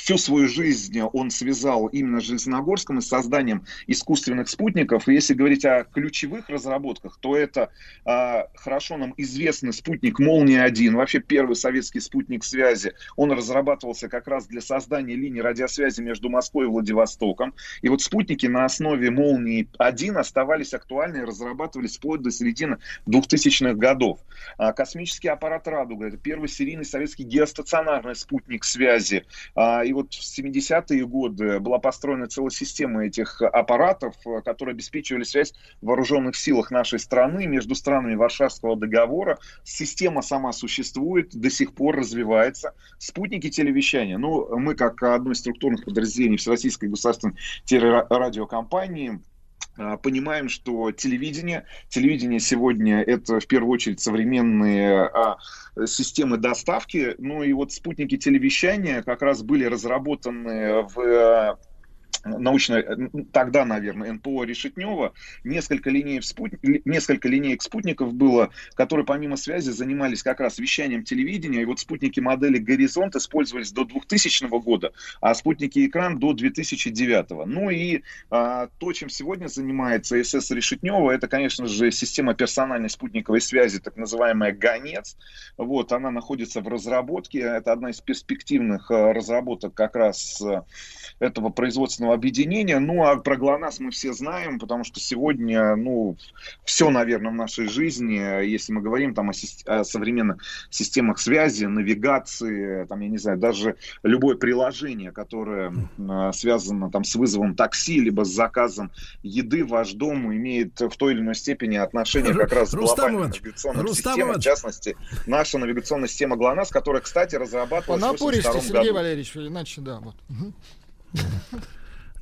всю свою жизнь он связал именно с Железногорском и созданием искусственных спутников. И если говорить о ключевых разработках, то это а, хорошо нам известный спутник «Молния-1», вообще первый советский спутник связи. Он разрабатывался как раз для создания линии радиосвязи между Москвой и Владивостоком. И вот спутники на основе «Молнии-1» оставались актуальны и разрабатывались вплоть до середины 2000-х годов. А, космический аппарат «Радуга» — это первый серийный советский геостационарный спутник связи. А, и вот в 70-е годы была построена целая система этих аппаратов, которые обеспечивали связь в вооруженных силах нашей страны между странами Варшавского договора. Система сама существует, до сих пор развивается. Спутники телевещания, ну, мы как одно из структурных подразделений Всероссийской государственной телерадиокомпании, понимаем, что телевидение, телевидение сегодня это в первую очередь современные а, системы доставки, ну и вот спутники телевещания как раз были разработаны в научно, тогда, наверное, НПО Решетнева, несколько, линеек спутник, несколько линеек спутников было, которые помимо связи занимались как раз вещанием телевидения, и вот спутники модели «Горизонт» использовались до 2000 года, а спутники «Экран» до 2009. Ну и а, то, чем сегодня занимается СС Решетнева, это, конечно же, система персональной спутниковой связи, так называемая «Гонец». Вот, она находится в разработке, это одна из перспективных а, разработок как раз а, этого производственного объединения. Ну, а про ГЛОНАСС мы все знаем, потому что сегодня, ну, все, наверное, в нашей жизни, если мы говорим там о, о современных системах связи, навигации, там, я не знаю, даже любое приложение, которое э, связано там с вызовом такси, либо с заказом еды в ваш дом, имеет в той или иной степени отношение как раз к глобальным навигационным системам, в частности, наша навигационная система ГЛОНАСС, которая, кстати, разрабатывалась в 1982 году. Сергей Валерьевич, иначе, да, вот.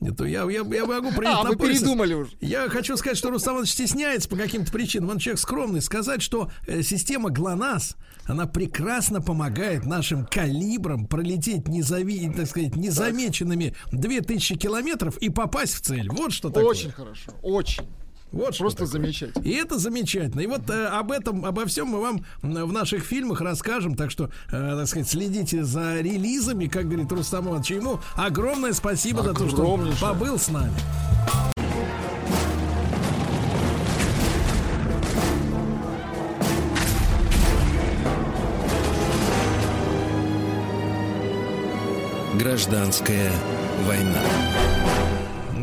Нет, я, я, я могу принять А, вы передумали уже. Я хочу сказать, что Рустам Иванович стесняется по каким-то причинам. Он человек скромный. Сказать, что э, система ГЛОНАСС, она прекрасно помогает нашим калибрам пролететь незави, так сказать, незамеченными 2000 километров и попасть в цель. Вот что такое. Очень хорошо, очень. Вот просто замечательно. И это замечательно. И вот э, об этом, обо всем мы вам в наших фильмах расскажем. Так что, э, так сказать, следите за релизами, как говорит Рустам Иванович. Ему огромное спасибо за то, что он побыл с нами. Гражданская война.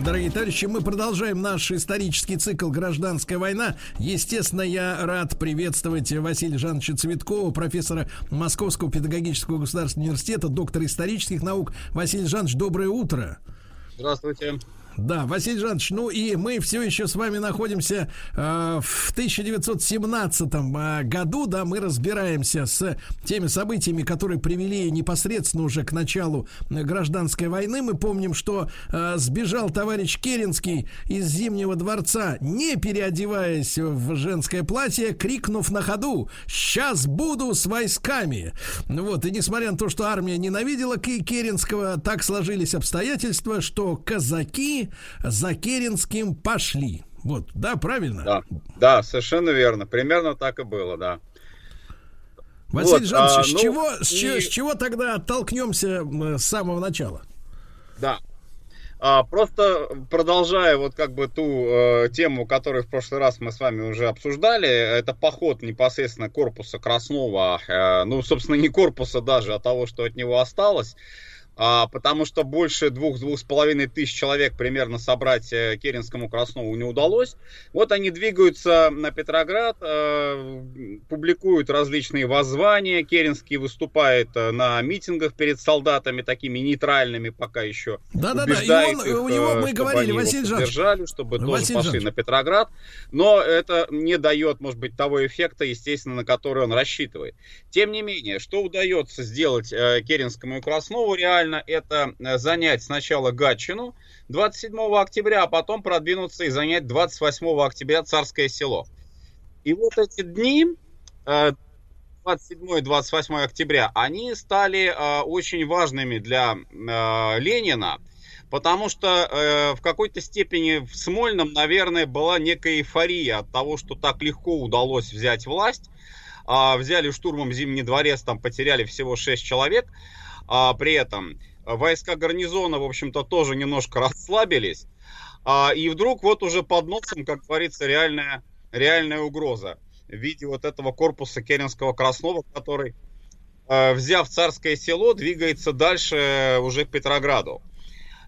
Дорогие товарищи, мы продолжаем наш исторический цикл «Гражданская война». Естественно, я рад приветствовать Василия Жановича Цветкова, профессора Московского педагогического государственного университета, доктора исторических наук. Василий Жанович, доброе утро. Здравствуйте. Да, Василий Жанович, ну и мы все еще с вами находимся э, в 1917 э, году, да, мы разбираемся с теми событиями, которые привели непосредственно уже к началу гражданской войны. Мы помним, что э, сбежал товарищ Керенский из Зимнего дворца, не переодеваясь в женское платье, крикнув на ходу «Сейчас буду с войсками!» Вот, и несмотря на то, что армия ненавидела Керенского, так сложились обстоятельства, что казаки за Керенским пошли. Вот, да, правильно? Да, да, совершенно верно. Примерно так и было, да. Василий вот, Жанович, а, с, ну, чего, и... с, чего, с чего тогда оттолкнемся с самого начала? Да. А, просто продолжая вот как бы ту э, тему, которую в прошлый раз мы с вами уже обсуждали, это поход непосредственно корпуса Краснова, э, ну, собственно, не корпуса даже, а того, что от него осталось потому что больше двух-двух с половиной тысяч человек примерно собрать э, Керенскому Краснову не удалось. Вот они двигаются на Петроград, э, публикуют различные воззвания. Керенский выступает э, на митингах перед солдатами, такими нейтральными пока еще. Да-да-да, и он, их, у него мы говорили, Василий Жанович. чтобы Василий тоже пошли Жанович. на Петроград. Но это не дает, может быть, того эффекта, естественно, на который он рассчитывает. Тем не менее, что удается сделать Керенскому и Краснову реально реально это э, занять сначала Гатчину 27 октября, а потом продвинуться и занять 28 октября Царское село. И вот эти дни, 27 и 28 октября, они стали э, очень важными для э, Ленина, потому что в какой-то степени в Смольном, наверное, была некая эйфория от того, что так легко удалось взять власть. А, взяли штурмом Зимний дворец, там потеряли всего 6 человек. А, при этом войска гарнизона, в общем-то, тоже немножко расслабились. А, и вдруг вот уже под носом, как говорится, реальная, реальная угроза в виде вот этого корпуса Керенского Краснова, который, а, взяв царское село, двигается дальше уже к Петрограду.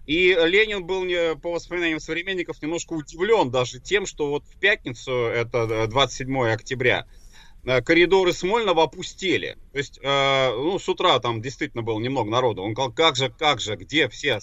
И Ленин был, по воспоминаниям современников, немножко удивлен даже тем, что вот в пятницу, это 27 октября, э, коридоры Смольного опустели. То есть, э, ну, с утра там действительно было немного народу. Он сказал, как же, как же, где все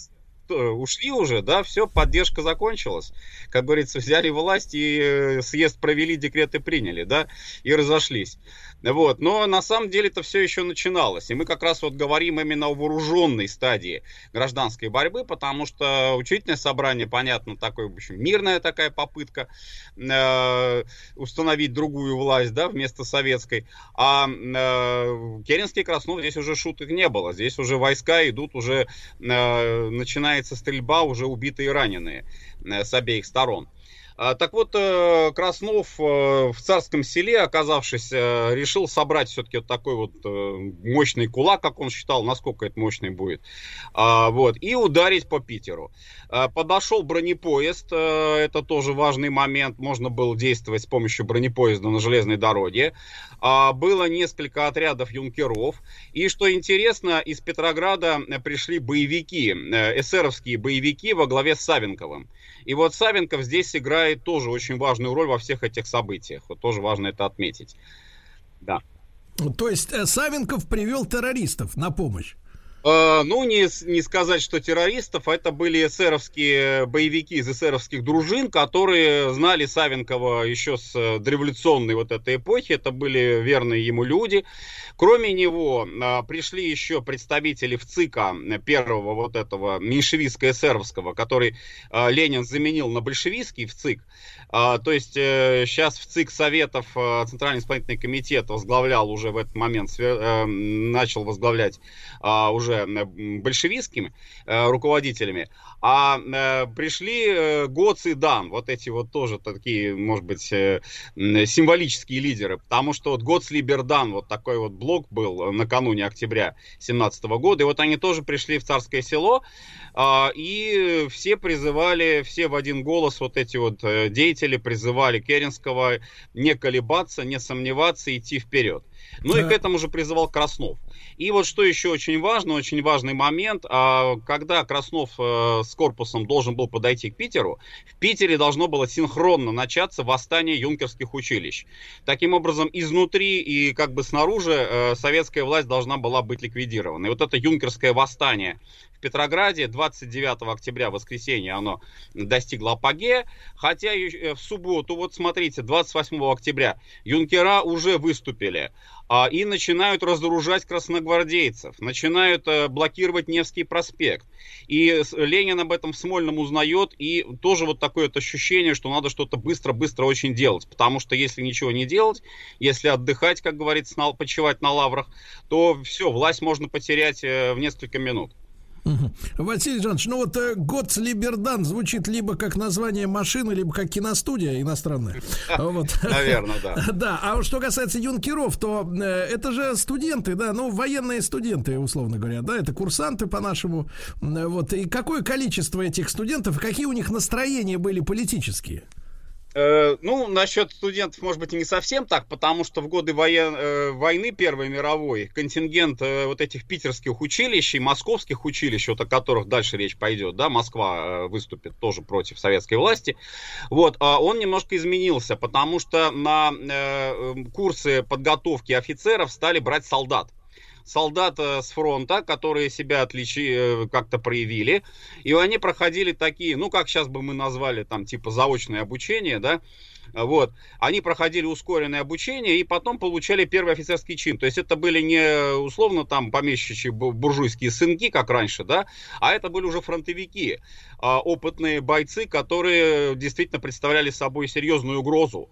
ушли уже, да, все, поддержка закончилась. Как говорится, взяли власть и э, съезд провели, декреты приняли, да, и разошлись. Вот. Но на самом деле это все еще начиналось. И мы как раз вот говорим именно о вооруженной стадии гражданской борьбы, потому что учительное собрание, понятно, такое, в общем, мирная такая попытка э, установить другую власть, да, вместо советской. А э, Керенский Краснов здесь уже шуток не было. Здесь уже войска идут, уже э, начинается стрельба, уже убитые и раненые э, с обеих сторон. А, так вот, э, Краснов э, в царском селе, оказавшись, э, решил собрать все-таки вот такой вот мощный кулак, как он считал, насколько это мощный будет, а, вот, и ударить по Питеру. А, подошел бронепоезд, это тоже важный момент, можно было действовать с помощью бронепоезда на железной дороге. Было несколько отрядов юнкеров, и что интересно, из Петрограда пришли боевики, эсеровские боевики во главе с Савенковым. И вот Савенков здесь играет тоже очень важную роль во всех этих событиях. Вот тоже важно это отметить. Да. То есть э, Савенков привел террористов на помощь? Э, ну, не, не сказать, что террористов, это были эсеровские боевики из эсеровских дружин, которые знали Савенкова еще с э, дореволюционной вот этой эпохи, это были верные ему люди. Кроме него а, пришли еще представители ВЦИКа первого вот этого меньшевистско-эсеровского, который а, Ленин заменил на большевистский ВЦИК. А, то есть сейчас ВЦИК Советов Центральный исполнительный комитет возглавлял уже в этот момент, э, начал возглавлять уже большевистскими руководителями. А пришли Гоц и Дан, вот эти вот тоже такие, может быть, э, символические лидеры, потому что вот Гоц Либердан, вот такой вот блок был накануне октября 17 года. И вот они тоже пришли в Царское село, а, и все призывали, все в один голос, вот эти вот э, деятели призывали Керенского не колебаться, не сомневаться, идти вперед. Ну да. и к этому же призывал Краснов. И вот что еще очень важно, очень важный момент, а, когда Краснов э, с корпусом должен был подойти к Питеру, в Питере должно было синхронно начаться восстание юнкерских училищ. Таким образом, изнутри и как бы снаружи э, советская власть должна была быть ликвидирована. И вот это юнкерское восстание в Петрограде 29 октября, воскресенье, оно достигло апогея, хотя э, в субботу, вот смотрите, 28 октября юнкера уже выступили а, и начинают разоружать красногвардейцев, начинают а, блокировать Невский проспект. И Ленин об этом в Смольном узнает, и тоже вот такое вот ощущение, что надо что-то быстро-быстро очень делать, потому что если ничего не делать, если отдыхать, как говорится, почивать на лаврах, то все, власть можно потерять э, в несколько минут. Василий Жанович, ну вот э, Готс Либердан звучит либо как название машины, либо как киностудия иностранная. Вот. Наверное, да. Да, а что касается юнкеров, то э, это же студенты, да, ну, военные студенты, условно говоря, да, это курсанты по-нашему. Вот, и какое количество этих студентов, какие у них настроения были политические? Э, ну, насчет студентов, может быть, не совсем так, потому что в годы воен... э, войны Первой мировой контингент э, вот этих питерских училищ и московских училищ, вот о которых дальше речь пойдет, да, Москва выступит тоже против советской власти, вот, э, он немножко изменился, потому что на курсы подготовки офицеров стали брать солдат солдат с фронта, которые себя отличи, э, как-то проявили, и они проходили такие, ну, как сейчас бы мы назвали, там, типа, заочное обучение, да, вот, они проходили ускоренное обучение и потом получали первый офицерский чин. То есть это были не условно там помещичьи буржуйские сынки, как раньше, да, а это были уже фронтовики, а, опытные бойцы, которые действительно представляли собой серьезную угрозу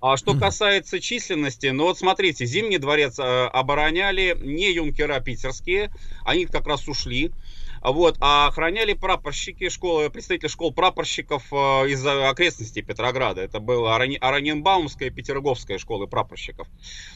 а что касается численности, ну вот смотрите, Зимний дворец э, обороняли не юнкера питерские, они как раз ушли. Вот, а охраняли прапорщики школы, представители школ прапорщиков э, из окрестностей Петрограда. Это была Араненбаумская и Петерговская школы прапорщиков.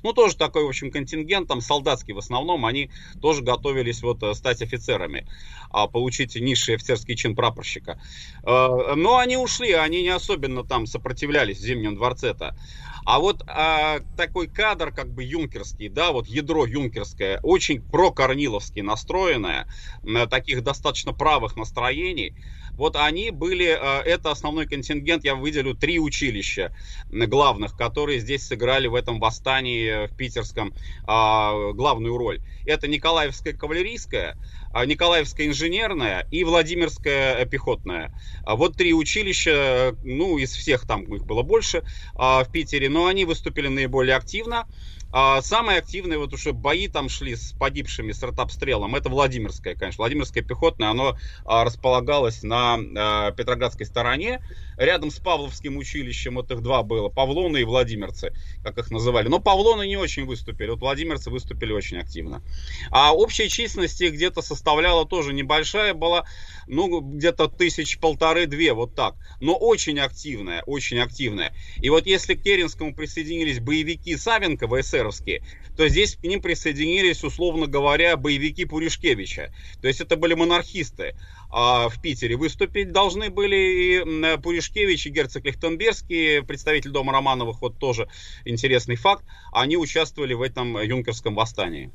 Ну, тоже такой, в общем, контингент, там солдатский в основном, они тоже готовились вот э, стать офицерами, а получить низший офицерский чин прапорщика. Э, но они ушли, они не особенно там сопротивлялись в Зимнем дворце-то. А вот а, такой кадр, как бы юнкерский, да, вот ядро юнкерское, очень прокорниловски настроенное, на таких достаточно правых настроений, вот они были, э, это основной контингент, я выделю три училища главных, которые здесь сыграли в этом восстании в питерском а, главную роль. Это Николаевская кавалерийская, а, Николаевская инженерная и Владимирская пехотная. А вот три училища, ну, из всех там их было больше в Питере, но они выступили наиболее активно. А самые активные вот уже бои там шли с погибшими, с артобстрелом. Это Владимирская, конечно. Владимирская пехотная, оно а, располагалось на а, Петроградской стороне. Рядом с Павловским училищем, вот их два было, Павлоны и Владимирцы, как их называли. Но Павлоны не очень выступили, вот Владимирцы выступили очень активно. А общая численность их где-то составляла тоже небольшая была, ну, где-то тысяч полторы-две, вот так. Но очень активная, очень активная. И вот если к Керенскому присоединились боевики Савенко, ВСРовские, то здесь к ним присоединились, условно говоря, боевики Пуришкевича. То есть это были монархисты а в Питере выступить должны были и Пуришкевич, и герцог Лихтенбергский, представитель дома Романовых, вот тоже интересный факт, они участвовали в этом юнкерском восстании.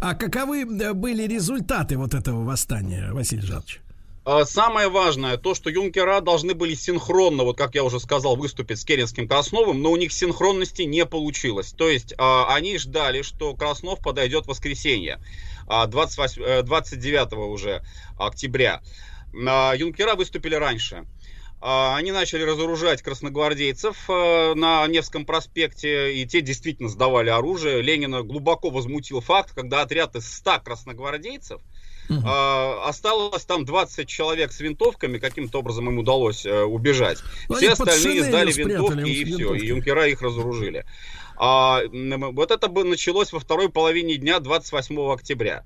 А каковы э, были результаты вот этого восстания, Василий Жанович? А, самое важное, то, что юнкера должны были синхронно, вот как я уже сказал, выступить с Керенским Красновым, но у них синхронности не получилось. То есть а, они ждали, что Краснов подойдет в воскресенье, 28, 29 э, уже октября. Юнкера выступили раньше. Они начали разоружать красногвардейцев э, на Невском проспекте, и те действительно сдавали оружие. Ленина глубоко возмутил факт, когда отряд из 100 красногвардейцев – Угу. А, осталось там 20 человек с винтовками, каким-то образом им удалось э, убежать. Но все остальные сдали винтовки и все, и юнкера их разоружили. А, вот это бы началось во второй половине дня 28 октября.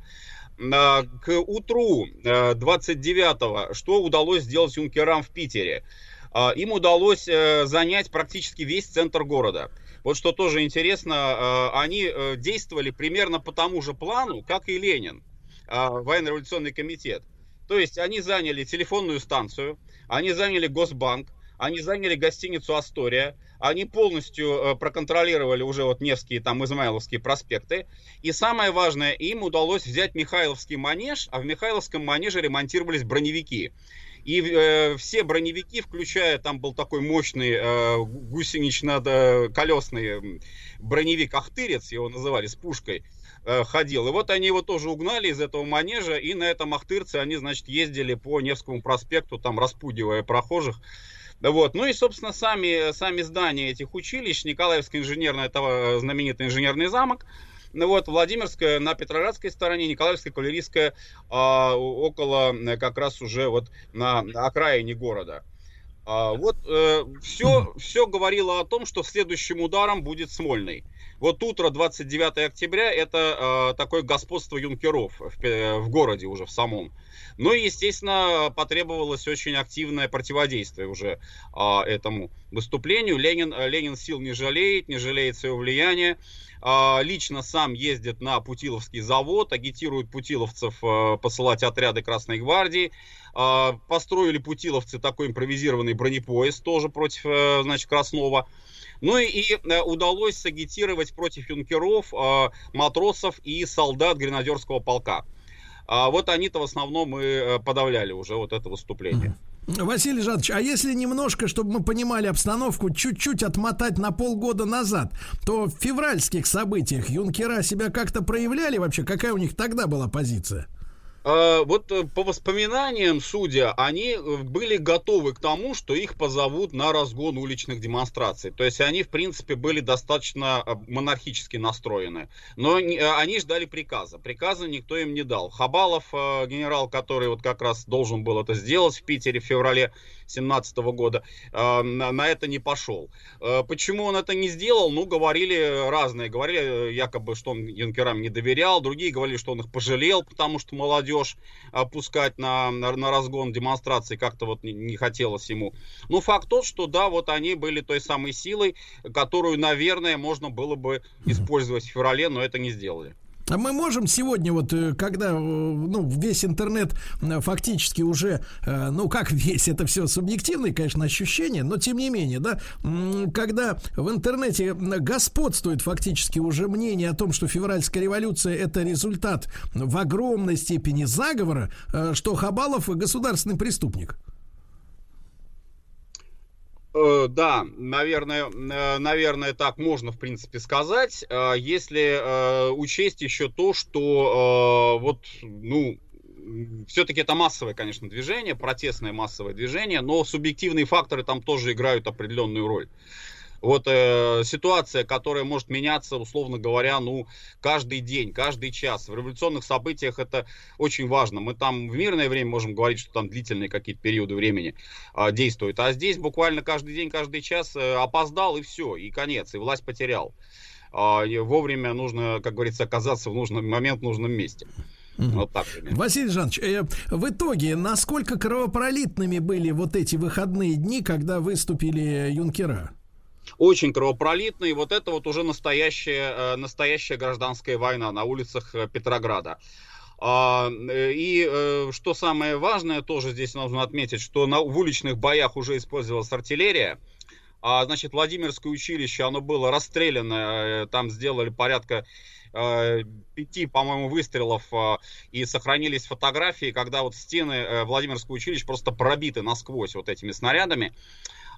А, к утру 29-го что удалось сделать юнкерам в Питере? А, им удалось э, занять практически весь центр города. Вот что тоже интересно, э, они э, действовали примерно по тому же плану, как и Ленин а, военно-революционный комитет. То есть они заняли телефонную станцию, они заняли Госбанк, они заняли гостиницу Астория, они полностью э, проконтролировали уже вот Невские, там, Измайловские проспекты. И самое важное, им удалось взять Михайловский манеж, а в Михайловском манеже ремонтировались броневики. И э, все броневики, включая, там был такой мощный э, гусенично-колесный броневик Ахтырец, его называли, с пушкой, ходил. И вот они его тоже угнали из этого манежа, и на этом Ахтырце они, значит, ездили по Невскому проспекту, там распугивая прохожих. Вот. Ну и, собственно, сами, сами здания этих училищ, Николаевская инженерная, это э, знаменитый инженерный замок, ну вот, Владимирская на Петроградской стороне, Николаевская, Кавалерийская а, около э, как раз уже вот на окраине города. А, вот э, все, все говорило о том, что следующим ударом будет Смольный. Вот утро 29 октября это э, такое господство юнкеров в, в городе уже в самом. Ну и, естественно, потребовалось очень активное противодействие уже э, этому выступлению. Ленин, Ленин сил не жалеет, не жалеет своего влияния. Э, лично сам ездит на Путиловский завод, агитирует путиловцев э, посылать отряды Красной Гвардии. Э, построили путиловцы такой импровизированный бронепоезд тоже против, э, значит, Краснова. Ну и э, удалось сагитировать против юнкеров, э, матросов и солдат гренадерского полка. А вот они-то в основном и э, подавляли уже вот это выступление. Василий Жанович, а если немножко, чтобы мы понимали обстановку, чуть-чуть отмотать на полгода назад, то в февральских событиях юнкера себя как-то проявляли вообще? Какая у них тогда была позиция? А, вот э, по воспоминаниям судя, они э, были готовы к тому, что их позовут на разгон уличных демонстраций. То есть они, в принципе, были достаточно э, монархически настроены. Но они ждали приказа. Приказа никто им не дал. Хабалов, генерал, который вот как раз должен был это сделать в Питере в феврале 2017 года, на это не пошел. Почему он это не сделал? Ну, говорили разные. Говорили якобы, что он юнкерам не доверял. Другие говорили, что он их пожалел, потому что молодежь опускать на, на, на разгон демонстрации как-то вот не, не хотелось ему. Ну, факт тот, что да, вот они были той самой силой, которую, наверное, можно было бы использовать в феврале, но это не сделали. А мы можем сегодня, вот э, когда э, ну, весь интернет э, фактически уже, ну как весь, это все субъективные, конечно, ощущения, но тем не менее, да, когда в интернете господствует фактически уже мнение о том, что февральская революция это результат в огромной степени заговора, что Хабалов государственный преступник. Э, Да, наверное, э, наверное, так можно, в принципе, сказать, э, если учесть еще то, что вот, ну, все-таки это массовое, конечно, движение, протестное массовое движение, но субъективные факторы там тоже играют определенную роль. Вот э, ситуация, которая может меняться, условно говоря, ну, каждый день, каждый час. В революционных событиях это очень важно. Мы там в мирное время можем говорить, что там длительные какие-то периоды времени э, действуют. А здесь буквально каждый день, каждый час э, опоздал и все, и конец, и власть потерял. И вовремя нужно, как говорится, оказаться в нужный момент в нужном месте. Вот так примерно. Василий Жанович, э, в итоге, насколько кровопролитными были вот эти выходные дни, когда выступили юнкера? Очень кровопролитный. Вот это вот уже настоящая, э, настоящая гражданская война на улицах э, Петрограда. А, э, И что самое важное, тоже здесь нужно отметить, что на, в уличных боях уже использовалась артиллерия. А, значит, Владимирское училище, оно было расстреляно, там сделали порядка пяти, по-моему, выстрелов и сохранились фотографии, когда вот стены Владимирского училища просто пробиты насквозь вот этими снарядами.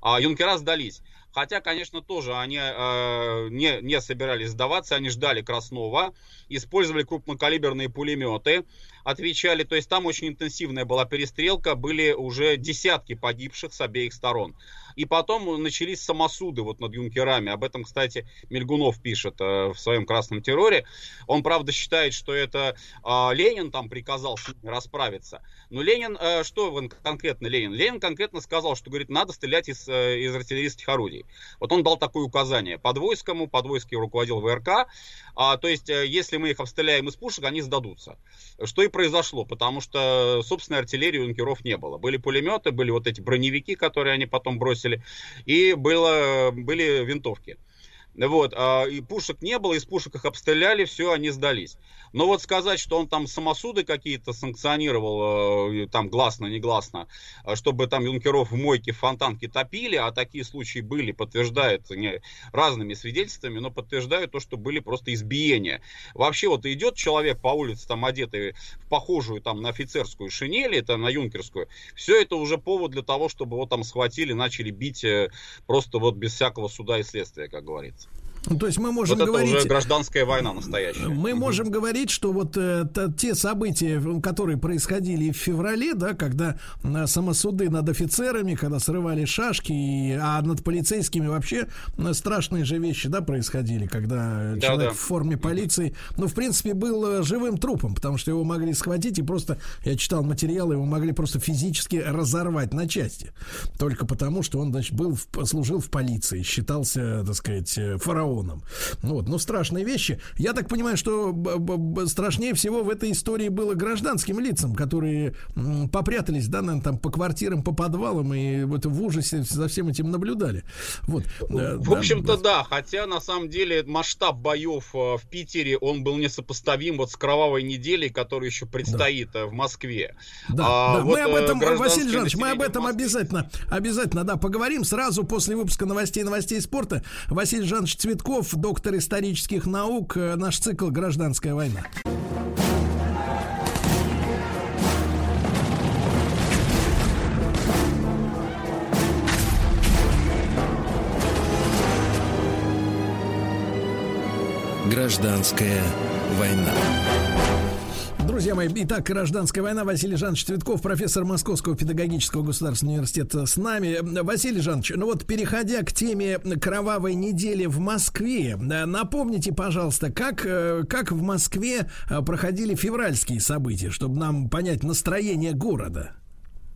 А юнкера сдались. Хотя, конечно, тоже они э, не, не собирались сдаваться, они ждали Краснова, использовали крупнокалиберные пулеметы, отвечали, то есть там очень интенсивная была перестрелка, были уже десятки погибших с обеих сторон. И потом начались самосуды вот над юнкерами. Об этом, кстати, Мельгунов пишет э, в своем «Красном терроре». Он, правда, считает, что это э, Ленин там приказал с ними расправиться. Но Ленин, э, что он конкретно Ленин? Ленин конкретно сказал, что, говорит, надо стрелять из, э, из артиллерийских орудий. Вот он дал такое указание подвойскому, подвойский руководил ВРК. А, то есть, э, если мы их обстреляем из пушек, они сдадутся. Что и произошло, потому что, собственно, артиллерии у юнкеров не было. Были пулеметы, были вот эти броневики, которые они потом бросили, и было, были винтовки. Вот, а, и пушек не было, из пушек их обстреляли, все, они сдались. Но вот сказать, что он там самосуды какие-то санкционировал, э, там гласно, негласно, э, чтобы там юнкеров в мойке, в фонтанке топили, а такие случаи были, подтверждают не, разными свидетельствами, но подтверждают то, что были просто избиения. Вообще вот идет человек по улице, там одетый в похожую там на офицерскую шинель, это на юнкерскую, все это уже повод для того, чтобы его там схватили, начали бить э, просто вот без всякого суда и следствия, как говорится. Ну, то есть мы можем вот говорить... это уже гражданская война настоящая. Мы можем говорить, что вот э, те события, которые происходили в феврале, да, когда э, самосуды над офицерами, когда срывали шашки, и- а над полицейскими вообще страшные же вещи, да, происходили, когда Да, человек да. в форме полиции, ну, в принципе, был э, живым трупом, потому что его могли схватить и просто, я читал материалы, его могли просто физически разорвать на части, только потому, что он, значит, был, служил в полиции, считался, так сказать, э, фараоном. Ну Вот, но страшные вещи. Я так понимаю, что страшнее всего в этой истории было гражданским лицам, которые попрятались, да, наверное, там по квартирам, по подвалам и вот в ужасе за всем этим наблюдали. Вот. э, В общем-то, да, хотя на самом деле масштаб боев э, в Питере, он был несопоставим вот с кровавой неделей, которая еще предстоит э, в Москве. Да, А да. вот, мы об э, этом, Василий Жанович, мы об этом обязательно, обязательно, да, поговорим сразу после выпуска новостей, новостей спорта. Василий Жанович Цветков, доктор исторических наук, э, наш цикл «Гражданская война». Гражданская война. Друзья мои, итак, гражданская война. Василий Жанович Цветков, профессор Московского педагогического государственного университета с нами. Василий Жанович, ну вот переходя к теме кровавой недели в Москве, э, напомните, пожалуйста, как, э, как в Москве э, проходили февральские события, чтобы нам понять настроение города.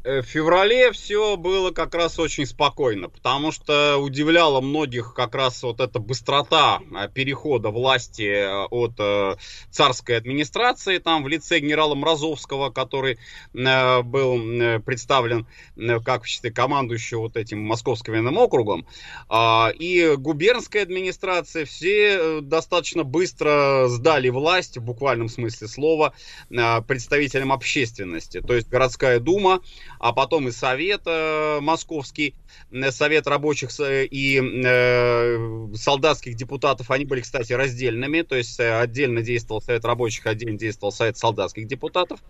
Э, в феврале все было как раз очень спокойно, потому что удивляло многих как раз вот эта быстрота э, перехода власти э, от царской администрации, там в лице генерала Мразовского, который был представлен в качестве командующего вот этим Московским военным округом, а, и губернская администрация, все достаточно быстро сдали власть, в буквальном смысле слова, представителям общественности. То есть городская дума, а потом и Совет э, Московский, э, Совет рабочих и э, солдатских депутатов, они были, кстати, раздельными, то есть э, отдельно действовал Совет рабочих, отдельно действовал Совет солдатских депутатов.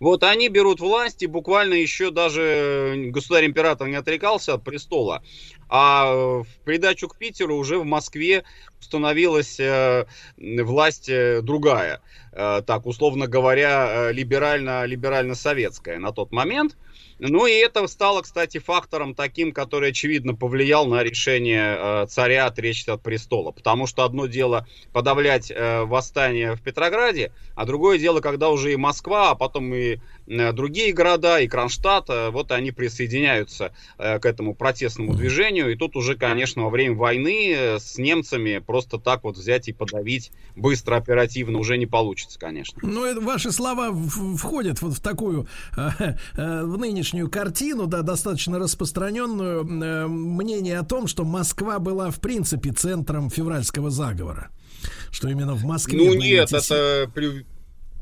Вот они берут власть, и буквально еще даже государь-император не отрекался от престола, а в придачу к Питеру уже в Москве установилась э, власть э, другая, э, так условно говоря, либерально, либерально-советская на тот момент. Ну и это стало, кстати, фактором таким, который, очевидно, повлиял на решение э, царя отречься от престола. Потому что одно дело подавлять э, восстание в Петрограде, а другое дело, когда уже и Москва, а потом и другие города, и Кронштадт, э, вот они присоединяются э, к этому протестному движению. И тут уже, конечно, во время войны э, с немцами просто так вот взять и подавить быстро, оперативно уже не получится, конечно. Ну, это ваши слова входят вот в такую, э, э, в нынешнюю картину, да, достаточно распространенную, э, мнение о том, что Москва была в принципе центром февральского заговора. Что именно в Москве... Ну нет, это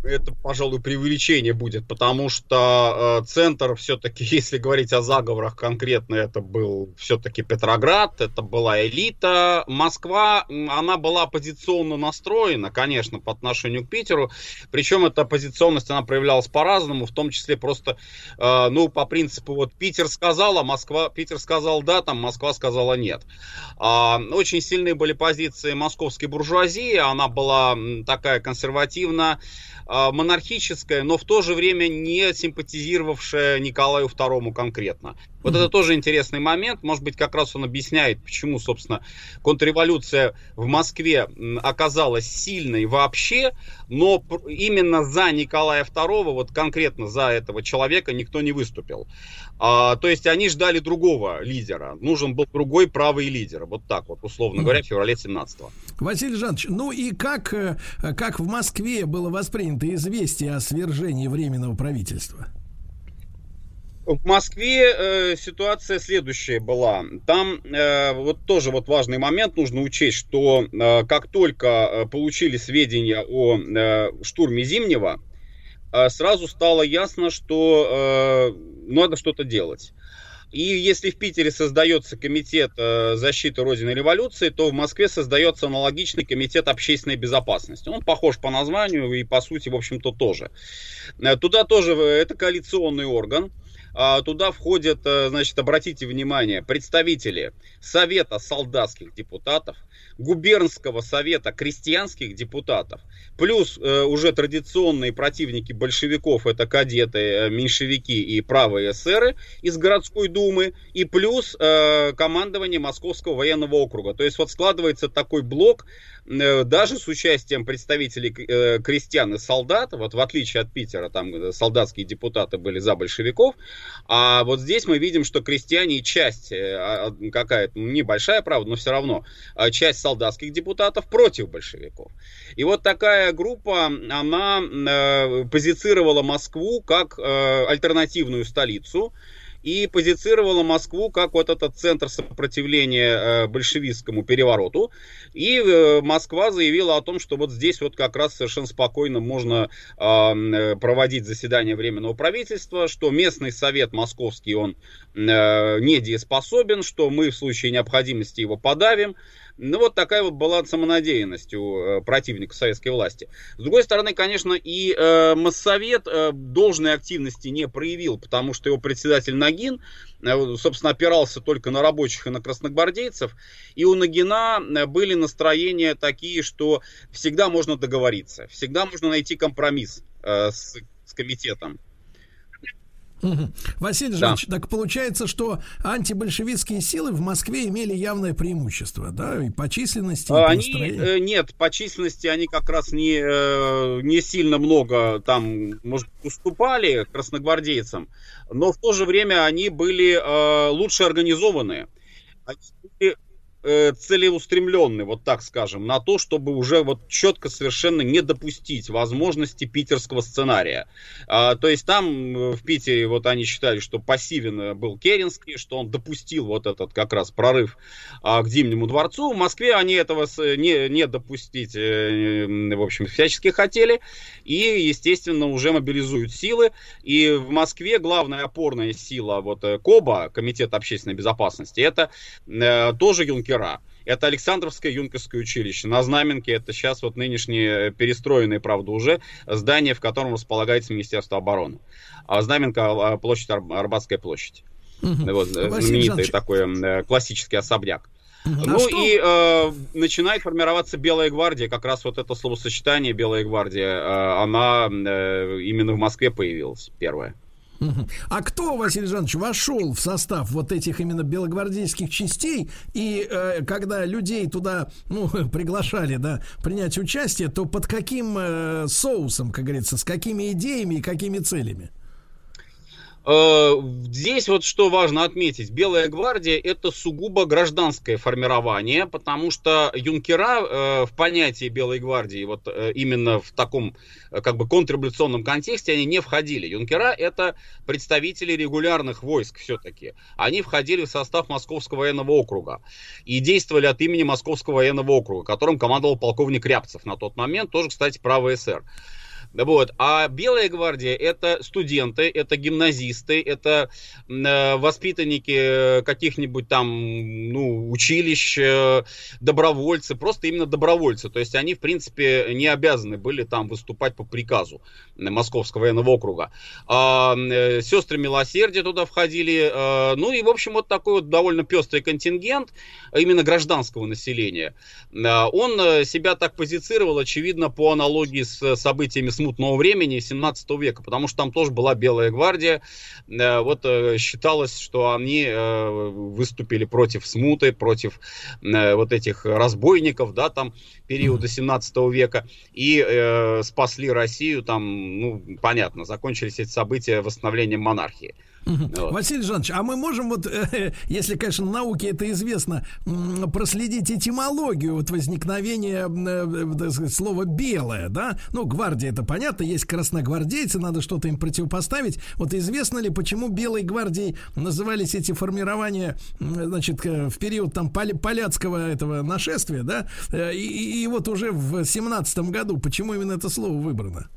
это, пожалуй, преувеличение будет, потому что э, центр все-таки, если говорить о заговорах конкретно, это был все-таки Петроград, это была элита. Москва, она была оппозиционно настроена, конечно, по отношению к Питеру, причем эта оппозиционность, она проявлялась по-разному, в том числе просто, э, ну, по принципу, вот Питер сказал, а Москва, Питер сказал да, там Москва сказала нет. Э, очень сильные были позиции московской буржуазии, она была такая консервативная, а, монархическая, но в то же время не симпатизировавшая Николаю II конкретно. Вот это тоже интересный момент. Может быть, как раз он объясняет, почему, собственно, контрреволюция в Москве оказалась сильной вообще, но именно за Николая II, вот конкретно за этого человека никто не выступил. А, то есть они ждали другого лидера. Нужен был другой правый лидер. Вот так вот, условно говоря, в феврале 17-го. Василий Жанович, ну и как, э, как в Москве было воспринято известие о свержении Временного правительства? В Москве э, ситуация следующая была. Там э, вот тоже вот важный момент нужно учесть, что э, как только э, получили сведения о э, штурме Зимнего, э, сразу стало ясно, что э, надо что-то делать. И если в Питере создается комитет э, защиты Родины революции, то в Москве создается аналогичный комитет общественной безопасности. Он похож по названию и по сути, в общем-то, тоже. Э, туда тоже э, это коалиционный орган. А, туда входят, э, значит, обратите внимание, представители Совета солдатских депутатов, губернского совета крестьянских депутатов, плюс э, уже традиционные противники большевиков, это кадеты, э, меньшевики и правые эсеры из городской думы, и плюс э, командование Московского военного округа. То есть вот складывается такой блок, даже с участием представителей э, крестьян и солдат, вот в отличие от Питера, там э, солдатские депутаты были за большевиков, а вот здесь мы видим, что крестьяне и часть э, а, какая-то, ну, небольшая, правда, но все равно, а, часть солдатских депутатов против большевиков. И вот такая группа, она э, позицировала Москву как э, альтернативную столицу, и позицировала Москву как вот этот центр сопротивления э, большевистскому перевороту. И э, Москва заявила о том, что вот здесь вот как раз совершенно спокойно можно э, проводить заседание Временного правительства, что местный совет московский, он недееспособен, что мы в случае необходимости его подавим. Ну, вот такая вот была самонадеянность у э, противника советской власти. С другой стороны, конечно, и э, Моссовет э, должной активности не проявил, потому что его председатель Нагин, э, собственно, опирался только на рабочих и на красногвардейцев. И у Нагина э, были настроения такие, что всегда можно договориться, всегда можно найти компромисс э, с, с комитетом. Василий Да. Жанович, так получается, что антибольшевистские силы в Москве имели явное преимущество, да, и по численности, и по Они, настроению. э, нет, по численности они как раз не, э, не сильно много там, может, уступали красногвардейцам, но в то же время они были э, лучше организованы. Они были э, целеустремленны, вот так скажем, на то, чтобы уже вот четко совершенно не допустить возможности питерского сценария. А, то есть там э, в Питере вот они считали, что пассивен э, был Керенский, что он допустил вот этот как раз прорыв а, к Зимнему дворцу. В Москве они этого не, не допустить, э, в общем, всячески хотели. И, естественно, уже мобилизуют силы. И в Москве главная опорная сила вот КОБА, Комитет общественной безопасности, это э, тоже юнкера. Это Александровское юнкерское училище. На Знаменке это сейчас вот нынешнее э, перестроенное, правда, уже здание, в котором располагается Министерство обороны. А Знаменка, а, площадь, Ар- Арбатская площадь. Мгм. Вот, э, знаменитый такой э, классический особняк. А Ну что- и э, начинает формироваться Белая гвардия. Как раз вот это словосочетание Белая гвардия, э, она э, именно в Москве появилась первая. А кто, Василий Жанович, вошел в состав вот этих именно белогвардейских частей, и э, когда людей туда, ну, приглашали, да, принять участие, то под каким э, соусом, как говорится, с какими идеями и какими целями? Э, Здесь вот что важно отметить. Белая гвардия это сугубо гражданское формирование, потому что юнкера э, в понятии Белой гвардии вот э, именно в таком как бы контрреволюционном контексте они не входили. Юнкера это представители регулярных войск все-таки. Они входили в состав Московского военного округа и действовали от имени Московского военного округа, которым командовал полковник Рябцев на тот момент, тоже, кстати, правый СР. Вот. А Белая гвардия это студенты, это гимназисты, это э, воспитанники э, каких-нибудь там ну, училищ, э, добровольцы, просто именно добровольцы. То есть они, в принципе, не обязаны были там выступать по приказу Московского военного округа. А, э, сестры милосердия туда входили. э, ну и, в общем, вот такой вот довольно пестрый контингент а именно гражданского населения. А, Он э, себя так позицировал, очевидно, по аналогии с э, событиями смутного времени 17 века, потому что там тоже была Белая гвардия. Э, Вот э, считалось, что они э, выступили против смуты, против вот этих разбойников, да, там периода 17 века, и спасли Россию, там, ну, понятно, закончились эти события восстановлением монархии. Вот. Василий Жанович, а мы можем вот, э, если, конечно, науке это известно, проследить этимологию вот возникновения э, слова белое, да? Ну, гвардия это понятно, есть красногвардейцы, надо что-то им противопоставить. Вот известно ли, почему белой гвардией назывались эти формирования, значит, э, в период там поля- поляцкого этого нашествия, да? И- и вот уже в семнадцатом году, почему именно это слово выбрано?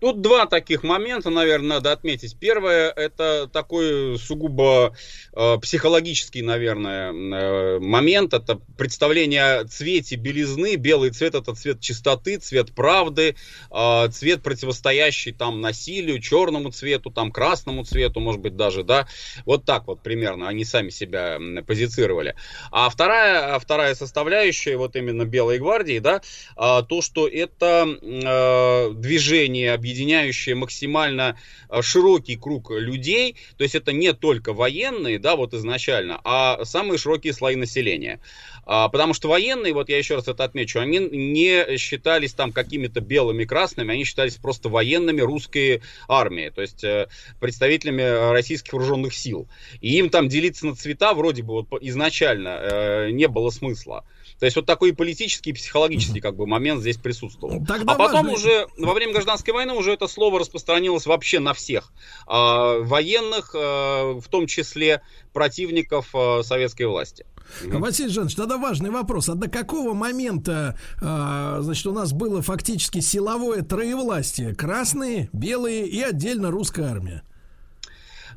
Тут два таких момента, наверное, надо отметить. Первое, это такой сугубо э, психологический, наверное, э, момент. Это представление о цвете белизны. Белый цвет это цвет чистоты, цвет правды, э, цвет противостоящий там насилию, черному цвету, там красному цвету, может быть, даже, да. Вот так вот примерно они сами себя позицировали. А вторая, а вторая составляющая, вот именно Белой гвардии, да, а, то, что это э, движение, объединяющее максимально э, широкий круг людей, то есть это не только военные, да, вот изначально, а самые широкие слои населения. А, Потому что военные, вот я еще раз это отмечу, они не считались там какими-то белыми, красными, они считались просто военными русской армии, то есть э, представителями российских вооруженных сил. И им там делиться на цвета вроде бы вот изначально э, не было смысла. То есть вот такой политический и психологический как бы момент здесь присутствовал. Тогда а потом важно- уже во время гражданской войны уже это слово распространилось вообще на всех а, военных, а, в том числе противников а, советской власти. Василий Жанович, тогда важный вопрос. А до какого момента, а, значит, у нас было фактически силовое троевластие? Красные, белые и отдельно русская армия.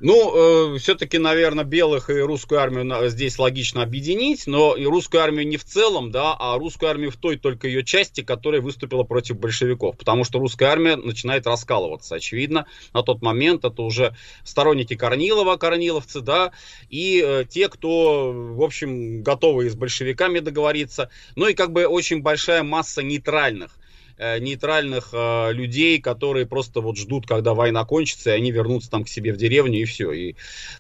Ну, все-таки, наверное, белых и русскую армию здесь логично объединить, но и русскую армию не в целом, да, а русскую армию в той только ее части, которая выступила против большевиков, потому что русская армия начинает раскалываться, очевидно, на тот момент это уже сторонники Корнилова, корниловцы, да, и э, те, кто, в общем, готовы с большевиками договориться, ну и как бы очень большая масса нейтральных. э, нейтральных э, людей, которые просто вот ждут, когда война кончится, и они вернутся там к себе в деревню, и все, и,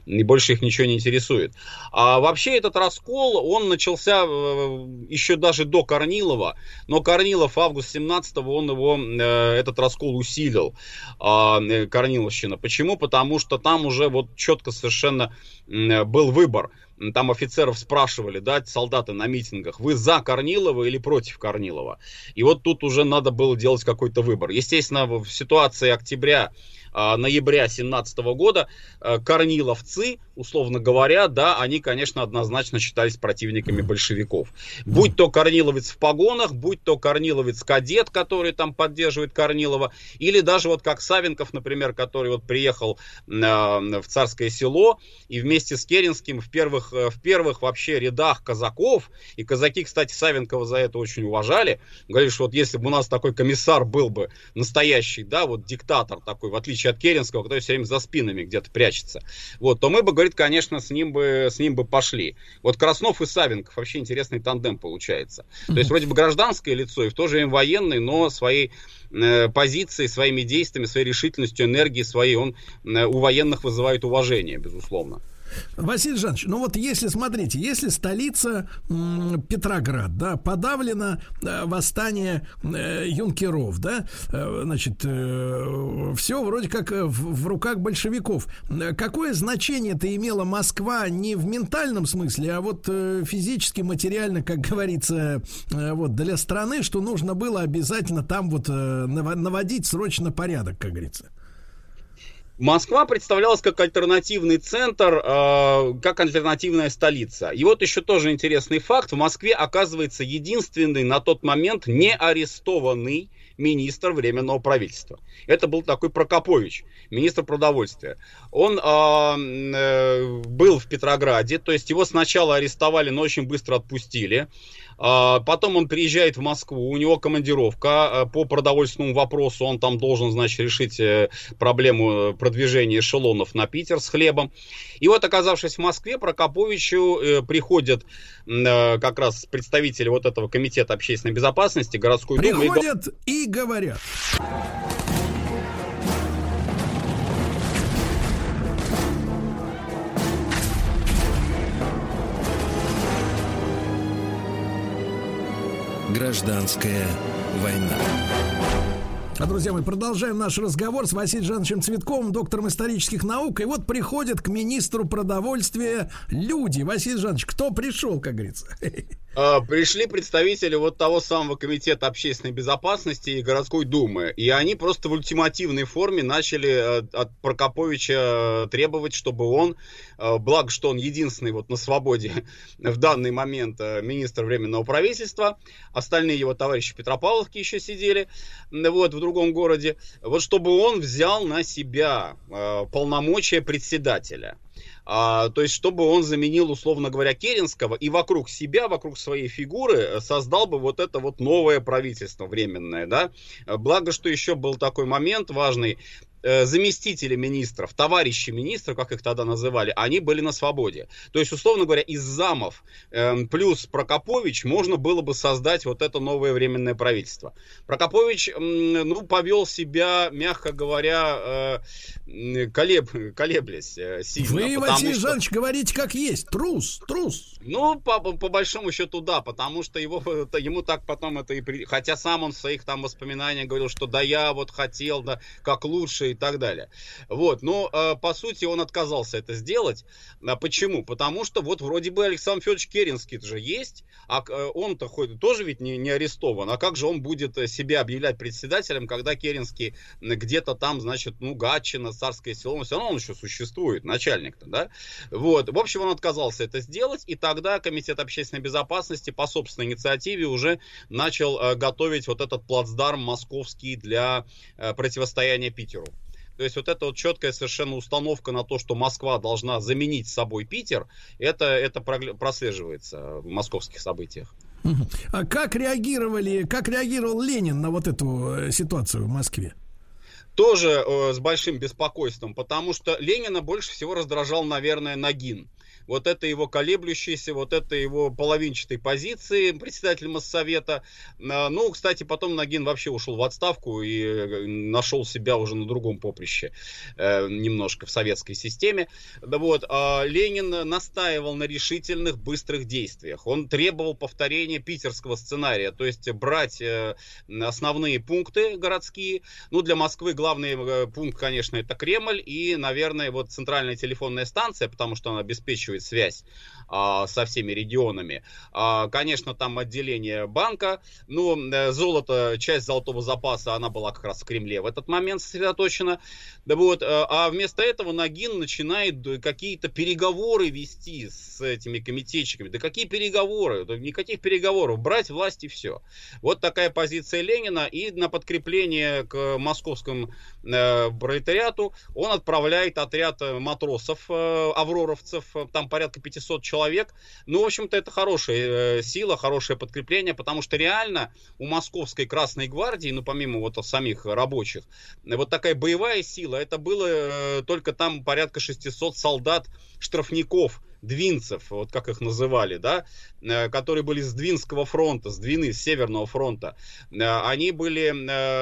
и больше их ничего не интересует. А вообще этот раскол, он начался э, еще даже до Корнилова, но Корнилов август 17-го, он его, э, этот раскол усилил, э, Корниловщина. Почему? Потому что там уже вот четко совершенно э, был выбор – там офицеров спрашивали, да, солдаты на митингах, вы за Корнилова или против Корнилова? И вот тут уже надо было делать какой-то выбор. Естественно, в ситуации октября ноября 17 года а, корниловцы, условно говоря, да, они, конечно, однозначно считались противниками большевиков. Будь то корниловец в погонах, будь то корниловец-кадет, который там поддерживает Корнилова, или даже вот как Савенков, например, который вот приехал э, в Царское село и вместе с Керенским в первых, э, в первых вообще рядах казаков, и казаки, кстати, Савенкова за это очень уважали, говорили, что вот если бы у нас такой комиссар был бы настоящий, да, вот диктатор такой, в отличие отличие от Керенского, который все время за спинами где-то прячется, вот, то мы бы, говорит, конечно, с ним бы, с ним бы пошли. Вот Краснов и Савенков, вообще интересный тандем получается. То есть вроде бы гражданское лицо и в то же время военный, но своей э, позицией, своими действиями, своей решительностью, энергией своей он э, у военных вызывает уважение, безусловно. Василий Жанович, ну вот если, смотрите, если столица м, Петроград, да, подавлено э, восстание э, юнкеров, да, э, значит, э, все вроде как э, в, в руках большевиков. Э, какое значение это имела Москва не в ментальном смысле, а вот э, физически, материально, как говорится, э, вот для страны, что нужно было обязательно там вот э, наводить срочно порядок, как говорится? Москва представлялась как альтернативный центр, э, как альтернативная столица. И вот еще тоже интересный факт. В Москве оказывается единственный на тот момент не арестованный министр Временного правительства. Это был такой Прокопович, министр продовольствия. Он э, э, был в Петрограде, то есть его сначала арестовали, но очень быстро отпустили. А, потом он приезжает в Москву, у него командировка а, по продовольственному вопросу, он там должен, значит, решить э, проблему продвижения эшелонов на Питер с хлебом. И вот, оказавшись в Москве, Прокоповичу э, приходят э, как раз представители вот этого комитета общественной безопасности городской думы. Приходят и говорят. Гражданская война. А, друзья, мы продолжаем наш разговор с Василием Жановичем Цветковым, доктором исторических наук. И вот приходят к министру продовольствия люди. Василий Жанович, кто пришел, как говорится? А, пришли представители вот того самого комитета общественной безопасности и городской думы. И они просто в ультимативной форме начали э, от Прокоповича требовать, чтобы он, э, благо что он единственный вот на свободе в данный момент э, министр Временного правительства, остальные его товарищи Петропавловки еще сидели, вот, в другом городе, вот чтобы он взял на себя полномочия председателя. А, то есть, чтобы он заменил, условно говоря, Керенского и вокруг себя, вокруг своей фигуры э, создал бы вот это вот новое правительство временное, да. Благо, что еще был такой момент важный, Э, заместители министров, товарищи министров, как их тогда называли, они были на свободе. То есть, условно говоря, из замов э, плюс Прокопович можно было бы создать вот это новое временное правительство. Прокопович, э, ну, повел себя, мягко говоря, э, колеб, колеблясь э, сильно. Вы, Василий что... Жанович, говорите как есть. Трус, трус. Ну, по, по большому счету, да, потому что его, ему так потом это и... При... Хотя сам он в своих там воспоминаниях говорил, что да я вот хотел, да, как лучше и так далее. Вот, но э, по сути он отказался это сделать. А почему? Потому что вот вроде бы Александр Федорович Керенский же есть, а э, он-то ходит, тоже ведь не, не арестован. А как же он будет э, себя объявлять председателем, когда Керенский где-то там, значит, ну, Гатчина, Царское село, но все равно он еще существует, начальник-то, да? Вот, в общем, он отказался это сделать, и тогда Комитет общественной безопасности по собственной инициативе уже начал э, готовить вот этот плацдарм московский для э, противостояния Питеру. То есть вот эта вот четкая совершенно установка на то, что Москва должна заменить собой Питер, это, это прослеживается в московских событиях. А как реагировали, как реагировал Ленин на вот эту э, ситуацию в Москве? Тоже э, с большим беспокойством, потому что Ленина больше всего раздражал, наверное, Нагин. Вот это его колеблющиеся, вот это его половинчатые позиции председатель Моссовета. А, ну, кстати, потом Нагин вообще ушел в отставку и э, нашел себя уже на другом поприще э, немножко в советской системе. Вот, а Ленин настаивал на решительных, быстрых действиях. Он требовал повторения питерского сценария, то есть брать э, основные пункты городские. Ну, для Москвы главный пункт, конечно, это Кремль и, наверное, вот центральная телефонная станция, потому что она обеспечивает связь со всеми регионами. А, конечно, там отделение банка, но э, золото, часть золотого запаса, она была как раз в Кремле в этот момент сосредоточена. Да вот, а вместо этого Нагин начинает какие-то переговоры вести с этими комитетчиками. Да какие переговоры? Никаких переговоров. Брать власть и все. Вот такая позиция Ленина. И на подкрепление к московскому э, пролетариату он отправляет отряд матросов, э, авроровцев, там порядка 500 человек. Ну, в общем-то, это хорошая э, сила, хорошее подкрепление, потому что реально у московской Красной Гвардии, ну, помимо вот самих рабочих, вот такая боевая сила, это было э, только там порядка 600 солдат, штрафников, двинцев, вот как их называли, да, э, которые были с Двинского фронта, с Двины, с Северного фронта. Они были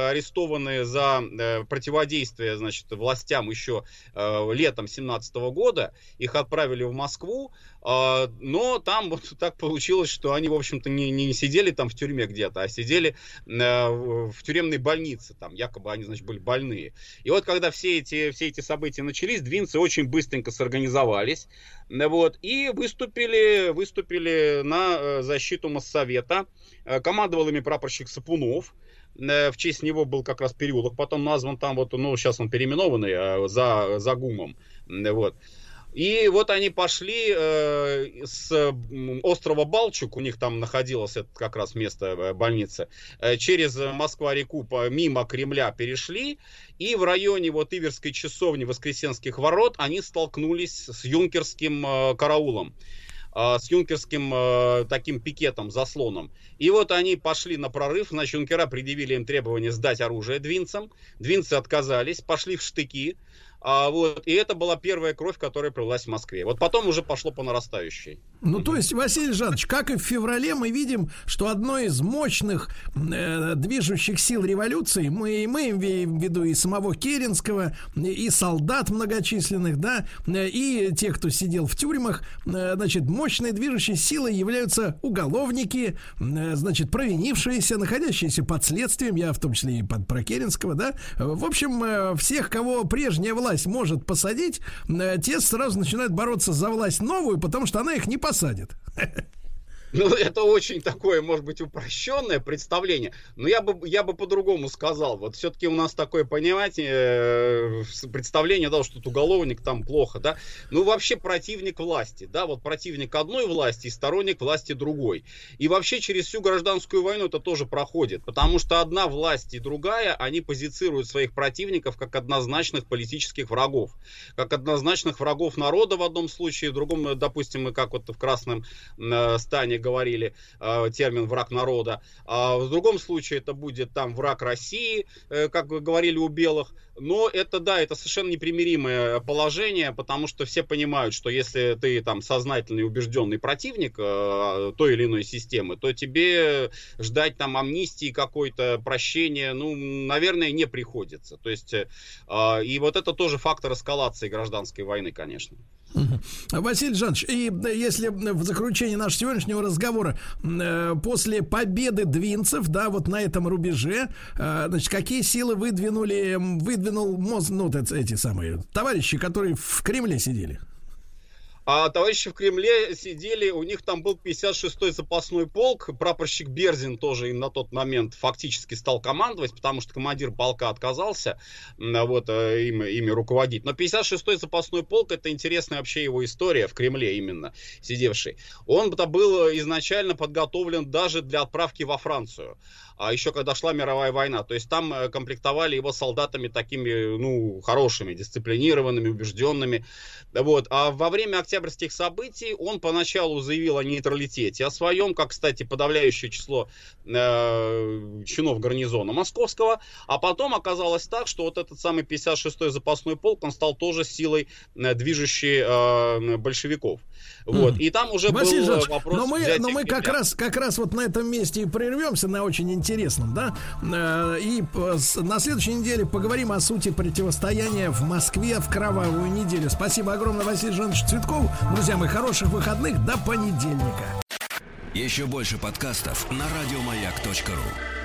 арестованы за противодействие, значит, властям еще летом 17 года. Их отправили в Москву, но там вот так получилось, что они, в общем-то, не, не сидели там в тюрьме где-то, а сидели в тюремной больнице, там якобы они, значит, были больные. И вот когда все эти, все эти события начались, двинцы очень быстренько сорганизовались, вот, и выступили, выступили на э, защиту Моссовета. Э, командовал ими прапорщик Сапунов, э, в честь него был как раз переулок, потом назван там вот, ну, сейчас он переименованный, за, за ГУМом, вот. И вот они пошли э, с острова Балчук, у них там находилось это как раз место э, больницы, э, через Москва-реку мимо Кремля перешли, и в районе вот Иверской часовни Воскресенских ворот они столкнулись с юнкерским э, караулом э, с юнкерским э, таким пикетом, заслоном. И вот они пошли на прорыв, значит, юнкера предъявили им требование сдать оружие двинцам. Двинцы отказались, пошли в штыки. А, вот, и это была первая кровь, которая пролилась в Москве. Вот потом уже пошло по нарастающей. Ну, то есть, Василий Жанович, как и в феврале, мы видим, что одной из мощных э, движущих сил революции, мы имеем в виду и самого Керенского, и солдат многочисленных, да, и тех, кто сидел в тюрьмах, э, значит, мощной движущей силой являются уголовники, э, значит, провинившиеся, находящиеся под следствием, я в том числе и под про Керенского, да, в общем, э, всех, кого прежняя власть власть может посадить, э, те сразу начинают бороться за власть новую, потому что она их не посадит. Ну, это очень такое, может быть, упрощенное представление. Но я бы, я бы по-другому сказал. Вот все-таки у нас такое понимание, э, представление, да, что тут уголовник там плохо, да. Ну, вообще противник власти, да, вот противник одной власти и сторонник власти другой. И вообще через всю гражданскую войну это тоже проходит. Потому что одна власть и другая, они позицируют своих противников как однозначных политических врагов. Как однозначных врагов народа в одном случае, в другом, допустим, мы как вот в Красном э, стане говорили э, термин враг народа. А в другом случае это будет там враг России, э, как говорили у белых. Но это, да, это совершенно непримиримое положение, потому что все понимают, что если ты там сознательный убежденный противник э, той или иной системы, то тебе ждать там амнистии какой-то, прощения, ну, наверное, не приходится. То есть, э, и вот это тоже фактор эскалации гражданской войны, конечно. Василий Жанович, и если в заключении нашего сегодняшнего разговора э, после победы двинцев, да, вот на этом рубеже, э, значит, какие силы выдвинули, выдвинул мозг, ну, эти самые товарищи, которые в Кремле сидели? А товарищи в Кремле сидели, у них там был 56-й запасной полк, прапорщик Берзин тоже на тот момент фактически стал командовать, потому что командир полка отказался вот, э, ими, ими руководить. Но 56-й запасной полк, это интересная вообще его история в Кремле именно сидевший. Он был изначально подготовлен даже для отправки во Францию а еще когда шла мировая война. То есть там э, комплектовали его солдатами такими, ну, хорошими, дисциплинированными, убежденными. Вот. А во время октябрьских событий он поначалу заявил о нейтралитете, о своем, как, кстати, подавляющее число э, чинов гарнизона московского. А потом оказалось так, что вот этот самый 56-й запасной полк, он стал тоже силой э, движущей э, большевиков. Вот, и там уже Василий был э, Жанович, вопрос но мы, но мы как раз, как раз вот на этом месте и прервемся на очень интересном, да, Э, и на следующей неделе поговорим о сути противостояния в Москве в кровавую неделю. Спасибо огромное Василию Жановичу Цветкову. Друзья мои, хороших выходных, до понедельника. Еще больше подкастов на радиомаяк.ру.